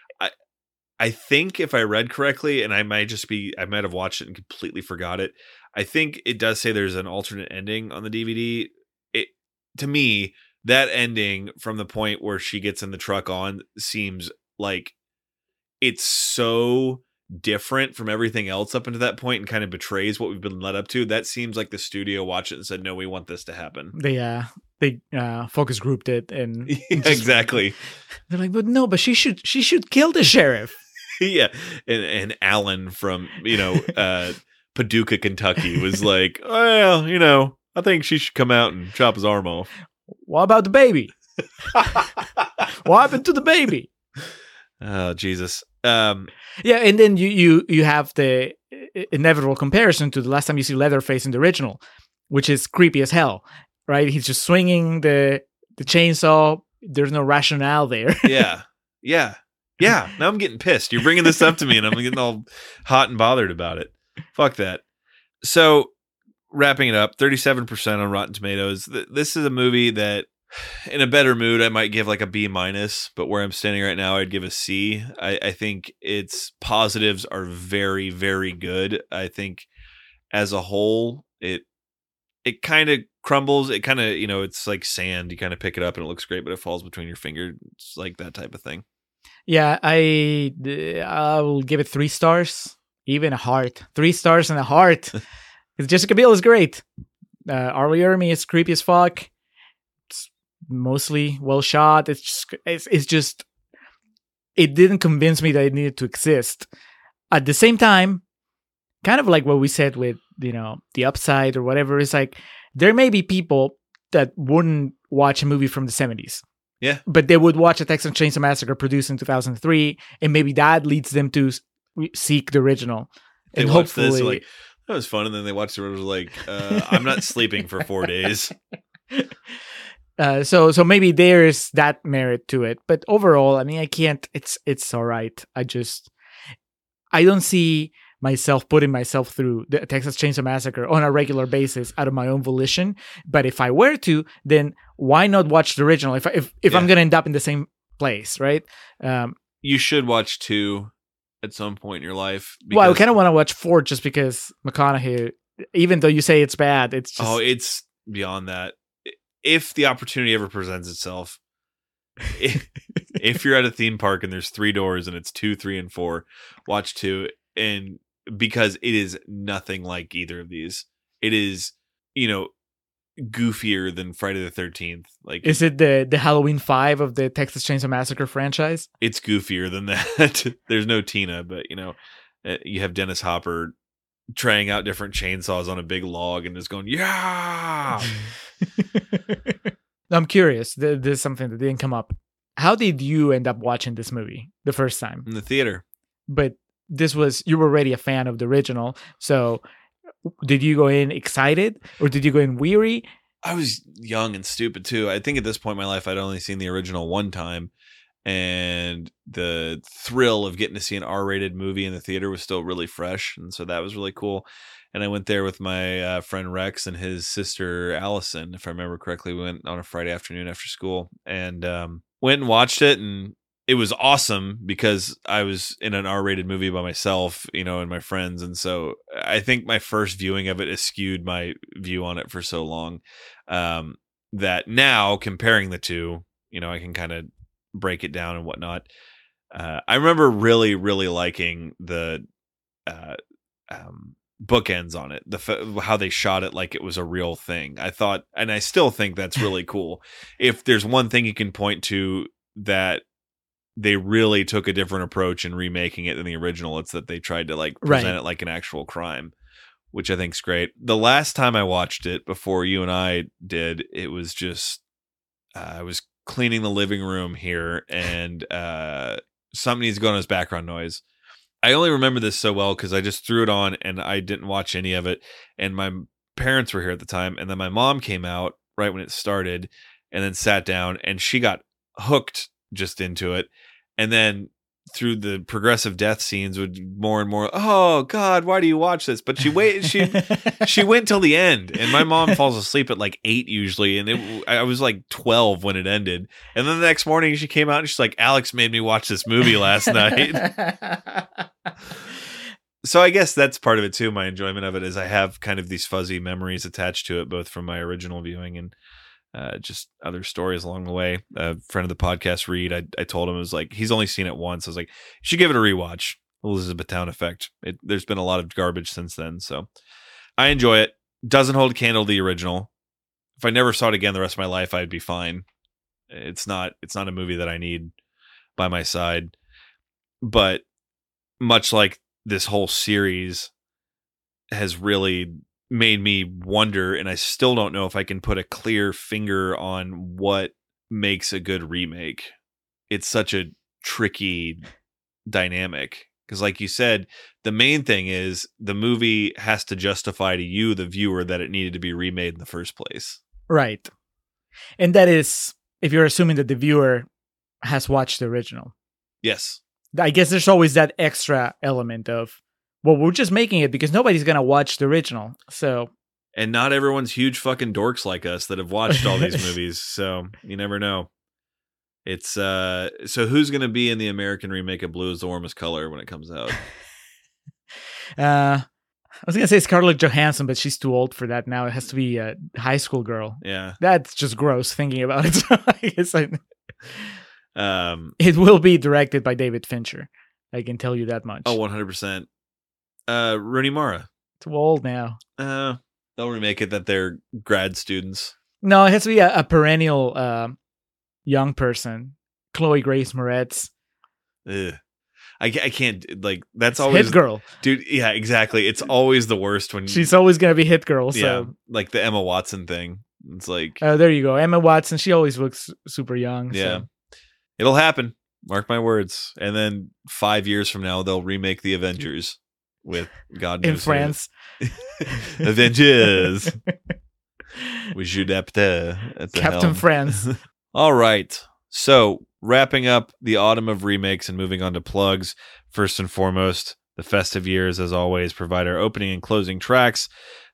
[SPEAKER 2] I think if I read correctly and I might just be I might have watched it and completely forgot it. I think it does say there's an alternate ending on the DVD. It to me that ending from the point where she gets in the truck on seems like it's so different from everything else up until that point and kind of betrays what we've been led up to. That seems like the studio watched it and said, "No, we want this to happen."
[SPEAKER 1] They uh, they uh, focus grouped it, and just-
[SPEAKER 2] exactly.
[SPEAKER 1] they're like, but no, but she should she should kill the sheriff.
[SPEAKER 2] yeah, and and Alan from you know uh Paducah, Kentucky, was like, "Well, you know, I think she should come out and chop his arm off."
[SPEAKER 1] What about the baby? What happened to the baby?
[SPEAKER 2] oh Jesus. Um,
[SPEAKER 1] Yeah, and then you you you have the inevitable comparison to the last time you see Leatherface in the original, which is creepy as hell, right? He's just swinging the the chainsaw. There's no rationale there.
[SPEAKER 2] yeah, yeah, yeah. Now I'm getting pissed. You're bringing this up to me, and I'm getting all hot and bothered about it. Fuck that. So, wrapping it up, 37% on Rotten Tomatoes. Th- This is a movie that, in a better mood, I might give like a B minus, but where I'm standing right now, I'd give a C. I, I think its positives are very, very good. I think as a whole, it it kind of crumbles. It kind of, you know, it's like sand. You kind of pick it up and it looks great, but it falls between your fingers. Like that type of thing.
[SPEAKER 1] Yeah, I I will give it three stars, even a heart. Three stars and a heart. Because Jessica Biel is great. Uh, R. Lee Ermey is creepy as fuck. It's mostly well shot. It's just, it's, it's just it didn't convince me that it needed to exist. At the same time, kind of like what we said with you know the upside or whatever. It's like there may be people that wouldn't watch a movie from the seventies.
[SPEAKER 2] Yeah.
[SPEAKER 1] but they would watch a Texas Chainsaw Massacre produced in two thousand three, and maybe that leads them to seek the original.
[SPEAKER 2] They
[SPEAKER 1] and
[SPEAKER 2] watch this,
[SPEAKER 1] hopefully,
[SPEAKER 2] like, that was fun. And then they watch the road like, uh, I'm not sleeping for four days.
[SPEAKER 1] uh, so so maybe there's that merit to it but overall i mean i can't it's it's all right i just i don't see myself putting myself through the texas chainsaw massacre on a regular basis out of my own volition but if i were to then why not watch the original if if, if i'm gonna end up in the same place right um
[SPEAKER 2] You should watch two at some point in your life.
[SPEAKER 1] well i kind of want to watch four just because mcconaughey even though you say it's bad it's just
[SPEAKER 2] oh, it's beyond that. If the opportunity ever presents itself, if, if you're at a theme park and there's three doors and it's two, three, and four, watch two. And because it is nothing like either of these, it is, you know, goofier than Friday the 13th. Like,
[SPEAKER 1] is it the the halloween five of the texas chainsaw massacre franchise
[SPEAKER 2] it's goofier than that. There's no Tina, but you know, uh, you have Dennis Hopper trying out different chainsaws on a big log and just going, yeah.
[SPEAKER 1] I'm curious. There's something that didn't come up. How did you end up watching this movie the first time?
[SPEAKER 2] in the theater.
[SPEAKER 1] But this was you were already a fan of the original. So did you go in excited or did you go in weary?
[SPEAKER 2] I was young and stupid too. I think at this point in my life, I'd only seen the original one time, and the thrill of getting to see an R-rated movie in the theater was still really fresh, and so that was really cool. And I went there with my uh, friend Rex and his sister Allison, if I remember correctly. We went on a Friday afternoon after school and um, went and watched it, and it was awesome because I was in an R-rated movie by myself, you know, and my friends, and so I think my first viewing of it has skewed my view on it for so long um, that now comparing the two, you know, I can kind of break it down and whatnot. Uh, I remember really, really liking the uh, um, bookends on it, the f- how they shot it like it was a real thing. I thought, and I still think that's really cool. If there's one thing you can point to that they really took a different approach in remaking it than the original, it's that they tried to like present
[SPEAKER 1] Right.
[SPEAKER 2] it like an actual crime, which I think's great. The last time I watched it before you and I did, it was just uh, I was cleaning the living room here, and uh, something needs to go on as background noise. I only remember this so well because I just threw it on and I didn't watch any of it. And my parents were here at the time, and then my mom came out right when it started, and then sat down, and she got hooked just into it, and then through the progressive death scenes would more and more oh god why do you watch this? But she wait she she went till the end and my mom falls asleep at like 8 usually and it, i was like 12 when it ended. And then the next morning she came out and she's like alex made me watch this movie last night. So i guess that's part of it too my enjoyment of it is i have kind of these fuzzy memories attached to it both from my original viewing and uh, just other stories along the way. A friend of the podcast, Reed, I, I told him it was like he's only seen it once. I was like, you should give it a rewatch. Elizabethtown Effect. It, there's been a lot of garbage since then, so I enjoy it. Doesn't hold candle to the original. If I never saw it again the rest of my life, I'd be fine. It's not. It's not a movie that I need by my side. But much like this whole series has really made me wonder and I still don't know if I can put a clear finger on what makes a good remake. It's such a tricky dynamic because like you said, the main thing is the movie has to justify to you the viewer that it needed to be remade in the first place.
[SPEAKER 1] right. And that is if you're assuming that the viewer has watched the original.
[SPEAKER 2] Yes.
[SPEAKER 1] I guess there's always that extra element of well, we're just making it because nobody's gonna watch the original. So
[SPEAKER 2] And not everyone's huge fucking dorks like us that have watched all these movies, so you never know. It's uh so who's going to be in the American remake of Blue is the Warmest Color when it comes out?
[SPEAKER 1] uh I was gonna say Scarlett Johansson, but she's too old for that now. It has to be a high school girl.
[SPEAKER 2] Yeah.
[SPEAKER 1] That's just gross thinking about it. So I guess I,
[SPEAKER 2] Um
[SPEAKER 1] it will be directed by David Fincher. I can tell you that much.
[SPEAKER 2] oh 100%. Uh Rooney Mara.
[SPEAKER 1] too old now.
[SPEAKER 2] Uh they'll remake it that they're grad students.
[SPEAKER 1] No, it has to be a, a perennial uh, young person. Chloe Grace Moretz.
[SPEAKER 2] Ugh. I, I can't like that's
[SPEAKER 1] It's
[SPEAKER 2] always
[SPEAKER 1] hit girl.
[SPEAKER 2] dude yeah exactly it's always the worst when
[SPEAKER 1] She's always gonna be hit girl.
[SPEAKER 2] yeah like the Emma Watson thing it's like
[SPEAKER 1] uh, there you go. Emma Watson. She always looks super young.
[SPEAKER 2] Yeah.
[SPEAKER 1] So.
[SPEAKER 2] It'll happen. Mark my words. And then five years from now, they'll remake the Avengers with God
[SPEAKER 1] In. France.
[SPEAKER 2] Avengers. with Jude at the
[SPEAKER 1] Captain
[SPEAKER 2] helm.
[SPEAKER 1] France.
[SPEAKER 2] All right. So wrapping up the autumn of remakes and moving on to plugs. First and foremost, the festive years, as always, provide our opening and closing tracks.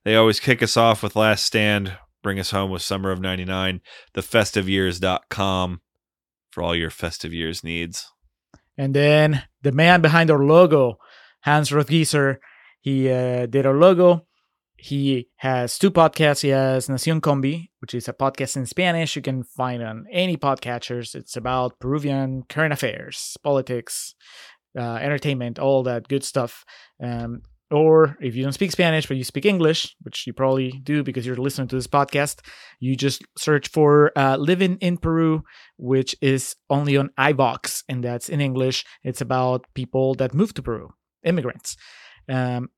[SPEAKER 2] They always kick us off with Last Stand, bring us home with Summer of 99, thefestiveyears.com for all your festive years needs.
[SPEAKER 1] And then the man behind our logo, Hans Rothgiesser, he uh, did our logo. He has two podcasts. He has Nacion Combi, which is a podcast in Spanish you can find on any podcatchers. It's about Peruvian current affairs, politics, uh, entertainment, all that good stuff. Um, or if you don't speak Spanish but you speak English, which you probably do because you're listening to this podcast, you just search for uh, "Living in Peru," which is only on iVoox, and that's in English. It's about people that moved to Peru, immigrants. Um,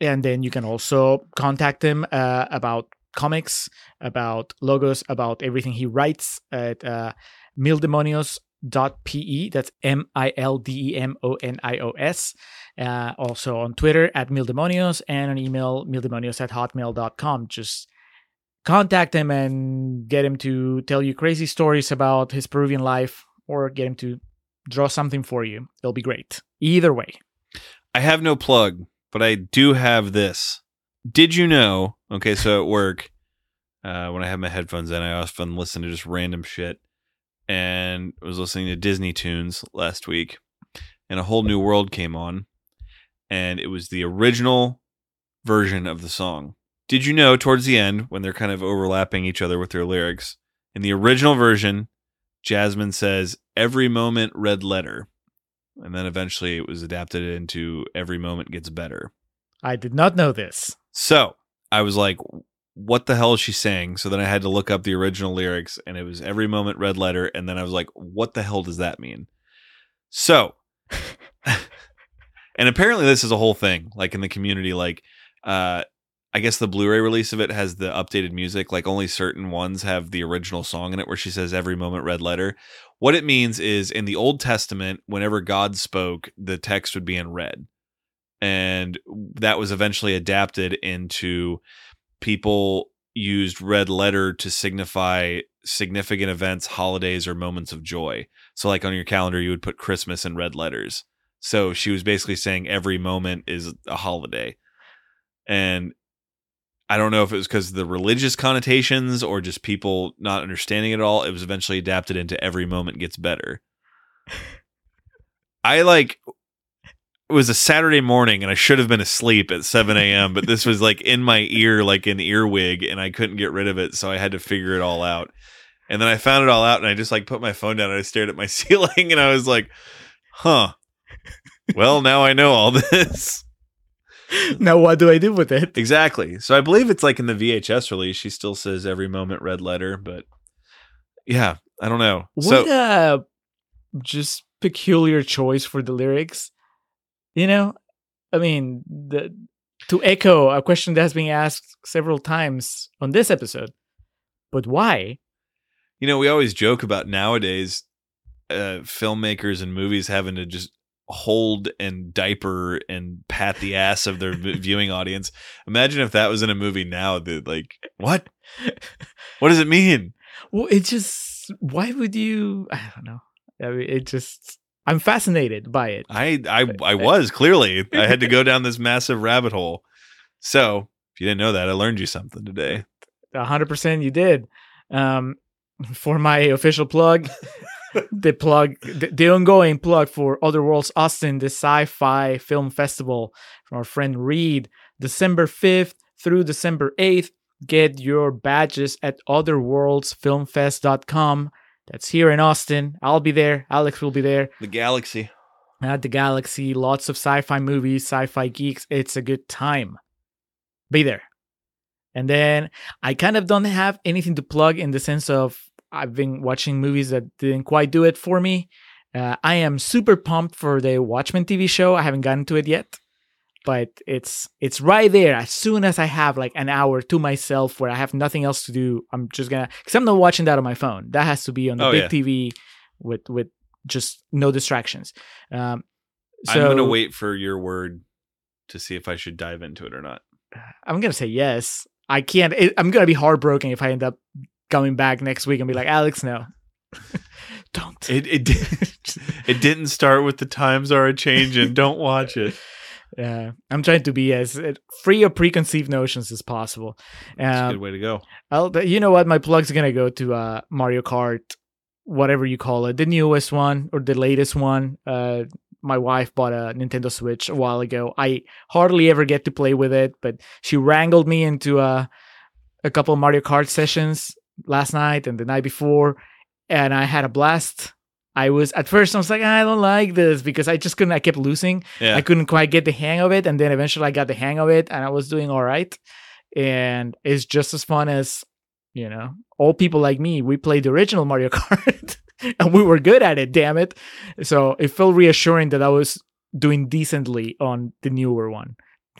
[SPEAKER 1] and then you can also contact him uh, about comics, about logos, about everything he writes at uh, mildemonios.pe. That's M I L D E M O N I O S. Uh, also on Twitter at mildemonios and on email mildemonios at hotmail.com. Just contact him and get him to tell you crazy stories about his Peruvian life or get him to draw something for you. It'll be great. Either way.
[SPEAKER 2] I have no plug, but I do have this. Did you know? Okay, so at work, uh, when I have my headphones in, I often listen to just random shit. And I was listening to Disney tunes last week, and a whole new world came on, and it was the original version of the song. Did you know? Towards the end, when they're kind of overlapping each other with their lyrics, in the original version, Jasmine says, "Every moment, red letter." And then eventually it was adapted into every moment gets better.
[SPEAKER 1] I did not know this.
[SPEAKER 2] so i was like what the hell is she saying? So then i had to look up the original lyrics and it was every moment red letter and then i was like what the hell does that mean? So and apparently this is a whole thing like in the community like uh I guess the Blu-ray release of it has the updated music. Like only certain ones have the original song in it, where she says "Every moment, red letter." What it means is in the Old Testament, whenever God spoke, the text would be in red, and that was eventually adapted into people used red letter to signify significant events, holidays, or moments of joy. So, like on your calendar, you would put Christmas in red letters. So she was basically saying every moment is a holiday. And I don't know if it was because of the religious connotations or just people not understanding it all. It was eventually adapted into every moment gets better. I like it was a Saturday morning and I should have been asleep at 7 a.m., but this was like in my ear, like an earwig, and I couldn't get rid of it. So I had to figure it all out. And then I found it all out and I just like put my phone down and I stared at my ceiling and I was like, huh. Well, now I know all this.
[SPEAKER 1] now what do I do with it?
[SPEAKER 2] Exactly. So I believe it's like in the VHS release, she still says every moment red letter, but yeah, I don't know.
[SPEAKER 1] What
[SPEAKER 2] so
[SPEAKER 1] a just peculiar choice for the lyrics. You know, I mean, the, to echo a question that has been asked several times on this episode, but why?
[SPEAKER 2] you know, we always joke about nowadays uh, filmmakers and movies having to just hold and diaper and pat the ass of their viewing audience. Imagine if that was in a movie now. That like, what? What does it mean?
[SPEAKER 1] Well, it just why would you? I don't know. I mean, it just I'm fascinated by it.
[SPEAKER 2] I I I was clearly I had to go down this massive rabbit hole. So if you didn't know that, I learned you something today.
[SPEAKER 1] A hundred percent, you did. Um, for my official plug, the plug, the, the ongoing plug for Other Worlds Austin, the Sci-Fi Film Festival from our friend Reed, December fifth through December eighth. Get your badges at otherworldsfilmfest.com. That's here in Austin. I'll be there. Alex will be there.
[SPEAKER 2] The galaxy.
[SPEAKER 1] at the Galaxy, lots of sci-fi movies, sci-fi geeks. It's a good time. Be there. And then I kind of don't have anything to plug in the sense of I've been watching movies that didn't quite do it for me. Uh, I am super pumped for the Watchmen TV show. I haven't gotten to it yet, but it's it's right there. As soon as I have like an hour to myself where I have nothing else to do, I'm just gonna because I'm not watching that on my phone. That has to be on the
[SPEAKER 2] Oh,
[SPEAKER 1] big
[SPEAKER 2] yeah.
[SPEAKER 1] TV with with just no distractions. Um,
[SPEAKER 2] I'm gonna wait for your word to see if I should dive into it or not.
[SPEAKER 1] I'm gonna say yes. I can't. It, I'm gonna be heartbroken if I end up coming back next week and be like, Alex, no, don't.
[SPEAKER 2] It it did, it didn't start with the times are a changing. Don't watch it.
[SPEAKER 1] Yeah, I'm trying to be as uh, free of preconceived notions as possible.
[SPEAKER 2] That's a
[SPEAKER 1] Um,
[SPEAKER 2] good way to go.
[SPEAKER 1] I'll, you know what? My plug's gonna go to uh, Mario Kart, whatever you call it, the newest one or the latest one. Uh, my wife bought a Nintendo Switch a while ago. I hardly ever get to play with it, but she wrangled me into a a couple Mario Kart sessions last night and the night before, and I had a blast. I was at first I was like I don't like this because I just couldn't. I kept losing.
[SPEAKER 2] Yeah.
[SPEAKER 1] I couldn't quite get the hang of it, and then eventually I got the hang of it, and I was doing all right. And it's just as fun as you know, old people like me. We played the original Mario Kart, and we were good at it. Damn it! So it felt reassuring that I was doing decently on the newer one.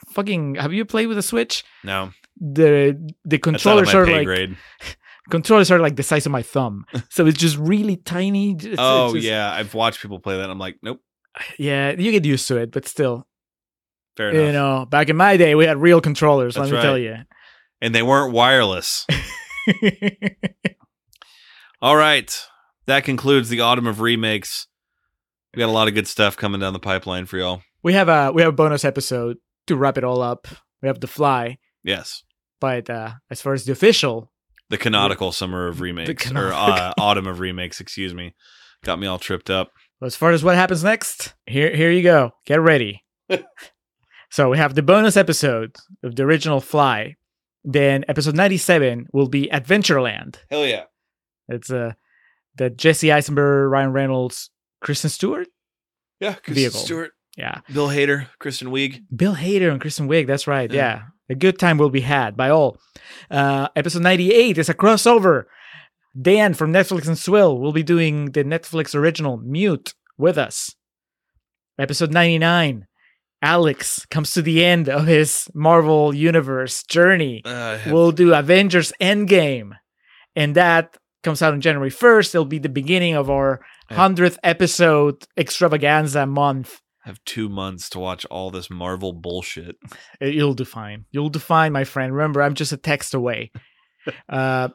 [SPEAKER 1] Fucking, have you played with a Switch?
[SPEAKER 2] no,
[SPEAKER 1] The the
[SPEAKER 2] that's out of
[SPEAKER 1] controllers are like
[SPEAKER 2] grade.
[SPEAKER 1] controllers are like the size of my thumb, so it's just really tiny. It's- it's
[SPEAKER 2] Oh
[SPEAKER 1] just-
[SPEAKER 2] yeah, I've watched people play that. and I'm like, nope,
[SPEAKER 1] yeah. You get used to it, but still,
[SPEAKER 2] fair enough.
[SPEAKER 1] you know, back in my day, we had real controllers.
[SPEAKER 2] That's
[SPEAKER 1] let me tell you.
[SPEAKER 2] and they weren't wireless. All right, that concludes the autumn of remakes. We got a lot of good stuff coming down the pipeline for y'all.
[SPEAKER 1] we have a we have a bonus episode to wrap it all up. We have the fly,
[SPEAKER 2] Yes,
[SPEAKER 1] but uh, as far as the official,
[SPEAKER 2] the canonical summer of remakes or uh, autumn of remakes. Excuse me, got me all tripped up.
[SPEAKER 1] as far as what happens next, here here you go. Get ready. so we have the bonus episode of the original Fly. Then episode ninety seven will be Adventureland.
[SPEAKER 2] Hell yeah!
[SPEAKER 1] It's uh the Jesse Eisenberg, Ryan Reynolds, Kristen Stewart.
[SPEAKER 2] Yeah, Kristen
[SPEAKER 1] Vehicle.
[SPEAKER 2] Stewart,
[SPEAKER 1] Yeah,
[SPEAKER 2] Bill Hader, Kristen Wiig.
[SPEAKER 1] Bill Hader and Kristen Wiig. That's right.
[SPEAKER 2] Yeah.
[SPEAKER 1] Yeah. A good time will be had by all. Uh, episode 98 is a crossover. Dan from Netflix and Swill will be doing the Netflix original Mute with us. Episode 99 Alex comes to the end of his Marvel Universe journey.
[SPEAKER 2] Uh,
[SPEAKER 1] We'll do Avengers Endgame. And that comes out on January 1st. It'll be the beginning of our 100th episode extravaganza month.
[SPEAKER 2] Have two months to watch all this Marvel bullshit.
[SPEAKER 1] You'll do fine. You'll do fine, my friend. Remember, I'm just a text away. uh,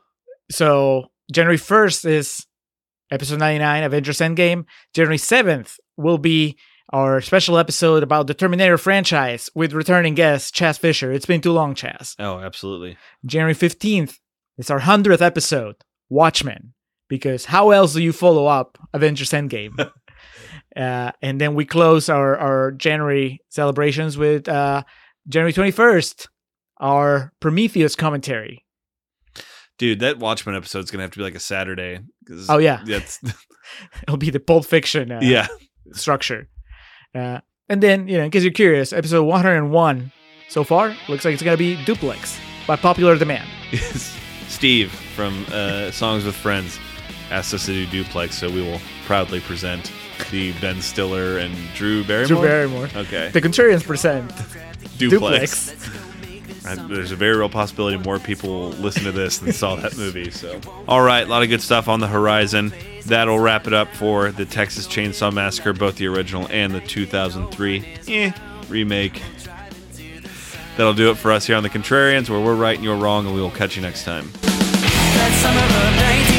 [SPEAKER 1] so January 1st is episode 99, Avengers Endgame. January 7th will be our special episode about the Terminator franchise with returning guest Chaz Fisher. It's been too long, Chaz.
[SPEAKER 2] Oh, absolutely.
[SPEAKER 1] January 15th is our 100th episode, Watchmen, because how else do you follow up Avengers Endgame? uh, and then we close our, our January celebrations with uh, January 21st, our Prometheus commentary.
[SPEAKER 2] Dude, that Watchmen episode's gonna have to be like a Saturday.
[SPEAKER 1] Oh, yeah.
[SPEAKER 2] That's
[SPEAKER 1] It'll be the Pulp Fiction uh,
[SPEAKER 2] yeah.
[SPEAKER 1] structure. Uh, and then, you know, in case you're curious, episode 101 so far looks like it's going to be Duplex by popular demand.
[SPEAKER 2] Steve from uh, Songs with Friends asked us to do duplex, so we will proudly present the Ben Stiller and Drew Barrymore.
[SPEAKER 1] Drew Barrymore.
[SPEAKER 2] Okay.
[SPEAKER 1] The Contrarians present
[SPEAKER 2] duplex.
[SPEAKER 1] Duplex.
[SPEAKER 2] Uh, There's a very real possibility more people listen to this than saw that movie. So, all right, a lot of good stuff on the horizon. That'll wrap it up for the Texas Chainsaw Massacre, both the original and the 2003 eh, remake. That'll do it for us here on the Contrarians, where we're right and you're wrong, and we will catch you next time.
[SPEAKER 5] That summer of